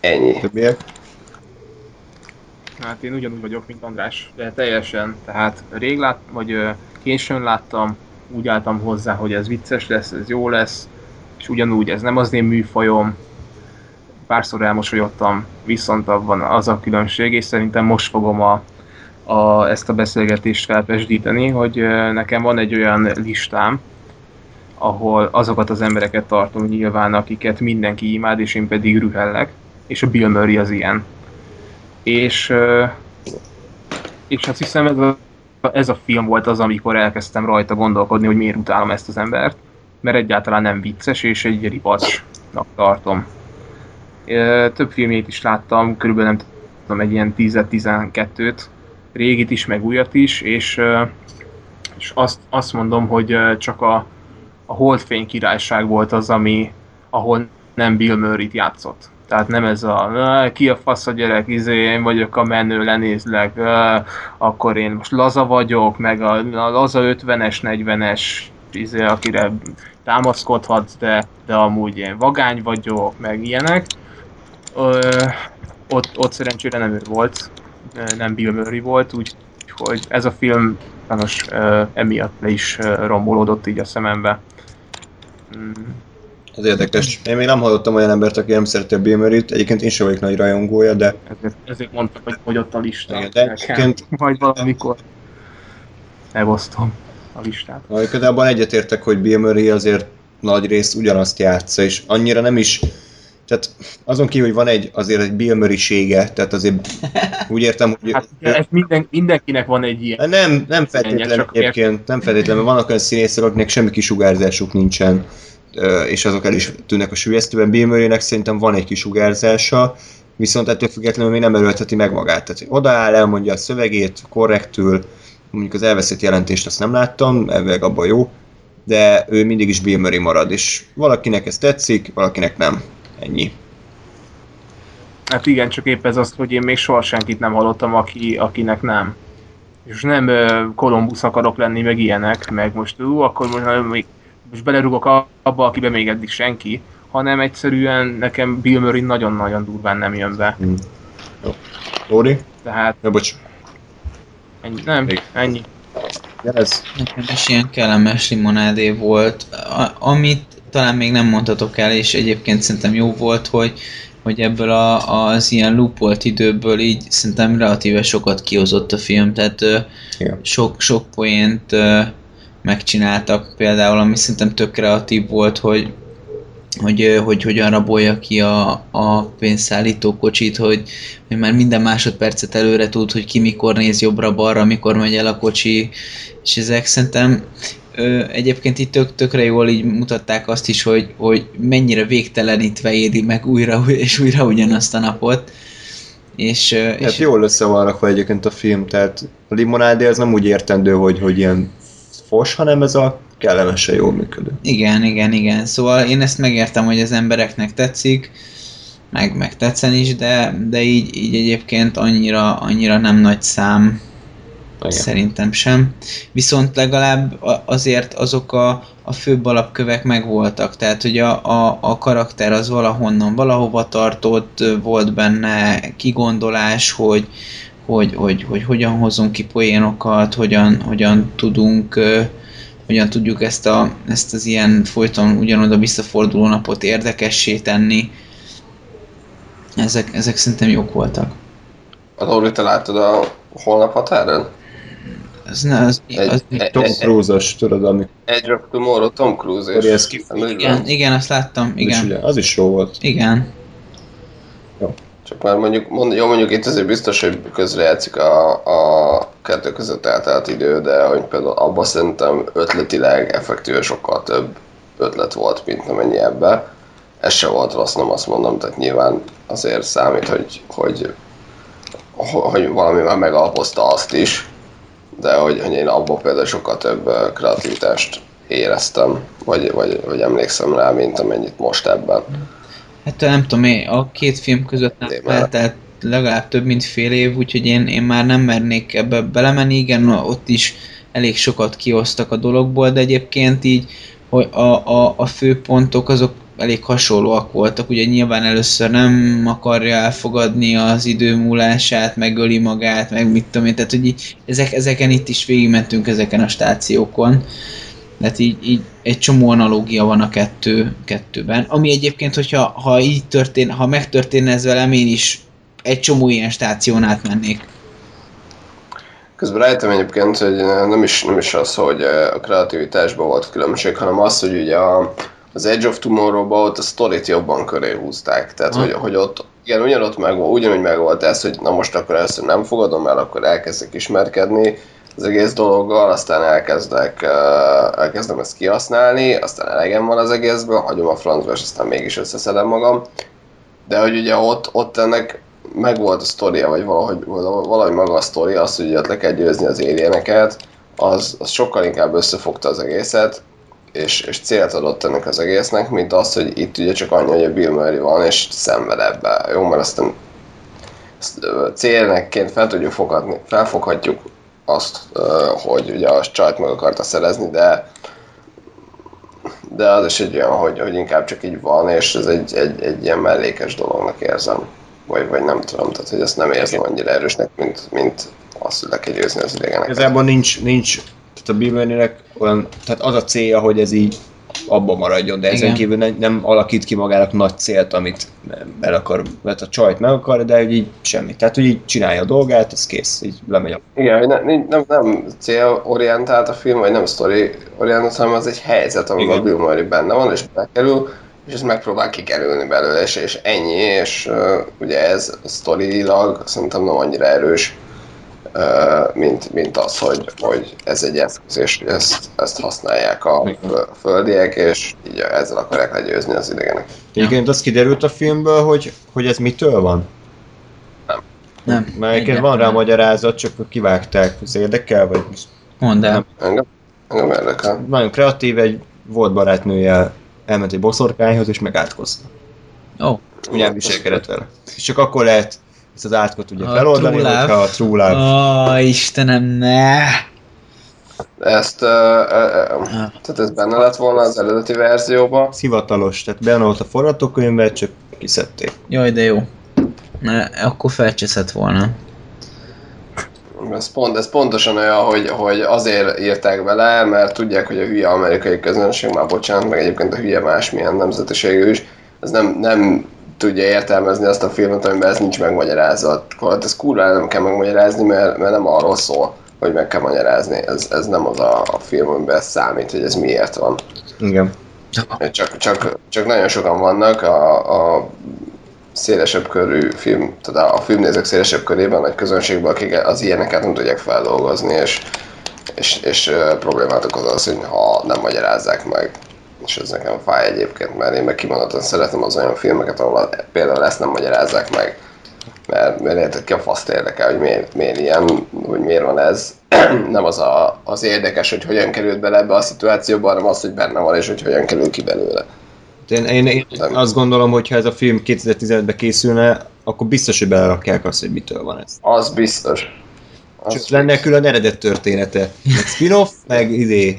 Ennyi. Többiek? Hát én ugyanúgy vagyok, mint András, de teljesen. Tehát rég lát, vagy későn láttam, úgy álltam hozzá, hogy ez vicces lesz, ez jó lesz, és ugyanúgy ez nem az én műfajom, párszor elmosolyodtam, viszont abban az a különbség, és szerintem most fogom a, a, ezt a beszélgetést felpesdíteni, hogy nekem van egy olyan listám, ahol azokat az embereket tartom nyilván, akiket mindenki imád, és én pedig rühellek, és a Bill Murray az ilyen. És, és azt hiszem ez ez a film volt az, amikor elkezdtem rajta gondolkodni, hogy miért utálom ezt az embert, mert egyáltalán nem vicces, és egy ripacsnak tartom. Több filmét is láttam, körülbelül nem tudom, egy ilyen 10-12-t, régit is, meg újat is, és, és azt, azt mondom, hogy csak a, a Holdfény királyság volt az, ami, ahol nem Bill Murray-t játszott. Tehát nem ez a ki a fasz a gyerek, izé, én vagyok a menő, lenézlek, akkor én most laza vagyok, meg a, a laza 50-es, 40-es, izé, akire támaszkodhatsz, de, de amúgy én vagány vagyok, meg ilyenek. Ö, ott, ott szerencsére nem ő volt, nem Bill Murray volt, úgyhogy ez a film sajnos emiatt le is rombolódott így a szemembe. Mm. Az érdekes. Én még nem hallottam olyan embert, aki nem szereti a Murray-t. Egyébként én sem vagyok nagy rajongója, de... Ezért, ezért mondtam, hogy, hogy ott a lista. Igen, de egyébként... Majd valamikor megosztom a listát. De abban egyetértek, hogy Murray azért nagy részt ugyanazt játsza, és annyira nem is... Tehát azon kívül, hogy van egy, azért egy Bill Murray-sége, tehát azért úgy értem, hogy... Hát ez minden, mindenkinek van egy ilyen. Nem, nem feltétlenül egyébként, nem feltétlenül, vannak olyan színészek, akiknek semmi kisugárzásuk nincsen és azok el is tűnnek a sülyeztőben. Bill szerintem van egy kis sugárzása, viszont ettől függetlenül még nem erőlteti meg magát. Tehát odaáll, elmondja a szövegét korrektül, mondjuk az elveszett jelentést azt nem láttam, elvileg abban jó, de ő mindig is Bill Murray marad, és valakinek ez tetszik, valakinek nem. Ennyi. Hát igen, csak épp ez az, hogy én még soha senkit nem hallottam, aki, akinek nem. És nem Kolumbusz akarok lenni, meg ilyenek, meg most ú, akkor most még most belerugok abba, akiben még eddig senki, hanem egyszerűen nekem Bill Murray nagyon-nagyon durván nem jön be. Hmm. Jó. Lóri? Tehát... Ja, bocs. Ennyi, nem, még. ennyi. ez. Nekem is ilyen kellemes limonádé volt. A, amit talán még nem mondhatok el, és egyébként szerintem jó volt, hogy hogy ebből a, az ilyen loopolt időből így szerintem relatíve sokat kihozott a film, tehát yeah. sok, sok poént megcsináltak. Például, ami szerintem tök kreatív volt, hogy hogy, hogy hogyan rabolja ki a, a pénzszállító kocsit, hogy, hogy már minden másodpercet előre tud, hogy ki mikor néz jobbra-balra, mikor megy el a kocsi, és ezek szerintem ö, egyébként itt tök, tökre jól így mutatták azt is, hogy, hogy mennyire végtelenítve éri meg újra és újra ugyanazt a napot, És, ö, Hát és jól össze van rakva egyébként a film, tehát a limonádé az nem úgy értendő, hogy, hogy ilyen fos, hanem ez a kellemesen jól működő. igen, igen, igen. Szóval én ezt megértem, hogy az embereknek tetszik, meg, meg tetszen is, de, de így, így egyébként annyira, annyira nem nagy szám Igen. Szerintem sem. Viszont legalább azért azok a, a főbb alapkövek megvoltak. Tehát, hogy a, a, a karakter az valahonnan valahova tartott, volt benne kigondolás, hogy, hogy, hogy, hogy hogyan hozunk ki poénokat, hogyan, hogyan tudunk hogyan tudjuk ezt, a, ezt az ilyen folyton ugyanoda visszaforduló napot érdekessé tenni. Ezek, ezek szerintem jók voltak. A Lóri, te láttad a holnap határon? Az, ne, az, Egy, az, egy, Tom egy, Cruise-os, tudod, amikor Edge of Tomorrow, Tom Cruise és... ez igen, igen, azt láttam, és igen. ugye, az is jó volt. Igen. Csak már mondjuk, mond, jó mondjuk itt azért biztos, hogy közrejátszik a, a kettő között eltelt idő, de hogy például abban szerintem ötletileg effektíve sokkal több ötlet volt, mint amennyi ebbe. Ez se volt rossz, nem azt mondom, tehát nyilván azért számít, hogy, hogy, hogy valami már megalapozta azt is, de hogy, hogy én abban például sokkal több kreativitást éreztem, vagy, vagy, vagy emlékszem rá, mint amennyit most ebben. Hát nem tudom, én a két film között nem Témára. eltelt legalább több mint fél év, úgyhogy én, én már nem mernék ebbe belemenni. Igen, ott is elég sokat kiosztak a dologból, de egyébként így hogy a, a, a fő pontok azok elég hasonlóak voltak. Ugye nyilván először nem akarja elfogadni az idő múlását, megöli magát, meg mit tudom én, tehát hogy ezek, ezeken itt is végigmentünk ezeken a stációkon. Tehát így, így egy csomó analógia van a kettő, kettőben. Ami egyébként, hogyha ha így történ, ha megtörténne ez velem, én is egy csomó ilyen stáción átmennék. Közben rájöttem egyébként, hogy nem is, nem is az, hogy a kreativitásban volt különbség, hanem az, hogy ugye a, az Edge of Tomorrow-ban ott a sztorit jobban köré húzták. Tehát, Ha. hogy, hogy ott, igen, ugyanott meg, ugyanúgy meg volt ez, hogy na most akkor először nem fogadom el, akkor elkezdek ismerkedni az egész dologgal, aztán elkezdek, elkezdem ezt kihasználni, aztán elegem van az egészből, hagyom a francba, és aztán mégis összeszedem magam. De hogy ugye ott, ott ennek megvolt a sztoria, vagy valahogy, valahogy maga a sztoria, az, hogy le kell győzni az alieneket, az, az sokkal inkább összefogta az egészet, és, és célt adott ennek az egésznek, mint az, hogy itt ugye csak annyi, hogy a Bill Murray van, és szenved ebbe. Jó, mert aztán célnekként fel tudjuk fogadni, felfoghatjuk azt, hogy ugye a csajt meg akarta szerezni, de de az is egy olyan, hogy, hogy inkább csak így van, és ez egy, egy, egy ilyen mellékes dolognak érzem. Vagy, vagy nem tudom, tehát hogy ezt nem érzem annyira erősnek, mint, mint azt, hogy le kell győzni az idegeneket. Igazából nincs, nincs tehát a Biebernének olyan, tehát az a célja, hogy ez így abba maradjon, de ezen Igen. kívül nem, nem alakít ki magának nagy célt, amit el akar, mert a csajt meg akar, de hogy így semmi. Tehát, hogy így csinálja a dolgát, ez kész, így lemegy a... Igen, hogy ne, nincs- nem, nem célorientált a film, vagy nem story-orientált, hanem az egy helyzet, amiben Igen. a Bill Murray benne van, és bekerül, és ezt megpróbál kikerülni belőle, és, és ennyi, és uh, ugye ez sztorilag szerintem nem annyira erős, mint, mint az, hogy, hogy ez egy eszköz, és ezt, ezt használják a földiek, és így ezzel akarják legyőzni az idegenek. Egyébként az kiderült a filmből, hogy, hogy ez mitől van? Nem. Mert egyébként van rá magyarázat, csak kivágták, az érdekel, vagy Mondd el. Engem, engem érdekel. nagyon kreatív, egy volt barátnője elment egy boszorkányhoz, és megátkozta. Ó, oh. Ugye elviselkedett vele. És csak akkor lehet ezt az átkot ugye A feloldani, true hogyha a true love. oh, Istenem, ne! Ezt, uh, uh, tehát ez benne lett volna az eredeti verzióban, Ez hivatalos, tehát benne volt a forgatókönyvben, csak kiszedték. Jaj, de jó. Ne, akkor felcseszett volna. Ez, pont, ez pontosan olyan, hogy, hogy azért írták bele, mert tudják, hogy a hülye amerikai közönség, már bocsánat, meg egyébként a hülye másmilyen nemzetiségű is, ez nem, nem tudja értelmezni azt a filmet, amiben ez nincs megmagyarázva. Hát ez kurva nem kell megmagyarázni, mert, mert nem arról szól, hogy meg kell magyarázni. Ez, ez nem az a, a film, amiben számít, hogy ez miért van. Igen. Csak, csak, csak nagyon sokan vannak a, a szélesebb körű film, tehát a filmnézők szélesebb körében, nagy közönségben, akik az ilyeneket nem tudják feldolgozni, és, és, és problémát okoz az, hogy ha nem magyarázzák meg. És ez nekem fáj egyébként, mert én meg kimondottan szeretem az olyan filmeket, ahol például ezt nem magyarázzák meg. mert, mert érted ki a faszt érdekel, hogy miért, miért ilyen, hogy miért van ez. Nem az a, az érdekes, hogy hogyan került bele ebbe a szituációba, hanem az, hogy benne van, és hogy hogyan kerül ki belőle. Én, én, én Nem. azt gondolom, hogy ha ez a film 2015-ben készülne, akkor biztos, hogy belerakják azt, hogy mitől van ez. Az biztos. Az Csak lenne külön eredet története. Meg spin-off, meg izé,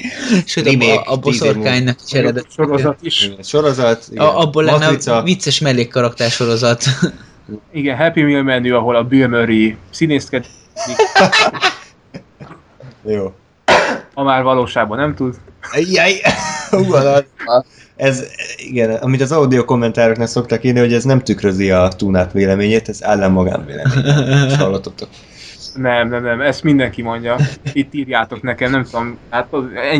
Sőt, a, remake, a, a boszorkánynak is eredet. sorozat is. sorozat, igen. A, abból lenne a vicces mellékkarakter sorozat. Igen, Happy Meal menü, ahol a Bill Murray színészkedik, Jó. ha már valóságban nem tud. Jaj, az- ez, igen, amit az audio kommentároknak szoktak írni, hogy ez nem tükrözi a túnát véleményét, ez ellen magánvélemény. És hallottatok. Nem, nem, nem, ezt mindenki mondja. Itt írjátok nekem, nem tudom, hát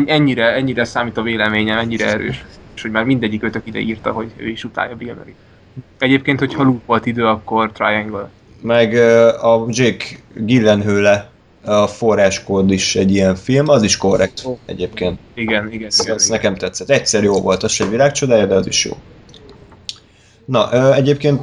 ennyire, ennyire számít a véleményem, ennyire erős. És hogy már mindegyik ötök ide írta, hogy ő is utálja Bill Murray. Egyébként, hogyha loop volt idő, akkor Triangle. Meg a Jake Gyllenhaal a forráskód is egy ilyen film, az is korrekt egyébként. Igen, igen, Ez, igen. igen. nekem tetszett. Egyszer jó volt, az se egy világcsodája, de az is jó. Na, egyébként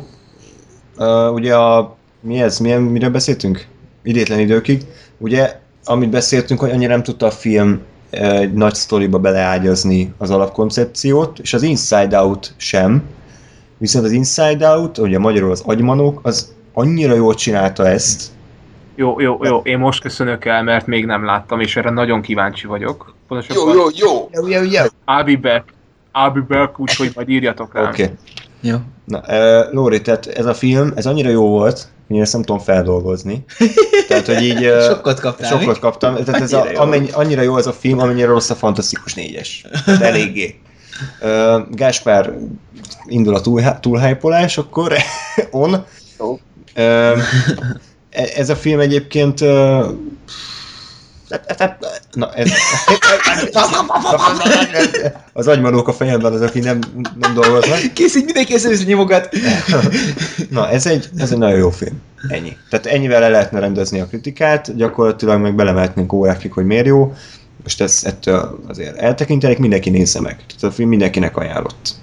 ugye a... Mi ez? Milyen, miről beszéltünk? Idétlen időkig. Ugye, amit beszéltünk, hogy annyira nem tudta a film ö, egy nagy sztoriba beleágyazni az alapkoncepciót, és az Inside Out sem. Viszont az Inside Out, ugye magyarul az agymanók, az annyira jól csinálta ezt, Jó, jó, jó, én most köszönök el, mert még nem láttam, és erre nagyon kíváncsi vagyok. Jó, Pontosabban, jó, jó! Jó, jó, jó. I'll be back. I'll be back, úgyhogy majd írjatok rám. Oké. Okay. Jó. Na, uh, Lóri, tehát ez a film, ez annyira jó volt, hogy én ezt nem tudom feldolgozni. Tehát, hogy így... Uh, Sokkot kaptál, Sokat kaptam. Tehát ez a, Annyira jó. amennyi, annyira jó ez a film, amennyire rossz a Fantasztikus négyes. Tehát eléggé. Uh, Gáspár indul a túl, túlhájpolás, akkor on. Jó. Uh, ez a film egyébként uh, Na, ez... Az agymanók a fejemben az, aki nem, nem dolgoznak. Készít mindenki ezt nyomogat. Na, ez egy, ez egy nagyon jó film. Ennyi. Tehát ennyivel le lehetne rendezni a kritikát, gyakorlatilag meg belemehetnénk órákig, hogy miért jó. Most ezt ettől azért eltekintenek, mindenki nézze meg. Tehát a film mindenkinek ajánlott.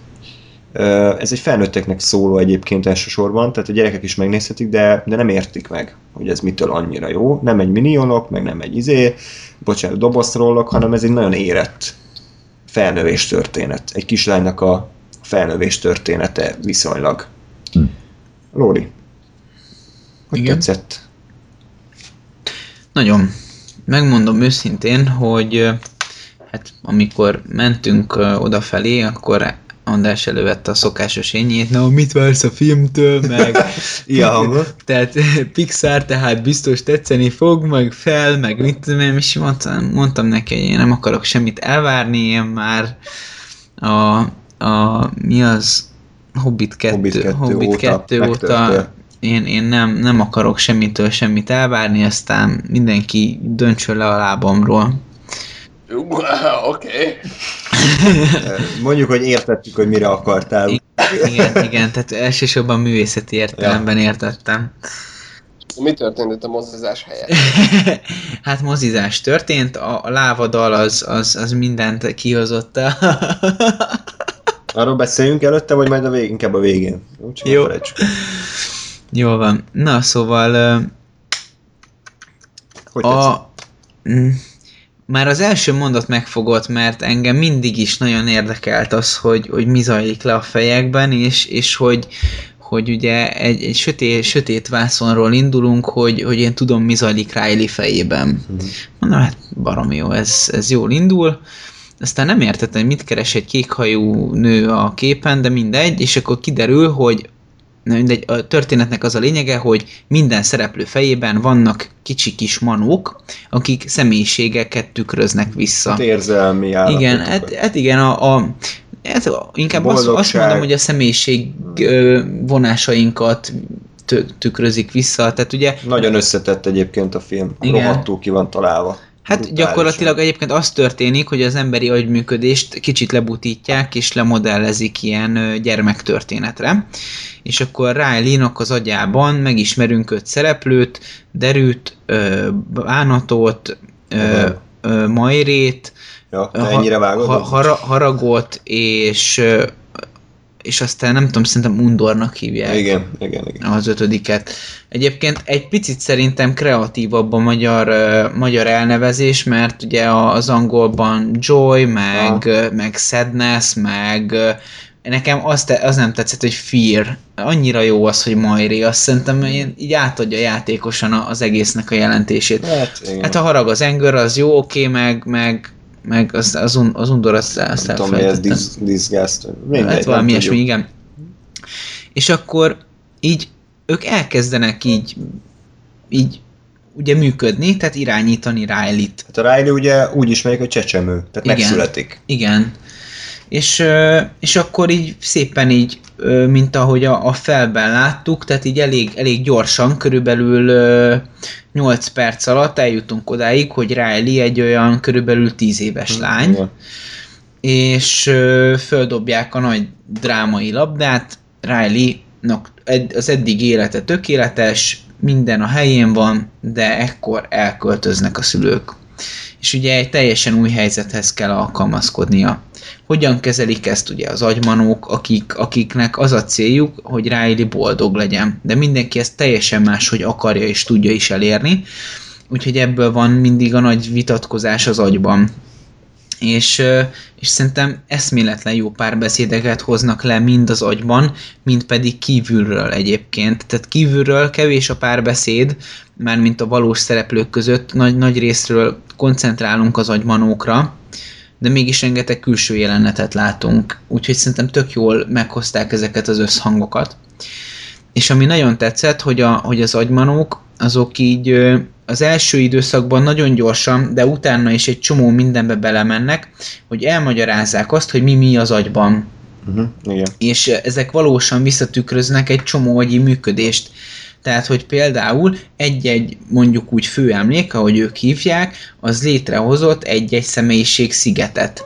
Ez egy felnőtteknek szóló egyébként elsősorban, tehát a gyerekek is megnézhetik, de, de nem értik meg, hogy ez mitől annyira jó. Nem egy minionok, meg nem egy izé, bocsánat, doboztrollok, hanem ez egy nagyon érett felnövés történet. Egy kislánynak a felnövés története viszonylag. Lóri, hogy Igen. tetszett? Nagyon. Megmondom őszintén, hogy hát amikor mentünk odafelé, akkor András elővette a szokásos ényét, na mit vársz a filmtől, meg hangon. tehát Pixar, tehát biztos tetszeni fog, meg fel, meg mit tudom én, és mondtam, mondtam neki, hogy én nem akarok semmit elvárni, én már a, a mi az Hobbit 2, Hobbit 2 Hobbit óta 2 óta megtörtént. én, én nem, nem akarok semmitől semmit elvárni, aztán mindenki döntsön le a lábamról. Oké. Mondjuk, hogy értettük, hogy mire akartál. Igen, igen, tehát elsősorban művészeti értelemben értettem. Mi történt itt a mozizás helyett? hát mozizás történt, a, lávadal az, az, az mindent kihozott. Arról beszéljünk előtte, vagy majd a vég, inkább a végén? Úgyhogy Jó. Jól van. Na, szóval Hogy tetszett? a, mm, már az első mondat megfogott, mert engem mindig is nagyon érdekelt az, hogy, hogy mi zajlik le a fejekben, és, és hogy, hogy ugye egy, egy sötét, sötét vászonról indulunk, hogy, hogy én tudom, mi zajlik Riley fejében. Mhm. Mondom, hát baromi jó, ez, ez jól indul. Aztán nem értettem, hogy mit keres egy kékhajú nő a képen, de mindegy, és akkor kiderül, hogy na mindegy, a történetnek az a lényege, hogy minden szereplő fejében vannak kicsi kis manók, akik személyiségeket tükröznek vissza. Hát érzelmi állapotokat. Igen, hát, hát igen, a, a hát inkább azt, azt mondom, hogy a személyiség ö, vonásainkat tü- tükrözik vissza, tehát ugye Nagyon összetett egyébként a film. Igen. Rohadtul ki van találva. Hát Brutálisan. gyakorlatilag egyébként az történik, hogy az emberi agyműködést kicsit lebutítják és lemodellezik ilyen gyermektörténetre. És akkor Riley-nak az agyában megismerünk öt szereplőt, Derűt, Bánatot, Majrét, Ja, ha- ennyire vágod? ha, hara, Haragot és és aztán nem tudom, szerintem Undornak hívják. Igen, igen, igen. Az ötödiket. Egyébként egy picit szerintem kreatívabb a magyar, uh, magyar elnevezés, mert ugye az angolban Joy, meg, ah. meg Sadness, meg nekem az, te, az nem tetszett, hogy Fear. Annyira jó az, hogy Majri. Azt szerintem így átadja játékosan az egésznek a jelentését. Hát, igen. hát a harag az Anger, az jó, oké, okay, meg, meg meg az, az, un, az undor azt, azt nem tudom, mi ez dis, disgust. Mindegy, hát valami ilyesmi, igen. És akkor így ők elkezdenek így így ugye működni, tehát irányítani Riley-t. Hát a Riley ugye úgy ismerik, hogy csecsemő, tehát igen, megszületik. Igen. És, és akkor így szépen így, mint ahogy a, a felben láttuk, tehát így elég, elég gyorsan, körülbelül 8 perc alatt eljutunk odáig, hogy Riley egy olyan körülbelül 10 éves hmm, lány, igen. és földobják a nagy drámai labdát, Riley az eddig élete tökéletes, minden a helyén van, de ekkor elköltöznek a szülők. És ugye egy teljesen új helyzethez kell alkalmazkodnia. Hogyan kezelik ezt ugye az agymanók, akik, akiknek az a céljuk, hogy Riley boldog legyen. De mindenki ezt teljesen máshogy akarja és tudja is elérni. Úgyhogy ebből van mindig a nagy vitatkozás az agyban. És, és szerintem eszméletlen jó párbeszédeket hoznak le mind az agyban, mind pedig kívülről egyébként. Tehát kívülről kevés a párbeszéd, már mint a valós szereplők között, nagy, nagy részről koncentrálunk az agymanókra, de mégis rengeteg külső jelenetet látunk, úgyhogy szerintem tök jól meghozták ezeket az összhangokat. És ami nagyon tetszett, hogy, a, hogy az agymanók, azok így az első időszakban nagyon gyorsan, de utána is egy csomó mindenbe belemennek, hogy elmagyarázzák azt, hogy mi mi az agyban. Uh-huh, igen. És ezek valósan visszatükröznek egy csomó agyi működést. Tehát, hogy például egy-egy mondjuk úgy főemlék, ahogy ők hívják, az létrehozott egy-egy személyiség szigetet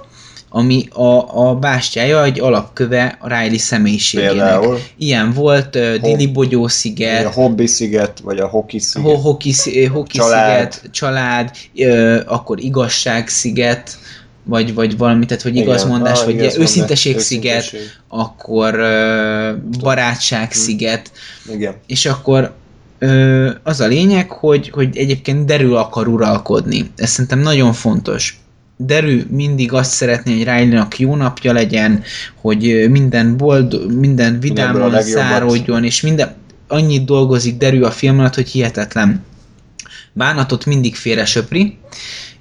ami a, a bástyája egy alapköve a Riley személyiségének. Például? Ilyen volt uh, Dili Bogyó sziget. A Hobby sziget, vagy a Hoki sziget. Ho- Hoki, Hoki család. sziget, család, uh, akkor igazság sziget, vagy, vagy valami, tehát hogy igazmondás, ah, vagy igaz őszinteség sziget, akkor uh, barátság mm. sziget, Igen. és akkor uh, az a lényeg, hogy, hogy egyébként derül akar uralkodni. Ez szerintem nagyon fontos. Derű mindig azt szeretné, hogy riley jó napja legyen, hogy minden boldog, minden vidámon száródjon, és minden, annyit dolgozik Derű a film alatt, hogy hihetetlen. Bánatot mindig félre söpri,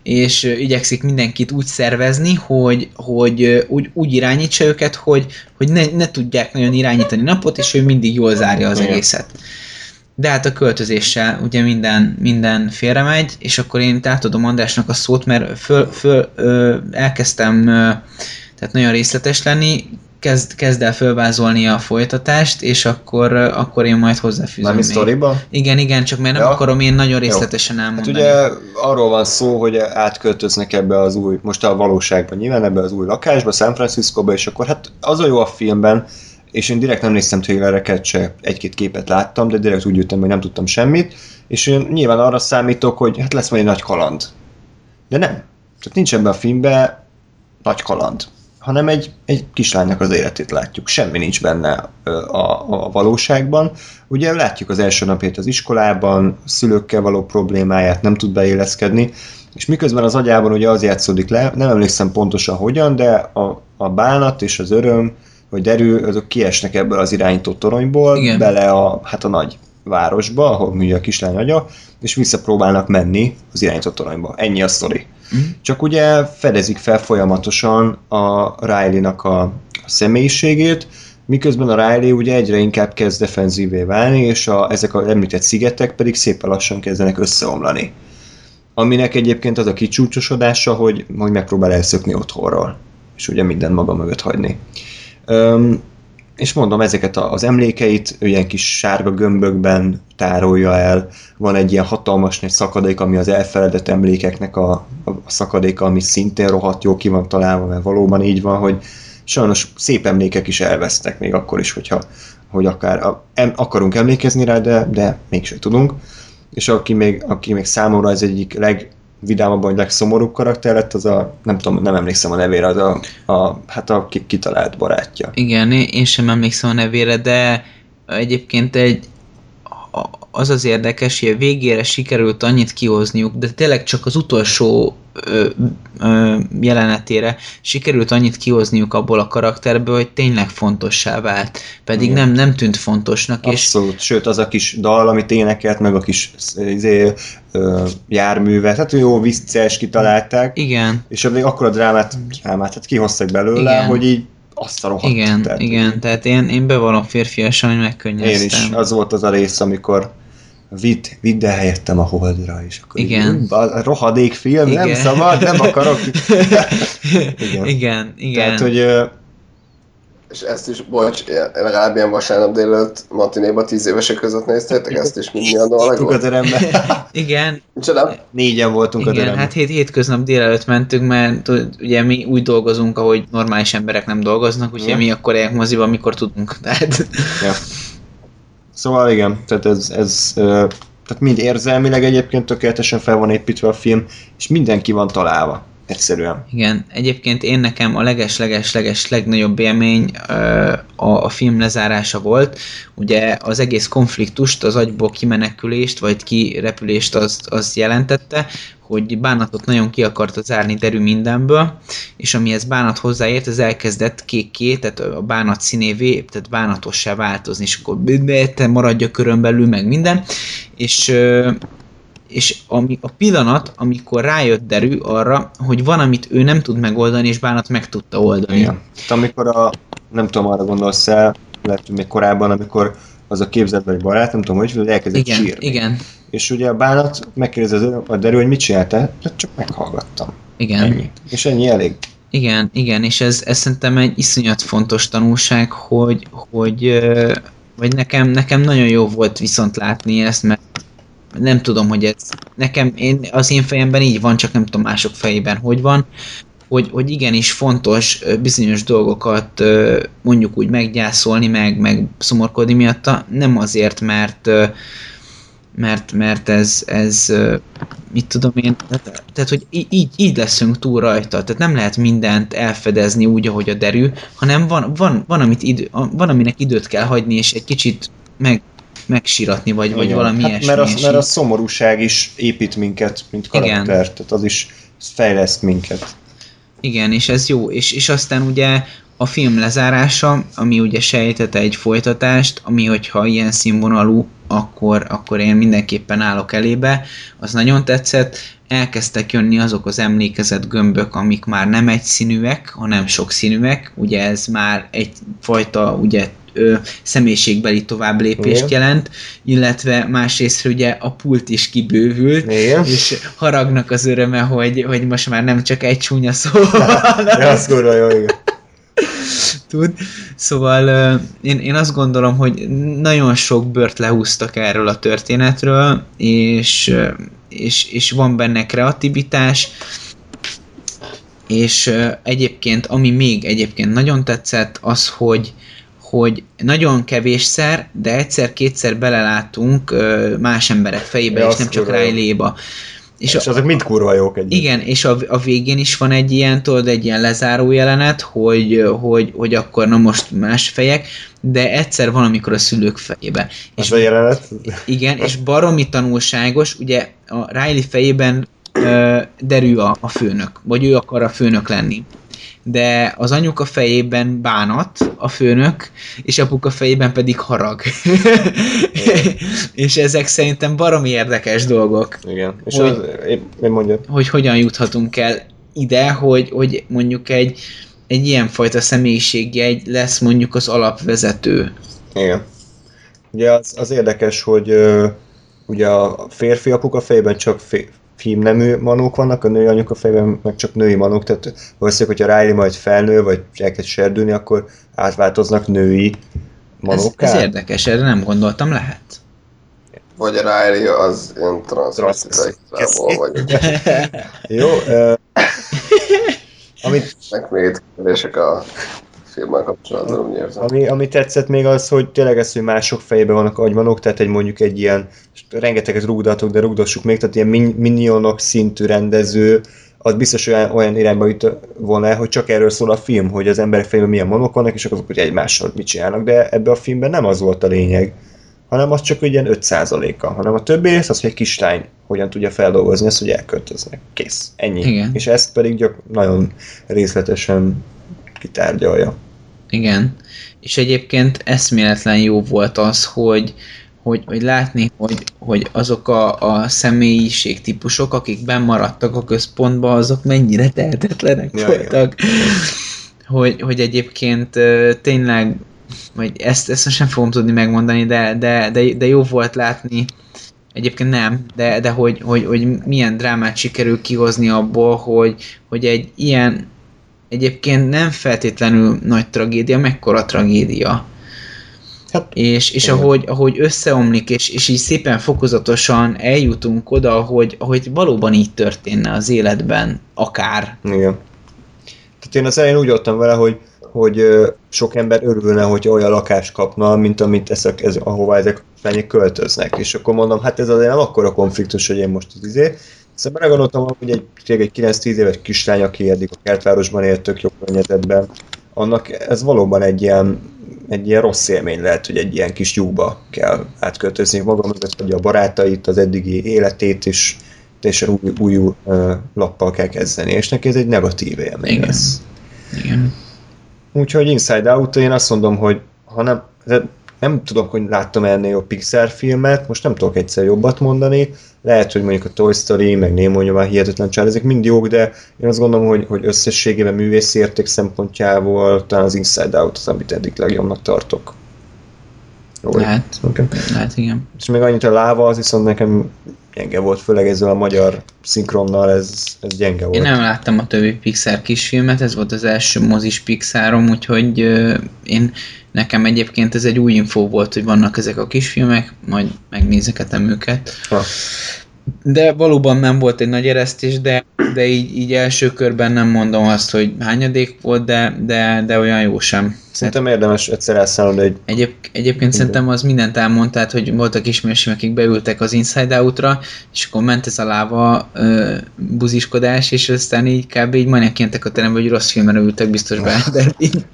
és igyekszik mindenkit úgy szervezni, hogy, hogy úgy, úgy irányítsa őket, hogy, hogy ne, ne tudják nagyon irányítani napot, és ő mindig jól zárja az Igen. De hát a költözéssel ugye minden, minden félre megy, és akkor én átadom Andrásnak a szót, mert föl, föl ö, elkezdtem ö, tehát nagyon részletes lenni, kezd, kezd el fölvázolni a folytatást, és akkor, akkor én majd hozzáfűzöm. Mármi sztoriba? Igen, igen, csak mert nem ja. akarom én nagyon részletesen Jó. elmondani. Hát ugye arról van szó, hogy átköltöznek ebbe az új, most a valóságban nyilván ebbe az új lakásba, San Franciscoba, és akkor hát az a jó a filmben, és én direkt nem néztem trailereket se, egy-két képet láttam, de direkt úgy jöttem, hogy nem tudtam semmit, és én nyilván arra számítok, hogy hát lesz majd egy nagy kaland. De nem. Tehát nincs ebben a filmben nagy kaland hanem egy, egy kislánynak az életét látjuk. Semmi nincs benne a, a valóságban. Ugye látjuk az első napját az iskolában, szülőkkel való problémáját, nem tud beéleszkedni, és miközben az agyában ugye az játszódik le, nem emlékszem pontosan hogyan, de a, a bánat és az öröm, vagy derű, azok kiesnek ebből az irányító toronyból, Igen. bele a, hát a nagy városba, ahol műje a kislány agya, és visszapróbálnak menni az irányított toronyba. Ennyi a sztori. Mm. Csak ugye fedezik fel folyamatosan a Riley-nak a személyiségét, miközben a Riley ugye egyre inkább kezd defenzívé válni, és a, ezek az említett szigetek pedig szépen lassan kezdenek összeomlani. Aminek egyébként az a kicsúcsosodása, hogy, hogy megpróbál elszökni otthonról, és ugye minden maga mögött hagyni. És mondom, ezeket az emlékeit ilyen kis sárga gömbökben tárolja el. Van egy ilyen hatalmas nagy szakadék, ami az elfeledett emlékeknek a, a szakadéka, ami szintén rohadt jó ki van találva, mert valóban így van, hogy sajnos szép emlékek is elvesztek, még akkor is, hogyha hogy akár em, akarunk emlékezni rá, de, de mégsem tudunk. És aki még, aki még számomra az egyik leg legvidámabban, vagy legszomorúbb karakter lett, az a, nem tudom, nem emlékszem a nevére, az a, a hát a ki- kitalált barátja. Igen, én sem emlékszem a nevére, de egyébként egy az az érdekes, hogy a végére sikerült annyit kihozniuk, de tényleg csak az utolsó ö, ö, jelenetére sikerült annyit kihozniuk abból a karakterből, hogy tényleg fontossá vált. Pedig Igen. nem, nem tűnt fontosnak, és Abszolút, sőt az a kis dal, amit énekelt, meg a kis izé, ö, járműve, tehát jó vicces, kitalálták, igen, és még akkor a drámát, drámát hát kihoztak belőle, Igen. hogy így azt a rohadt. igen, tehát, igen, tehát én, én bevallom férfiasan, hogy Én megkönnyeztem. is, az volt az a rész, amikor vidd, vidd el helyettem a holdra, és akkor Igen. Így, a rohadék film, nem Igen. szabad, nem akarok. Igen. igen, igen. Tehát, hogy És ezt is, bocs, legalább ilyen vasárnap délelőtt matinéba tíz évesek között néztétek, ezt is mindjárt a a teremben, igen, Micsoda? négyen voltunk a Igen, teremben. hát hét, hétköznap délelőtt mentünk, mert ugye mi úgy dolgozunk, ahogy normális emberek nem dolgoznak, úgyhogy Ja. mi akkor eljek moziba, amikor tudunk. Tehát, Ja. Szóval igen, tehát ez, ez tehát mind érzelmileg egyébként tökéletesen fel van építve a film, és mindenki van találva. Egyszerűen. igen, egyébként én nekem a leges-leges-leges legnagyobb élmény a, a film lezárása volt. Ugye az egész konfliktust, az agyból kimenekülést, vagy kirepülést az, az jelentette, hogy bánatot nagyon ki akarta zárni derű mindenből, és amihez bánat hozzáért, ez elkezdett kékké, tehát a bánat színévé, tehát bánatossá változni, és akkor "Ne, te maradj a körön belül, meg minden, és és ami, a pillanat, amikor rájött derű arra, hogy van, amit ő nem tud megoldani, és bánat meg tudta oldani. Igen. Amikor a, nem tudom, arra gondolsz el, lehet, hogy még korábban, amikor az a képzetbeli barát, nem tudom, hogy elkezdett Igen, sírni. igen, És ugye a bánat megkérdezi az- a derű, hogy mit csináltál, hát csak meghallgattam. igen. Ennyi. És ennyi elég. Igen, igen, és ez, ez szerintem egy iszonyat fontos tanulság, hogy, hogy vagy nekem, nekem nagyon jó volt viszont látni ezt, mert nem tudom, hogy ez nekem, én, az én fejemben így van, csak nem tudom mások fejében hogy van, hogy, hogy igenis fontos bizonyos dolgokat mondjuk úgy meggyászolni, meg, meg szomorkodni miatta, nem azért, mert mert, mert ez, ez mit tudom én, tehát, tehát hogy így, így leszünk túl rajta, tehát nem lehet mindent elfedezni úgy, ahogy a derű, hanem van, van, van, amit idő, van aminek időt kell hagyni, és egy kicsit meg, megsiratni, vagy, vagy Igen. valami hát, ilyesmi. mert, az, mert a szomorúság is épít minket, mint karakter, Igen. tehát az is fejleszt minket. Igen, és ez jó. És, és aztán ugye a film lezárása, ami ugye sejtete egy folytatást, ami hogyha ilyen színvonalú, akkor, akkor én mindenképpen állok elébe, az nagyon tetszett. Elkezdtek jönni azok az emlékezett gömbök, amik már nem egyszínűek, hanem sokszínűek. Ugye ez már egyfajta ugye ö, személyiségbeli továbblépést Igen. jelent, illetve másrészt ugye a pult is kibővült, Igen. és haragnak az öröme, hogy, hogy most már nem csak egy csúnya szó, Ja, az kurva jó, igen. Tud. Szóval én, én azt gondolom, hogy nagyon sok bört lehúztak erről a történetről, és, és, és van benne kreativitás, és egyébként, ami még egyébként nagyon tetszett, az, hogy hogy nagyon kevésszer, de egyszer-kétszer belelátunk más emberek fejébe, Ja, és nem csak kurva jó. És, és azok mind kurva jók egyébként. Igen, és a, a végén is van egy ilyen, tudod, egy ilyen lezáró jelenet, hogy, hogy, hogy akkor na most más fejek, de egyszer van, amikor a szülők fejébe. És És a jelenet? igen, és baromi tanulságos, ugye a Riley fejében ö, derű a, a főnök, vagy ő akar a főnök lenni. De az anyuka fejében bánat a főnök, és apuka fejében pedig harag. és ezek szerintem baromi érdekes dolgok Igen. És Hogy- az, én, én mondjam. hogy hogyan juthatunk el ide, hogy, hogy mondjuk egy, egy ilyenfajta személyiségjegy lesz mondjuk az alapvezető. Igen. Ugye az, az érdekes, hogy ö, ugye a férfi apuka fejében csak fé, filmnemű manók vannak, a női anyuka fejében meg csak női manók, tehát valószínűleg, hogyha Riley majd felnő, vagy elkezd serdülni, akkor átváltoznak női Ez, manókká. ez érdekes, erre nem gondoltam, lehet. Vagy a Riley az ilyen transzvestitából, vagy Jó, ö, amit meg még itt kérdések a filmmel kapcsolatban, úgy érzem. Ami, ami tetszett még az, hogy tényleg ez, hogy mások fejében vannak agymanok, tehát egy mondjuk egy ilyen, rengeteget rúgdatok, de rúgdossuk még, tehát ilyen min- minionok szintű rendező, az biztos olyan, olyan irányba jut volna el, hogy csak erről szól a film, hogy az emberek fejében milyen monok vannak, és azok hogy egymással mit csinálnak, de ebbe a filmben nem az volt a lényeg, hanem az csak egy ilyen 5%-a, hanem a többi rész az, hogy egy kislány hogyan tudja feldolgozni ezt, hogy elköltöznek. Kész. Ennyi. Igen. És ezt pedig gyak nagyon részletesen kitárgyalja. Igen. És egyébként eszméletlen jó volt az, hogy, hogy, hogy látni, hogy, hogy azok a, a személyiségtípusok, akik bemaradtak a központba, azok mennyire tehetetlenek Ja, voltak. Hogy, hogy egyébként tényleg, vagy ezt, ezt sem fogom tudni megmondani, de, de, de, de jó volt látni, Egyébként nem, de, de hogy, hogy, hogy milyen drámát sikerül kihozni abból, hogy, hogy egy ilyen egyébként nem feltétlenül nagy tragédia, mekkora tragédia. Hát, és, és igen. ahogy, ahogy összeomlik, és, és így szépen fokozatosan eljutunk oda, hogy, hogy valóban így történne az életben, akár. Igen. Tehát én az elején úgy voltam vele, hogy, hogy sok ember örülne, hogy olyan lakást kapna, mint amit ezek, ez, ahová ezek a lányok költöznek. És akkor mondom, hát ez azért nem akkora konfliktus, hogy én most az izé. Szóval belegondoltam, hogy egy, egy 9-10 éves kislány, aki eddig a kertvárosban élt tök jó környezetben, annak ez valóban egy ilyen, egy ilyen rossz élmény lehet, hogy egy ilyen kis lyukba kell átköltözni maga mögött, hogy a barátait, az eddigi életét is teljesen új, új uh, lappal kell kezdeni, és neki ez egy negatív élmény Igen. lesz. Igen. Úgyhogy Inside Out, én azt mondom, hogy ha nem, nem tudom, hogy láttam ennél jobb Pixar filmet, most nem tudok egyszer jobbat mondani, lehet, hogy mondjuk a Toy Story, meg Nemo nyilván hihetetlen csár, ezek mind jók, de én azt gondolom, hogy, hogy összességében művészi érték szempontjából talán az Inside Out az, amit eddig legjobbnak tartok. Jó, Lehet, Okay. lehet igen. És még annyit a láva, az viszont nekem gyenge volt, főleg ezzel a magyar szinkronnal, ez, ez gyenge volt. Én nem láttam a többi Pixar kisfilmet, ez volt az első mozis Pixarom, úgyhogy én nekem egyébként ez egy új infó volt, hogy vannak ezek a kisfilmek, majd megnézegetem őket. Ha. De valóban nem volt egy nagy eresztés, de, de így, így első körben nem mondom azt, hogy hányadék volt, de, de, de olyan jó sem. Szerintem érdemes egyszer elszállni egy Egyéb, egyébként szerintem az mindent elmond, tehát hogy voltak ismerősém, akik beültek az Inside Out-ra, és akkor ment ez a láva ö, buziskodás, és aztán így kb. így majdnem kientek a terembe, hogy rossz filmre ültek biztos be, de így,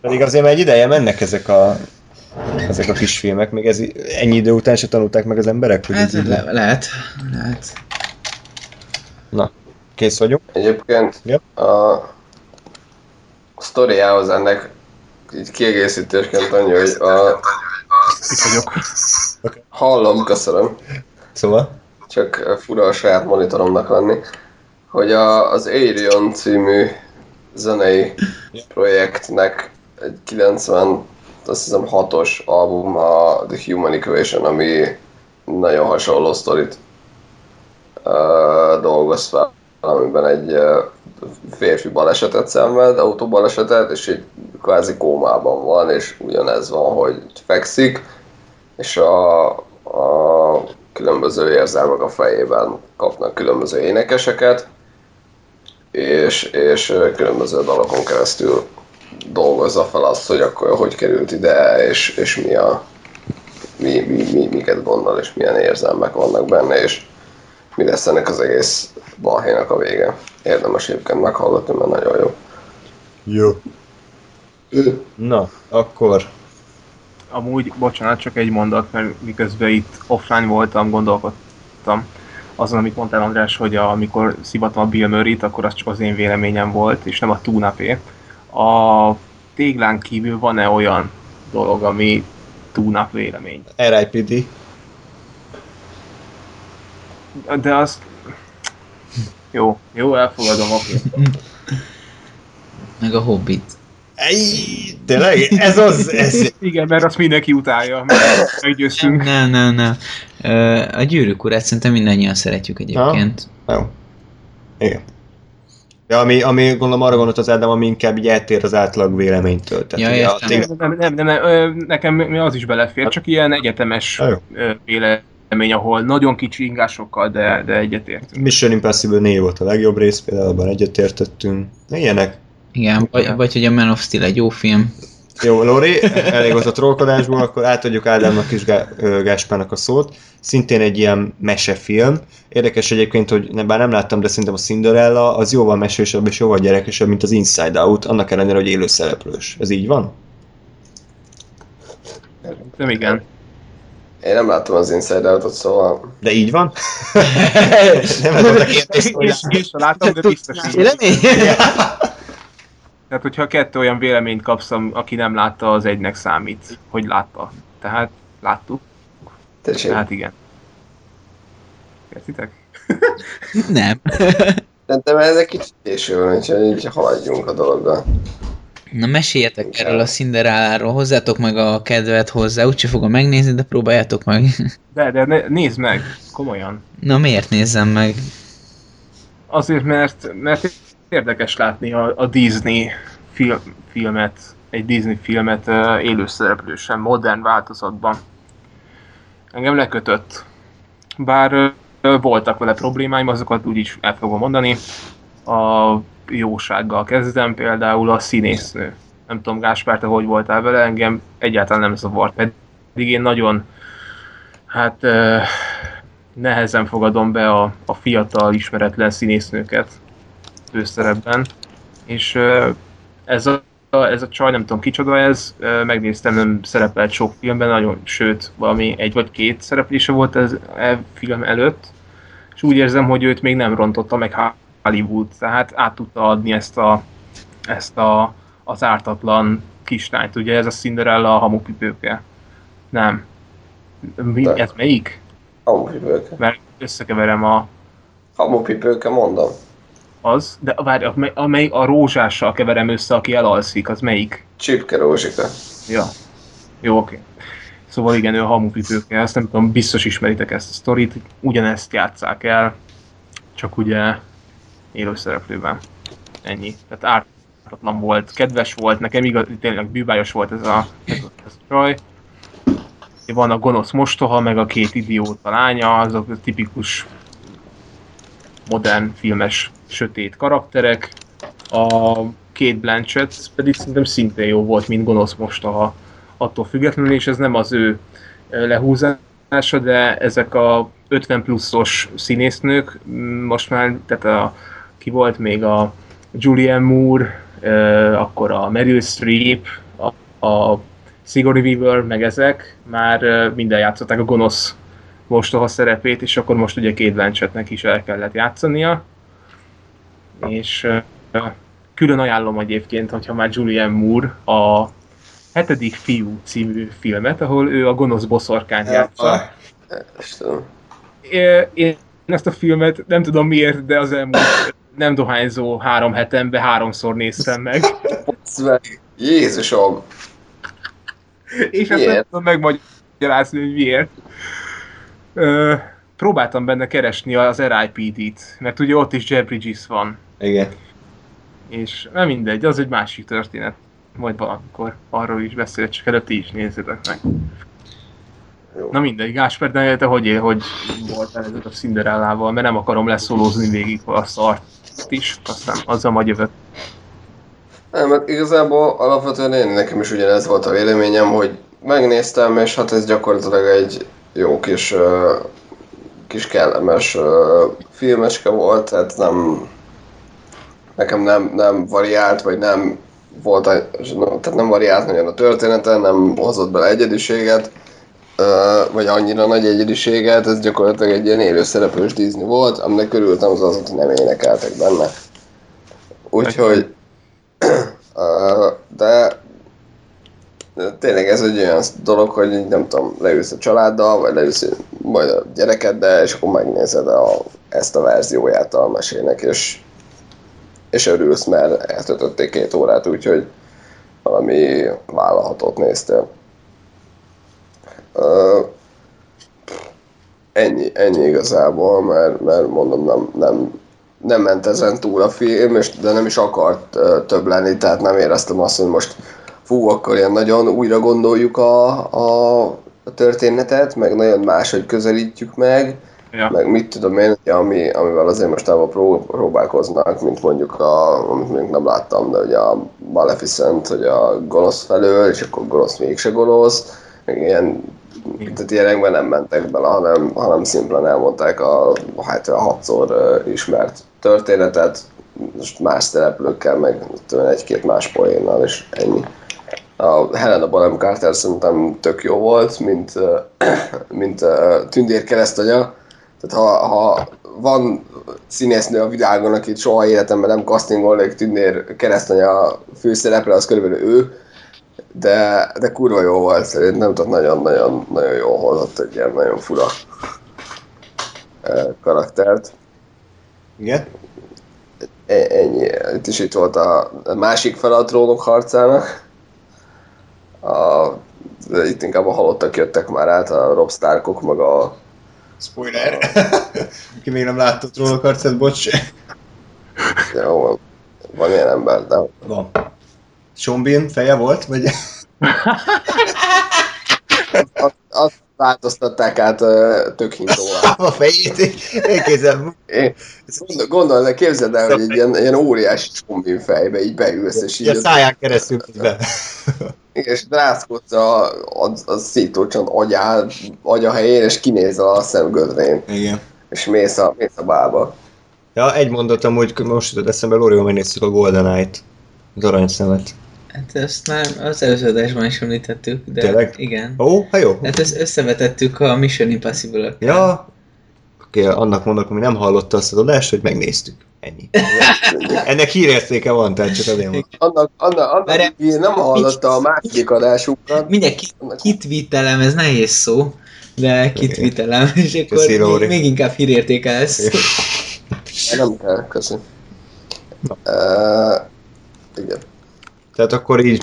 Pedig azért már egy ideje mennek ezek a, ezek a kis filmek, még ez ennyi idő után se tanulták meg az emberek, hogy hát így- le, lehet, lehet. Na, kész vagyunk. Egyébként Ja. a sztoriához ennek így kiegészítésként annyi, hogy a... Itt vagyok. Hallom, köszönöm. Szóval, csak fura a saját monitoromnak lenni, hogy a, az Arion című zenei projektnek egy 90, azt hiszem 6-os album a The Human Equation, ami nagyon hasonló sztorit uh, dolgoz fel, amiben egy uh, férfi balesetet szenved, autóbalesetet, és egy kvázi kómában van, és ugyanez van, hogy fekszik, és a, a különböző érzelmek a fejében kapnak különböző énekeseket, és, és különböző dalokon keresztül dolgozza fel azt, hogy akkor hogy került ide, és, és mi a, mi, mi, mi, miket gondol, és milyen érzelmek vannak benne, és mi lesz ennek az egész balhénak a vége. Érdemes egyébként meghallgatni, mert nagyon jó. jó. Na, akkor Amúgy, bocsánat, csak egy mondat, mert miközben itt offline voltam, gondolkodtam azon, amit mondtál András, hogy a, amikor szivatom a Bill Murray-t, akkor az csak az én véleményem volt, és nem a túnapé. A téglán kívül van-e olyan dolog, ami túnap vélemény? RIPD. De az... Jó, jó, elfogadom, oké. Meg a Hobbit. Ej, tényleg? Ez az, ez, Igen, mert azt mindenki utálja, mert meggyőztünk. Nem, nem, nem. A gyűrűk urát szerintem mindannyian szeretjük egyébként. Jó. Igen. Ja, ami, ami gondolom arra gondolt az Ádám, ami inkább így eltér az átlag véleménytől. Ja, ugye a tényleg- Nem, nem, nem, nem, nekem az is belefér, csak ilyen egyetemes Ja, ö, vélemény, ahol nagyon kicsi ingásokkal, de, de egyetértünk. Mission Impossible 4 volt a legjobb rész, például abban egyetértettünk. Ilyenek. Igen, vagy, vagy hogy a Man of Steel egy jó film. Jó, Lori, elég volt a trollkodásból, akkor átadjuk Ádámnak és Gáspának a szót. Szintén egy ilyen mesefilm. Érdekes egyébként, hogy ne, bár nem láttam, de szerintem a Cinderella az jóval mesősebb és jóval gyerekesebb, mint az Inside Out, annak ellenére, hogy élő szereplős. Ez így van? Nem igen. Én nem láttam az Inside Out-ot, szóval... De így van? nem ez a kérdés. Én sem láttam, de biztos így. Tehát, hogyha kettő olyan véleményt kapsz, aki nem látta, az egynek számít, hogy látta. Tehát láttuk. Tessék. Tehát igen. Értitek? Nem. Szerintem ez egy kicsit késő van, úgyhogy így haladjunk a dologgal. Na meséljetek erről a Cinderelláról, hozzátok meg a kedvet hozzá, úgyse fogom megnézni, de próbáljátok meg. De, de ne, nézd meg, komolyan. Na miért nézzem meg? Azért, mert, mert érdekes látni a, a Disney film, filmet, egy Disney filmet uh, élőszereplősen, modern változatban. Engem lekötött. Bár uh, voltak vele problémáim, azokat úgyis el fogom mondani. A jósággal kezdem, például a színésznő. Nem tudom, Gáspár, te hogy voltál vele, engem egyáltalán nem zavart, pedig én nagyon, hát uh, nehezen fogadom be a, a fiatal, ismeretlen színésznőket főszerepben, és ez a, ez a csaj, nem tudom kicsoda ez, megnéztem, nem szerepelt sok filmben, nagyon, sőt, valami egy vagy két szereplése volt ez e film előtt, és úgy érzem, hogy őt még nem rontotta meg Hollywood, tehát át tudta adni ezt a, ezt a, az ártatlan kislányt, ugye ez a Cinderella a hamupipőke. Nem. Mi, ez melyik? Hamupipőke. Mert összekeverem a... Hamupipőke, mondom az, de várj, amely, a rózsással keverem össze, aki elalszik, az melyik? Csipke Rózsika. Ja. Jó, oké. Szóval igen, ő a hamupipőke, ezt nem tudom, biztos ismeritek ezt a sztorit, ugyanezt játszák el, csak ugye élőszereplőben. Ennyi. Tehát ártatlan volt, kedves volt, nekem igaz, tényleg bűbájos volt ez a, ez a, ez a csaj. Van a gonosz mostoha, meg a két idióta lánya, azok a tipikus modern filmes sötét karakterek. A két Blanchett pedig szerintem szintén jó volt, mint gonosz most a, attól függetlenül, és ez nem az ő lehúzása, de ezek a 50 pluszos színésznők, most már, tehát a, ki volt még a Julianne Moore, akkor a Meryl Streep, a, a Sigourney Weaver, meg ezek már minden játszották a gonosz mostoha szerepét, és akkor most ugye két Blanchettnek is el kellett játszania. És külön ajánlom egyébként, hogyha már Julianne Moore a hetedik fiú című filmet, ahol ő a gonosz boszorkány játsza. Én ezt a filmet nem tudom miért, de az elmúlt nem dohányzó három hetemben háromszor néztem meg. Jézusom! És ezt nem tudom megmagyarázni, hogy miért ö, próbáltam benne keresni az RIPD-t, mert ugye ott is Jeff Bridges van. Igen. És nem mindegy, az egy másik történet. Majd valamikor arról is beszél, csak előtt is nézzétek meg. Jó. Na mindegy, Gásper, de te hogy, hogy voltál ez a Cinderellával, mert nem akarom leszólózni végig a szart is, aztán azzal majd jövök. Nem, mert igazából alapvetően én nekem is ugyanez volt a véleményem, hogy megnéztem, és hát ez gyakorlatilag egy jó kis, kis kellemes filmeske volt, tehát nem, nekem nem, nem variált, vagy nem volt, tehát nem variált nagyon a története, nem hozott bele egyediséget, vagy annyira nagy egyediséget, ez gyakorlatilag egy ilyen élőszereplős Disney volt, aminek körültem az az, hogy nem énekeltek benne. Úgyhogy, de tényleg ez egy olyan dolog, hogy nem tudom, leülsz a családdal, vagy leülsz majd a gyerekeddel, és akkor megnézed a, ezt a verzióját a mesének, és, és örülsz, mert eltöltötték két órát, úgyhogy valami vállalhatót néztél. Ennyi, ennyi igazából, mert, mert mondom, nem, nem, nem ment ezen túl a film, és, de nem is akart több lenni, tehát nem éreztem azt, hogy most fú, akkor ilyen nagyon újra gondoljuk a, a, a történetet, meg nagyon máshogy közelítjük meg, Ja. Meg mit tudom én, ami, amivel azért most pró, próbálkoznak, mint mondjuk a, amit még nem láttam, de ugye a Maleficent, hogy a gonosz felől, és akkor gonosz mégse gonosz, meg ilyen tehát ilyenekben nem mentek bele, hanem, hanem szimplán elmondták a, hát a hatszor uh, ismert történetet, most más szereplőkkel, meg egy-két más poénnal, és ennyi. A Helena Bonham Carter szerintem tök jó volt, mint, mint tündér keresztanya. Tehát ha, ha van színésznő a világon, akit soha életemben nem castingolnék tündér keresztanya főszerepre, az körülbelül ő, de, de kurva jó volt, szerintem tehát nagyon-nagyon nagyon jó hozott egy ilyen nagyon fura karaktert. Igen? E, ennyi. Itt is itt volt a másik fel a trónok harcának. A, itt inkább a halottak jöttek már át, a Rob Starkok, meg a... Spoiler! Ki még nem látta a trónok harcát, bocs. Jó, van, van ilyen ember, de... Van. Sean Bean feje volt, vagy... azt, azt változtatták át tök hintóval. a fejét. Én gondol, gondol, képzeld el, hogy egy ilyen, ilyen óriási Bean fejbe így beülsz, és így... A száján keresztül be. És drászkodsz a, a, a szétócsan agyá, agya helyén, és kinéz a szemgödrén. Igen. És mész a, mész a bába. Ja, egy mondatom, hogy most jutott eszembe, Lórival megnéztük a Golden Eye-t, az aranyszemet. Hát ezt már az előző adásban is említettük, de Tényleg? igen. Ó, hát jó. Hát ezt összevetettük a Mission impossible -ökkel. Ja, oké, okay, annak mondok, ami nem hallotta azt az adást, hogy megnéztük. Ennyi. Ennek hírértéke van, tehát csak azért van. Annak, annak, annak Mert nem hallotta a másik adásukat. Mindjárt ki, kitvitelem, ez nehéz szó, de kitvitelem, és akkor Köszi, még, még inkább hírértéke lesz. Nem kell, köszönöm. Uh, igen. Tehát akkor így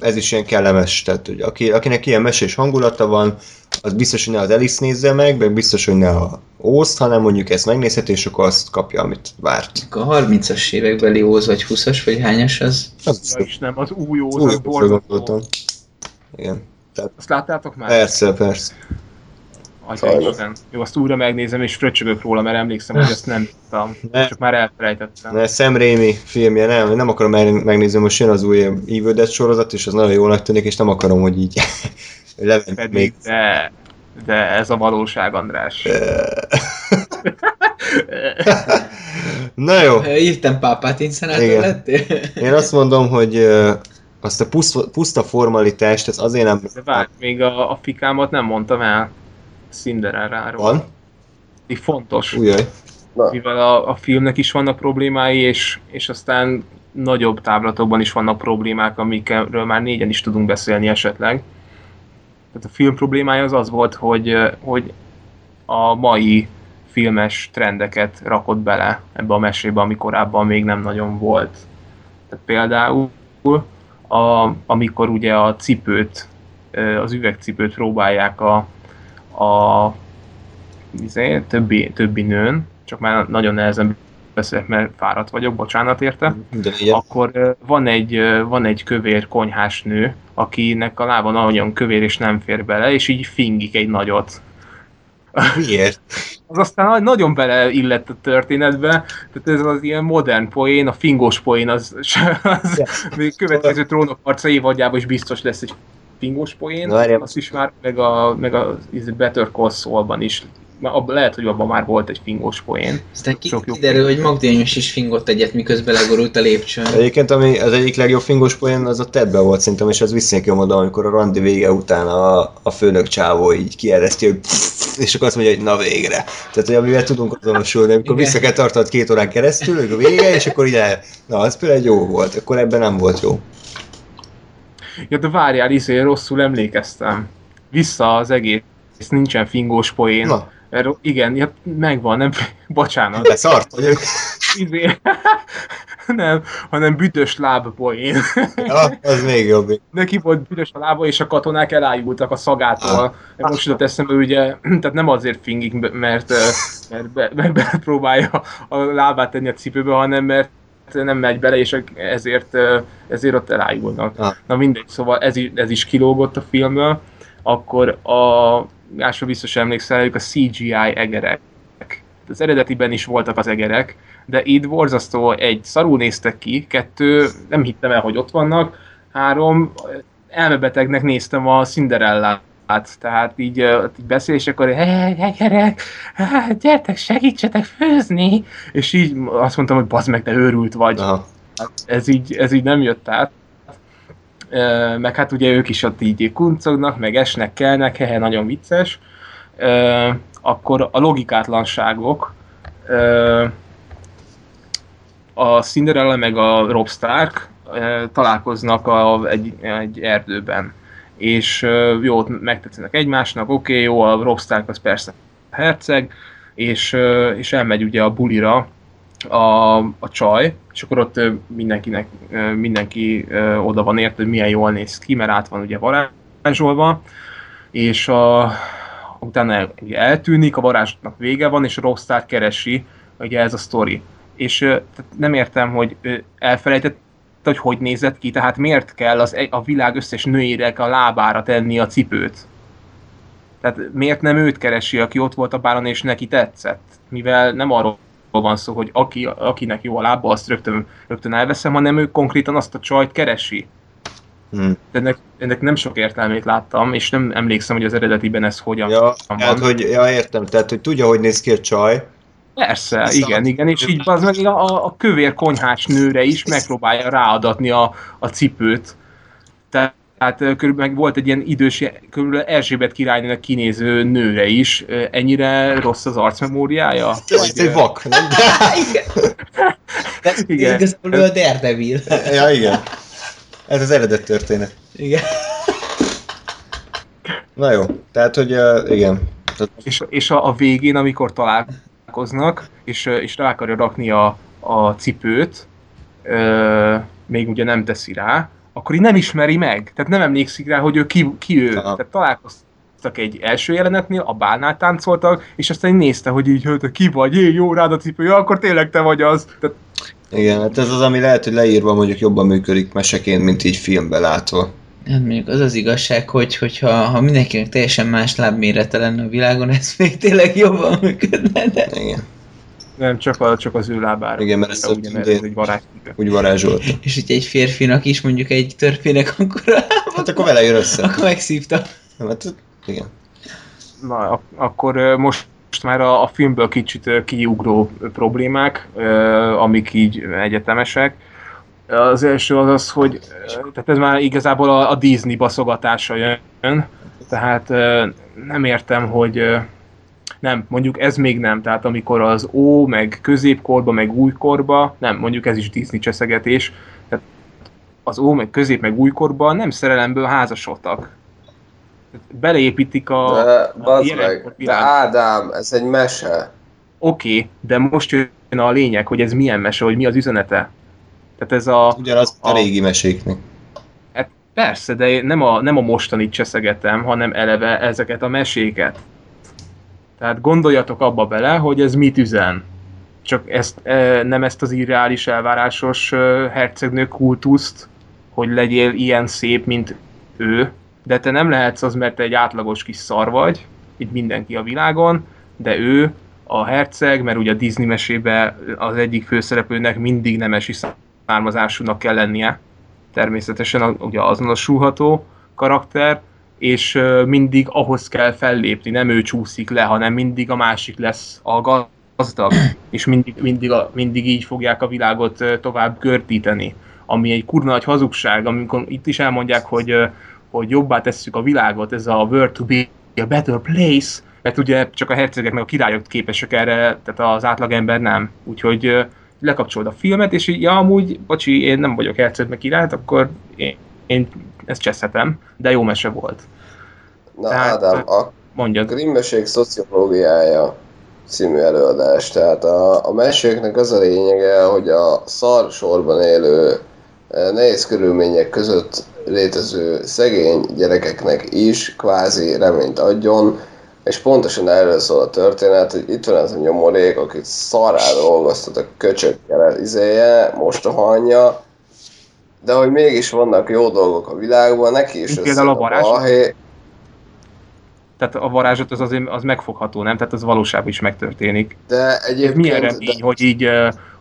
ez is ilyen kellemes, tehát hogy aki, akinek ilyen mesés hangulata van, az biztos, hogy ne az Alice nézze meg, meg biztos, hogy ne a Ózt, hanem mondjuk ezt megnézheti, és akkor azt kapja, amit várt. A 30-as évekbeli Óz, vagy 20-as, vagy hányas az? Az ja, is nem, az új Óz, az borzasztó. Igen. Tehát, azt láttátok már? Persze, persze. Atya Jó, azt újra megnézem, és fröcsögök róla, mert emlékszem, hogy ezt nem tudtam. Ne. Csak már elfelejtettem. Ne, Sam Raimi filmje, nem, nem akarom megnézni, most jön az új Evil Dead sorozat, és az nagyon jónak tűnik, és nem akarom, hogy így levent még. De, de ez a valóság, András. Na jó. Írtam Pápát szenátor lettél? Én azt mondom, hogy azt a puszta, puszta formalitást, ez azért nem... De várj, még a, a fikámat nem mondtam el. Cinderelláról. Van? Így fontos. Ujjaj. Mivel a, a filmnek is vannak problémái, és, és aztán nagyobb távlatokban is vannak problémák, amikről már négyen is tudunk beszélni esetleg. Tehát a film problémája az az volt, hogy, hogy a mai filmes trendeket rakott bele ebbe a mesébe, ami korábban még nem nagyon volt. Tehát például a, amikor ugye a cipőt, az üvegcipőt próbálják a, a izé, többi, többi nőn, csak már nagyon nehezen beszélek, mert fáradt vagyok, bocsánat érte, De akkor van egy, van egy kövér konyhás nő, akinek a lába nagyon kövér és nem fér bele, és így fingik egy nagyot. Miért? Az aztán nagyon beleillett a történetbe, tehát ez az ilyen modern poén, a fingós poén, az, az még következő trónok arca évadjában is biztos lesz egy pingós poén, Várjam. azt is már, meg a, meg a Better Call Saul-ban is abban lehet, hogy abban már volt egy fingós poén. Aztán ki, kiderül, hogy Magdényos is fingott egyet, miközben legorult a lépcsőn. Egyébként ami az egyik legjobb fingós poén, az a Tedbe volt szerintem, és az visszanek mondom, amikor a randi vége után a, a főnök csávó így kiereszti, hogy és akkor azt mondja, hogy na végre. Tehát, hogy amivel tudunk azonosulni, amikor Igen. vissza kell tartanod két órán keresztül, a vége, és akkor így el, na, az például jó volt, akkor ebben nem volt jó. Ja, de várjál, izé, rosszul emlékeztem. Vissza az egész, nincsen fingós poén. Na. Erről, igen, ja, megvan, nem, bocsánat. De szart vagyok. Izé, nem, hanem büdös lábpoén. Ja, az még jobb. Neki volt büdös a lába, és a katonák elájultak a szagától. Ah. Most jutott eszembe, ugye, tehát nem azért fingik, mert, mert, be, mert bepróbálja a lábát tenni a cipőbe, hanem mert nem megy bele, és ezért, ezért ott elájulnak. Ah. Na mindegy, szóval ez, ez is kilógott a filmből. Akkor a másra biztos emlékszel, a CGI egerek. Az eredetiben is voltak az egerek, de itt borzasztó egy, szarul néztek ki, kettő, nem hittem el, hogy ott vannak, három, elmebetegnek néztem a Cinderellát, tehát így, így beszélésekor, hey, gyerek, gyertek, segítsetek főzni, és így azt mondtam, hogy bazd meg, te őrült vagy. Aha. Ez így, ez így nem jött át. Meg hát ugye ők is ott így kuncognak, meg esnek, kelnek, hehe, nagyon vicces. Akkor a logikátlanságok, a Cinderella meg a Rob Stark találkoznak a, egy, egy erdőben és jó, megtetszenek egymásnak, oké, okay, jó, a Rob az persze herceg, és, és elmegy ugye a bulira a, a csaj, és akkor ott mindenkinek, mindenki oda van ért, hogy milyen jól néz ki, mert át van ugye varázsolva, és a, utána eltűnik, a varázsnak vége van, és a Rockstar keresi, ugye ez a sztori. És nem értem, hogy elfelejtett hogy hogy nézett ki, tehát miért kell az, a világ összes nőjének a lábára tenni a cipőt? Tehát miért nem őt keresi, aki ott volt a báron és neki tetszett? Mivel nem arról van szó, hogy aki, akinek jó a lába, azt rögtön, rögtön elveszem, hanem ő konkrétan azt a csajt keresi. Hmm. De ennek, ennek nem sok értelmét láttam, és nem emlékszem, hogy az eredetiben ez hogyan ja, van. Hát, hogy, ja, értem, tehát hogy tudja, hogy néz ki a csaj, Persze, Ezt igen, igen, és így az meg a, a kövér konyhás nőre is megpróbálja ráadatni a, a cipőt. Tehát körülbelül meg volt egy ilyen idős, körülbelül Erzsébet királynőnek kinéző nőre is. Ennyire rossz az arcmemóriája? Ez egy vak, nem? igen. igen. Igazából ő a Daredevil. ja, igen. Ez az eredet történet. Igen. Na jó, tehát, hogy uh, igen. És, és a, a végén, amikor talál, találkoznak, és, és rá akarja rakni a, a cipőt, ö, még ugye nem teszi rá, akkor így nem ismeri meg. Tehát nem emlékszik rá, hogy ő ki, ki ő. Aha. Tehát találkoztak egy első jelenetnél, a bálnál táncoltak, és aztán nézte, hogy így, hogy ki vagy, én jó rád a cipő, ja, akkor tényleg te vagy az. Tehát... Igen, hát ez az, ami lehet, hogy leírva mondjuk jobban működik meseként, mint így filmbe látva. Hát mondjuk az az igazság, hogy hogyha ha mindenkinek teljesen más lábmérete lenne a világon, ez még tényleg jobban működne, de... Igen. Nem, csak, a, csak az ő lábára. Igen, mert ez, a, ugye, ez egy varázs. Úgy varázsolt. És hogyha egy férfinak is mondjuk egy törpének, akkor... Hát akkor vele jön össze. Akkor megszívta. Hát, igen. Na, akkor most most már a, a filmből kicsit kiugró problémák, amik így egyetemesek. Az első az az, hogy tehát ez már igazából a, a Disney baszogatása jön, tehát nem értem, hogy nem, mondjuk ez még nem, tehát amikor az ó, meg középkorba, meg újkorba, nem, mondjuk ez is Disney cseszegetés, tehát az ó, meg közép, meg újkorba nem szerelemből házasodtak. Beleépítik a... De, a meg, de Ádám, ez egy mese. Oké, okay, de most jön a lényeg, hogy ez milyen mese, hogy mi az üzenete. Tehát ez a... Ugyanaz a, a régi meséknek. Hát persze, de nem a, nem a mostanit cseszegetem, hanem eleve ezeket a meséket. Tehát gondoljatok abba bele, hogy ez mit üzen. Csak ezt, e, nem ezt az irreális elvárásos hercegnő kultuszt, hogy legyél ilyen szép, mint ő, de te nem lehetsz az, mert te egy átlagos kis szar vagy, itt mindenki a világon, de ő a herceg, mert ugye a Disney mesébe az egyik főszereplőnek mindig nemesi származásúnak kell lennie, természetesen ugye azonosulható karakter, és mindig ahhoz kell fellépni, nem ő csúszik le, hanem mindig a másik lesz a gazdag, és mindig, mindig, mindig így fogják a világot tovább gördíteni, ami egy kurva nagy hazugság, amikor itt is elmondják, hogy, hogy jobbá tesszük a világot, ez a world to be a better place, mert ugye csak a hercegek meg a királyok képesek erre, tehát az átlagember nem. Úgyhogy lekapcsolod a filmet, és így, ja, amúgy, bocsi, én nem vagyok herceg meg királyt, akkor én, én ezt cseszhetem, de jó mese volt. Na tehát, Ádám, a mondjad. Grimmeség szociológiája című előadás. Tehát a, a meséknek az a lényege, hogy a szar sorban élő eh, nehéz körülmények között létező szegény gyerekeknek is kvázi reményt adjon, és pontosan erről szól a történet, hogy itt van ez a nyomorék, akit szará dolgoztat a köcsökkel izéje, mostohanja, de hogy mégis vannak jó dolgok a világban, neki is Például a varázs. Tehát a varázslat az, azért, az megfogható, nem? Tehát az valóságban is megtörténik. De egyébként... Milyen remény, de... hogy így,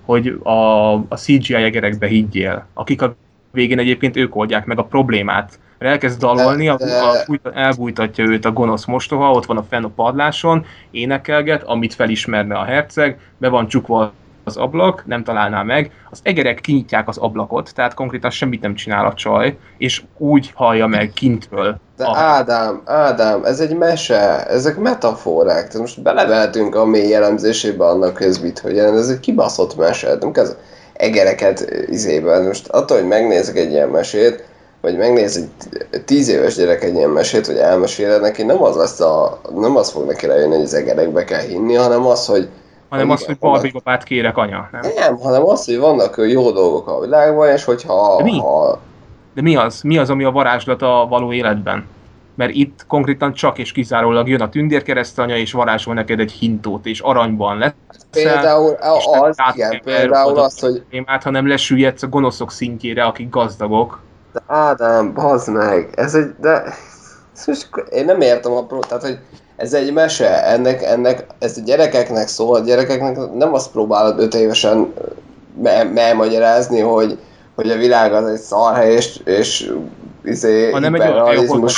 hogy a, a CGI egerekbe higgyél, akik a végén egyébként ők oldják meg a problémát. Mert elkezd dalolni, de, de... A, a, elbújtatja őt a gonosz mostoha, ott van a fenn a padláson, énekelget, amit felismerne a herceg, be van csukva az ablak, nem találná meg, az egerek kinyitják az ablakot, tehát konkrétan semmit nem csinál a csaj, és úgy hallja meg kintről. De a... Ádám, Ádám, ez egy mese, ezek metaforák, tehát most beleveltünk a mély jellemzésébe annak közbit, hogy ez egy kibaszott mese, nem kezd egereket izében. Most attól, hogy megnézek egy ilyen mesét, vagy megnéz egy tíz éves gyerek egy ilyen mesét, hogy elmeséled neki, nem az lesz a, nem az fog neki rájönni, hogy az egerekbe kell hinni, hanem az, hogy hanem az, hogy Barbie babát kérek, anya. Nem? nem, hanem az, hogy vannak jó dolgok a világban, és hogyha... De mi? Ha... De mi az? Mi az, ami a varázslat a való életben? Mert itt konkrétan csak és kizárólag jön a tündérkeresztanya, és varázsol neked egy hintót, és aranyban lesz. Például az, igen, például az, hogy... Témát, hanem lesüllyedsz a gonoszok szintjére, akik gazdagok. De Ádám, bazd meg, ez egy, de... Én nem értem a pro, tehát, hogy ez egy mese, ennek, ennek, ez a gyerekeknek szól, a gyerekeknek nem azt próbálod öt évesen elmagyarázni, hogy, hogy a világ az egy szarhely, és, és izé, hanem egy olyan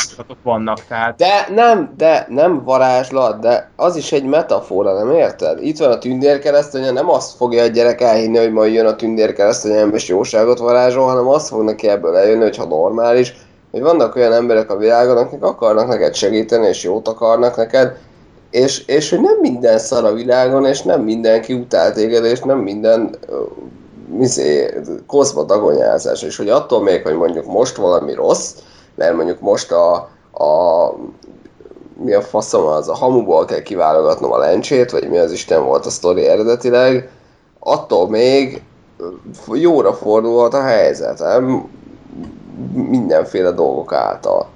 vannak, tehát... De nem, de nem varázslat, de az is egy metafora, nem érted? Itt van a tündérkeresztanya, nem azt fogja a gyerek elhinni, hogy majd jön a tündérkeresztanya, és jóságot varázsol, hanem azt fog neki ebből eljönni, hogyha normális, hogy vannak olyan emberek a világon, akik akarnak neked segíteni, és jót akarnak neked, és, és hogy nem minden szar a világon, és nem mindenki utál téged, és nem minden mizé, kozba dagonyázás, és hogy attól még, hogy mondjuk most valami rossz, mert mondjuk most a, a mi a faszom az, a hamuból kell kiválogatnom a lencsét, vagy mi az Isten volt a sztori eredetileg, attól még jóra fordulhat a helyzet, nem? mindenféle dolgok által.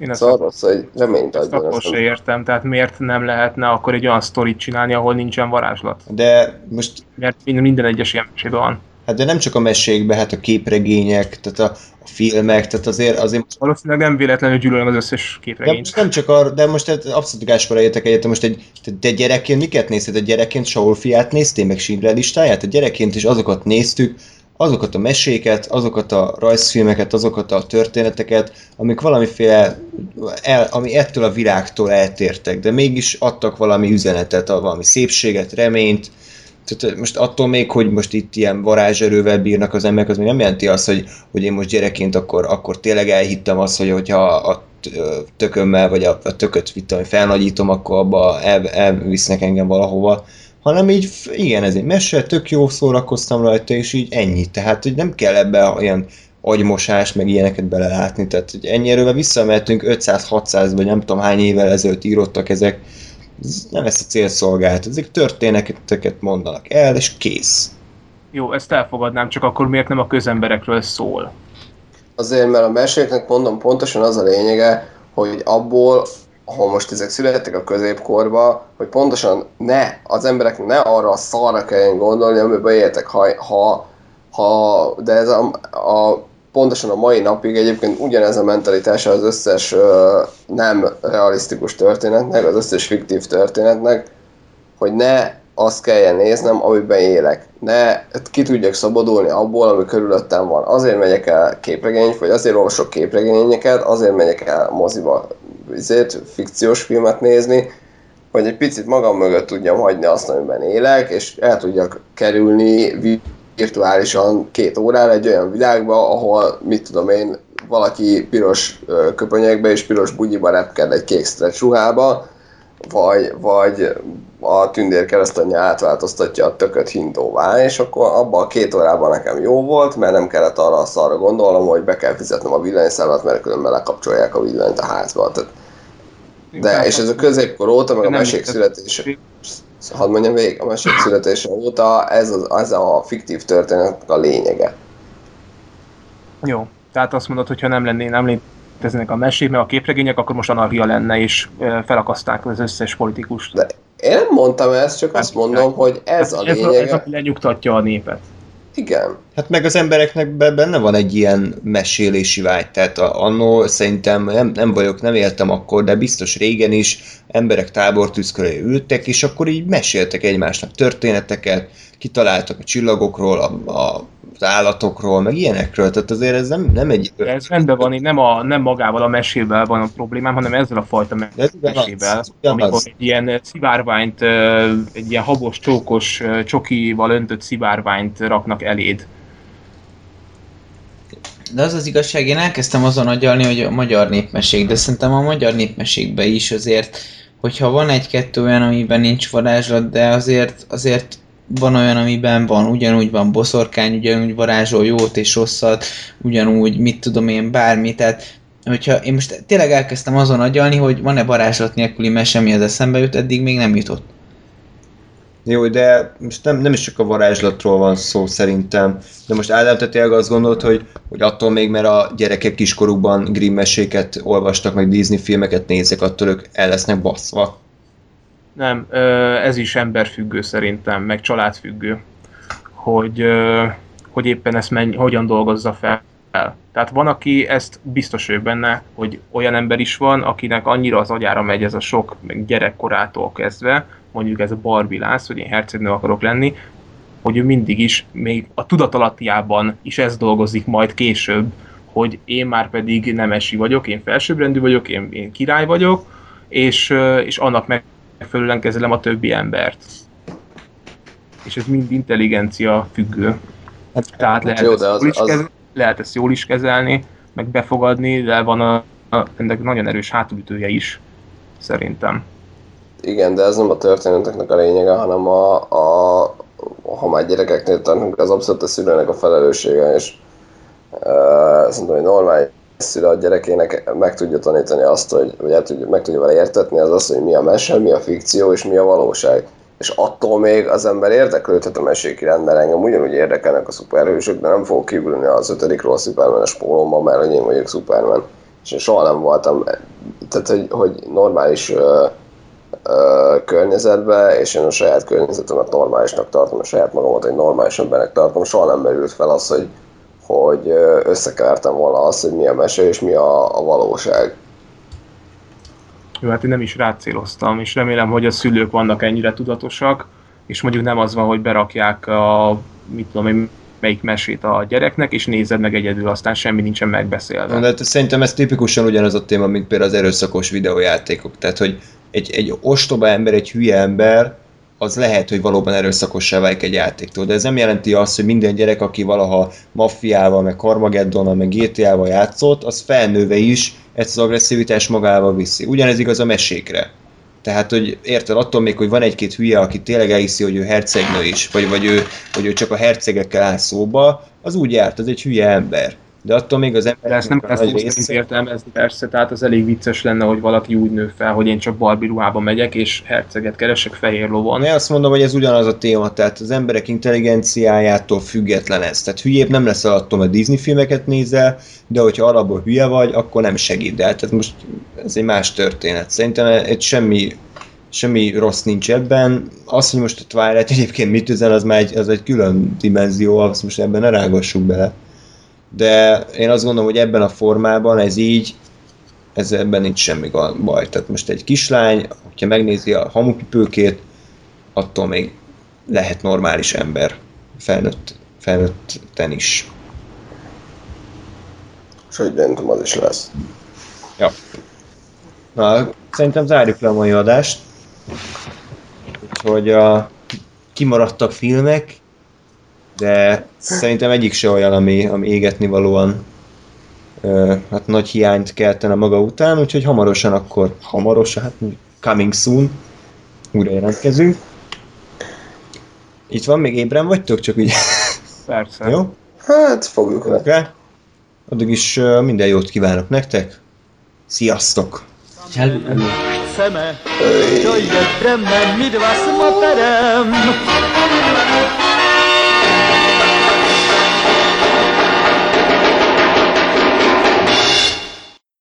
Én ezt szóval rossz, hogy reményt adjon. Ezt akkor se értem, tehát miért nem lehetne akkor egy olyan sztorit csinálni, ahol nincsen varázslat? De most... Mert minden egyes ilyen mesében van. Hát de nem csak a mesékben, hát a képregények, tehát a, a filmek, tehát azért... azért... Valószínűleg nem véletlenül gyűlölöm az összes képregényt. De nem csak arra, de most abszolút gáspara értek egyet, most egy, te gyerekként miket nézted? A gyerekként Saul fiát néztél, meg Schindler listáját? A gyerekként is azokat néztük, azokat a meséket, azokat a rajzfilmeket, azokat a történeteket, amik valamiféle, el, ami ettől a világtól eltértek, de mégis adtak valami üzenetet, valami szépséget, reményt, tehát most attól még, hogy most itt ilyen varázserővel bírnak az emberek, az még nem jelenti azt, hogy, hogy én most gyerekként akkor, akkor tényleg elhittem azt, hogy hogyha a tökömmel, vagy a, a tököt vittem, felnagyítom, akkor abba el, elvisznek engem valahova hanem így, igen, ez egy mese, tök jó szórakoztam rajta, és így ennyi. Tehát, hogy nem kell ebbe olyan agymosás, meg ilyeneket belelátni, tehát hogy ennyi erővel visszamehetünk 500-600 vagy nem tudom hány évvel ezelőtt írottak ezek, ez nem ezt a cél szolgált, ezek történeteket mondanak el, és kész. Jó, ezt elfogadnám, csak akkor miért nem a közemberekről szól? Azért, mert a meséknek mondom pontosan az a lényege, hogy abból ahol most ezek születtek a középkorba, hogy pontosan ne, az emberek ne arra a szarra kelljen gondolni, amiben éltek, ha, ha, ha de ez a, a, pontosan a mai napig egyébként ugyanez a mentalitása az összes uh, nem realisztikus történetnek, az összes fiktív történetnek, hogy ne azt kelljen néznem, amiben élek. Ne ki tudjak szabadulni abból, ami körülöttem van. Azért megyek el képregény, vagy azért olvasok képregényeket, azért megyek el moziba azért, fikciós filmet nézni, hogy egy picit magam mögött tudjam hagyni azt, amiben élek, és el tudjak kerülni virtuálisan két órára egy olyan világba, ahol, mit tudom én, valaki piros köpönyekbe és piros bugyiba repked egy kék stretch ruhába, vagy, vagy a tündér keresztanyja átváltoztatja a tököt hintóvá, és akkor abban a két órában nekem jó volt, mert nem kellett arra a szarra gondolnom, hogy be kell fizetnem a villanyszámlát, mert különben lekapcsolják a villanyt a házba. Tehát de, és ez a középkor óta, meg a mesék születése, hadd mondjam végig, a mesék születése óta ez, az, ez a fiktív történet a lényege. Jó, tehát azt mondod, hogyha nem lenné, nem léteznek a mesék, meg a képregények, akkor most anarchia lenne, és felakaszták az összes politikust. De én nem mondtam ezt, csak azt mondom, hogy ez a lényege. Ez, ez lenyugtatja a népet. Igen. Hát meg az embereknek benne van egy ilyen mesélési vágy, tehát annó szerintem nem, nem vagyok, nem éltem akkor, de biztos régen is emberek tábortűz köré ültek, és akkor így meséltek egymásnak történeteket, kitaláltak a csillagokról, a, a az állatokról, meg ilyenekről, tehát azért ez nem, nem egy... De ez rendben van, nem, a, nem magával a mesével van a problémám, hanem ezzel a fajta mesével, az, amikor egy ilyen szivárványt, egy ilyen habos, csókos, csokival öntött szivárványt raknak eléd. De az az igazság, én elkezdtem azon agyalni, hogy a magyar népmesék, de szerintem a magyar népmesékben is azért, hogyha van egy-kettő olyan, amiben nincs varázslat, de azért, azért van olyan, amiben van, ugyanúgy van boszorkány, ugyanúgy varázsol jót és rosszat, ugyanúgy, mit tudom én, bármi, tehát hogyha én most tényleg elkezdtem azon agyalni, hogy van-e varázslat nélküli mese, ami az eszembe jut, eddig még nem jutott. Jó, de most nem, nem is csak a varázslatról van szó szerintem, de most Ádám, te tényleg azt gondolod, hogy, hogy attól még, mert a gyerekek kiskorukban Grimm meséket olvastak, meg Disney filmeket nézek, attól ők el lesznek baszva. Nem, ez is emberfüggő szerintem, meg családfüggő, hogy, hogy éppen ezt menj, hogyan dolgozza fel. Tehát van, aki ezt biztos ő benne, hogy olyan ember is van, akinek annyira az agyára megy ez a sok gyerekkorától kezdve, mondjuk ez a barbilász, hogy én hercegnő akarok lenni, hogy ő mindig is, még a tudatalattiában is ez dolgozik majd később, hogy én már pedig nemesi vagyok, én felsőbbrendű vagyok, én, én király vagyok, és, és annak meg megfelelően kezelem a többi embert. És ez mind intelligencia függő. Hát, Tehát lehet, jó, ezt az, is az... kezelni, lehet ezt jól is kezelni, meg befogadni, de van a, a, ennek nagyon erős hátulütője is, szerintem. Igen, de ez nem a történeteknek a lényege, hanem a, a ha már gyerekeknél tartunk, az abszolút a szülőnek a felelőssége, és uh, szerintem egy normális szülő a gyerekének meg tudja tanítani azt, hogy, vagy el tudja, meg tudja vele értetni, az az, hogy mi a mese, mi a fikció és mi a valóság. És attól még az ember érdeklődhet a mesék iránt, mert engem ugyanúgy érdekelnek a szuperhősök, de nem fogok kívülni az ötödikről a Superman-es pólómban, mert hogy én vagyok Superman. És én soha nem voltam, tehát hogy, hogy normális ö, ö, környezetben, és én a saját környezetemet normálisnak tartom, a saját magamat egy normális embernek tartom, soha nem merült fel az, hogy, hogy összekevertem volna azt, hogy mi a mese és mi a, a valóság. Jó, hát én nem is rácéloztam, és remélem, hogy a szülők vannak ennyire tudatosak, és mondjuk nem az van, hogy berakják a, mit tudom én, melyik mesét a gyereknek, és nézed meg egyedül, aztán semmi nincsen megbeszélve. De hát szerintem ez tipikusan ugyanaz a téma, mint például az erőszakos videójátékok. Tehát, hogy egy, egy ostoba ember, egy hülye ember, az lehet, hogy valóban erőszakossá válik egy játéktól, de ez nem jelenti azt, hogy minden gyerek, aki valaha maffiával, meg Carmageddonnal, meg GTA-val játszott, az felnőve is ezt az agresszivitást magával viszi. Ugyanez igaz a mesékre. Tehát, hogy érted, attól még, hogy van egy-két hülye, aki tényleg elhiszi, hogy ő hercegnő is, vagy, vagy ő, hogy ő csak a hercegekkel áll szóba, az úgy járt, az egy hülye ember. De attól még az ember... ezt nem úgy része... értelmezni persze, tehát az elég vicces lenne, hogy valaki úgy nő fel, hogy én csak Barbie ruhába megyek, és herceget keresek fehér lovon. Én azt mondom, hogy ez ugyanaz a téma, tehát az emberek intelligenciájától független ez. Tehát hülyébb nem lesz attól, a Disney filmeket nézel, de hogyha alapból hülye vagy, akkor nem segít. De hát ez most ez egy más történet. Szerintem egy semmi semmi rossz nincs ebben. Az, hogy most a Twilight egyébként mit üzen, az már egy, az egy külön dimenzió, azt most ebben ne rágassuk bele de én azt gondolom, hogy ebben a formában ez így, ez ebben nincs semmi baj. Tehát most egy kislány, hogyha megnézi a hamupipőkét, attól még lehet normális ember, felnőtt, felnőtten is. És hogy az is lesz. Ja. Na, szerintem zárjuk le a mai adást. Úgyhogy a kimaradtak filmek, de szerintem egyik se olyan, ami, ami égetni valóan ö, hát nagy hiányt keltene maga után, úgyhogy hamarosan akkor, hamarosan, hát coming soon, újra jelentkezünk. Itt van, még ébren vagytok, csak úgy... Persze. Jó? Hát, fogjuk le. Okay. Addig is uh, minden jót kívánok nektek. Sziasztok! Szeme, mit vasz ma perem,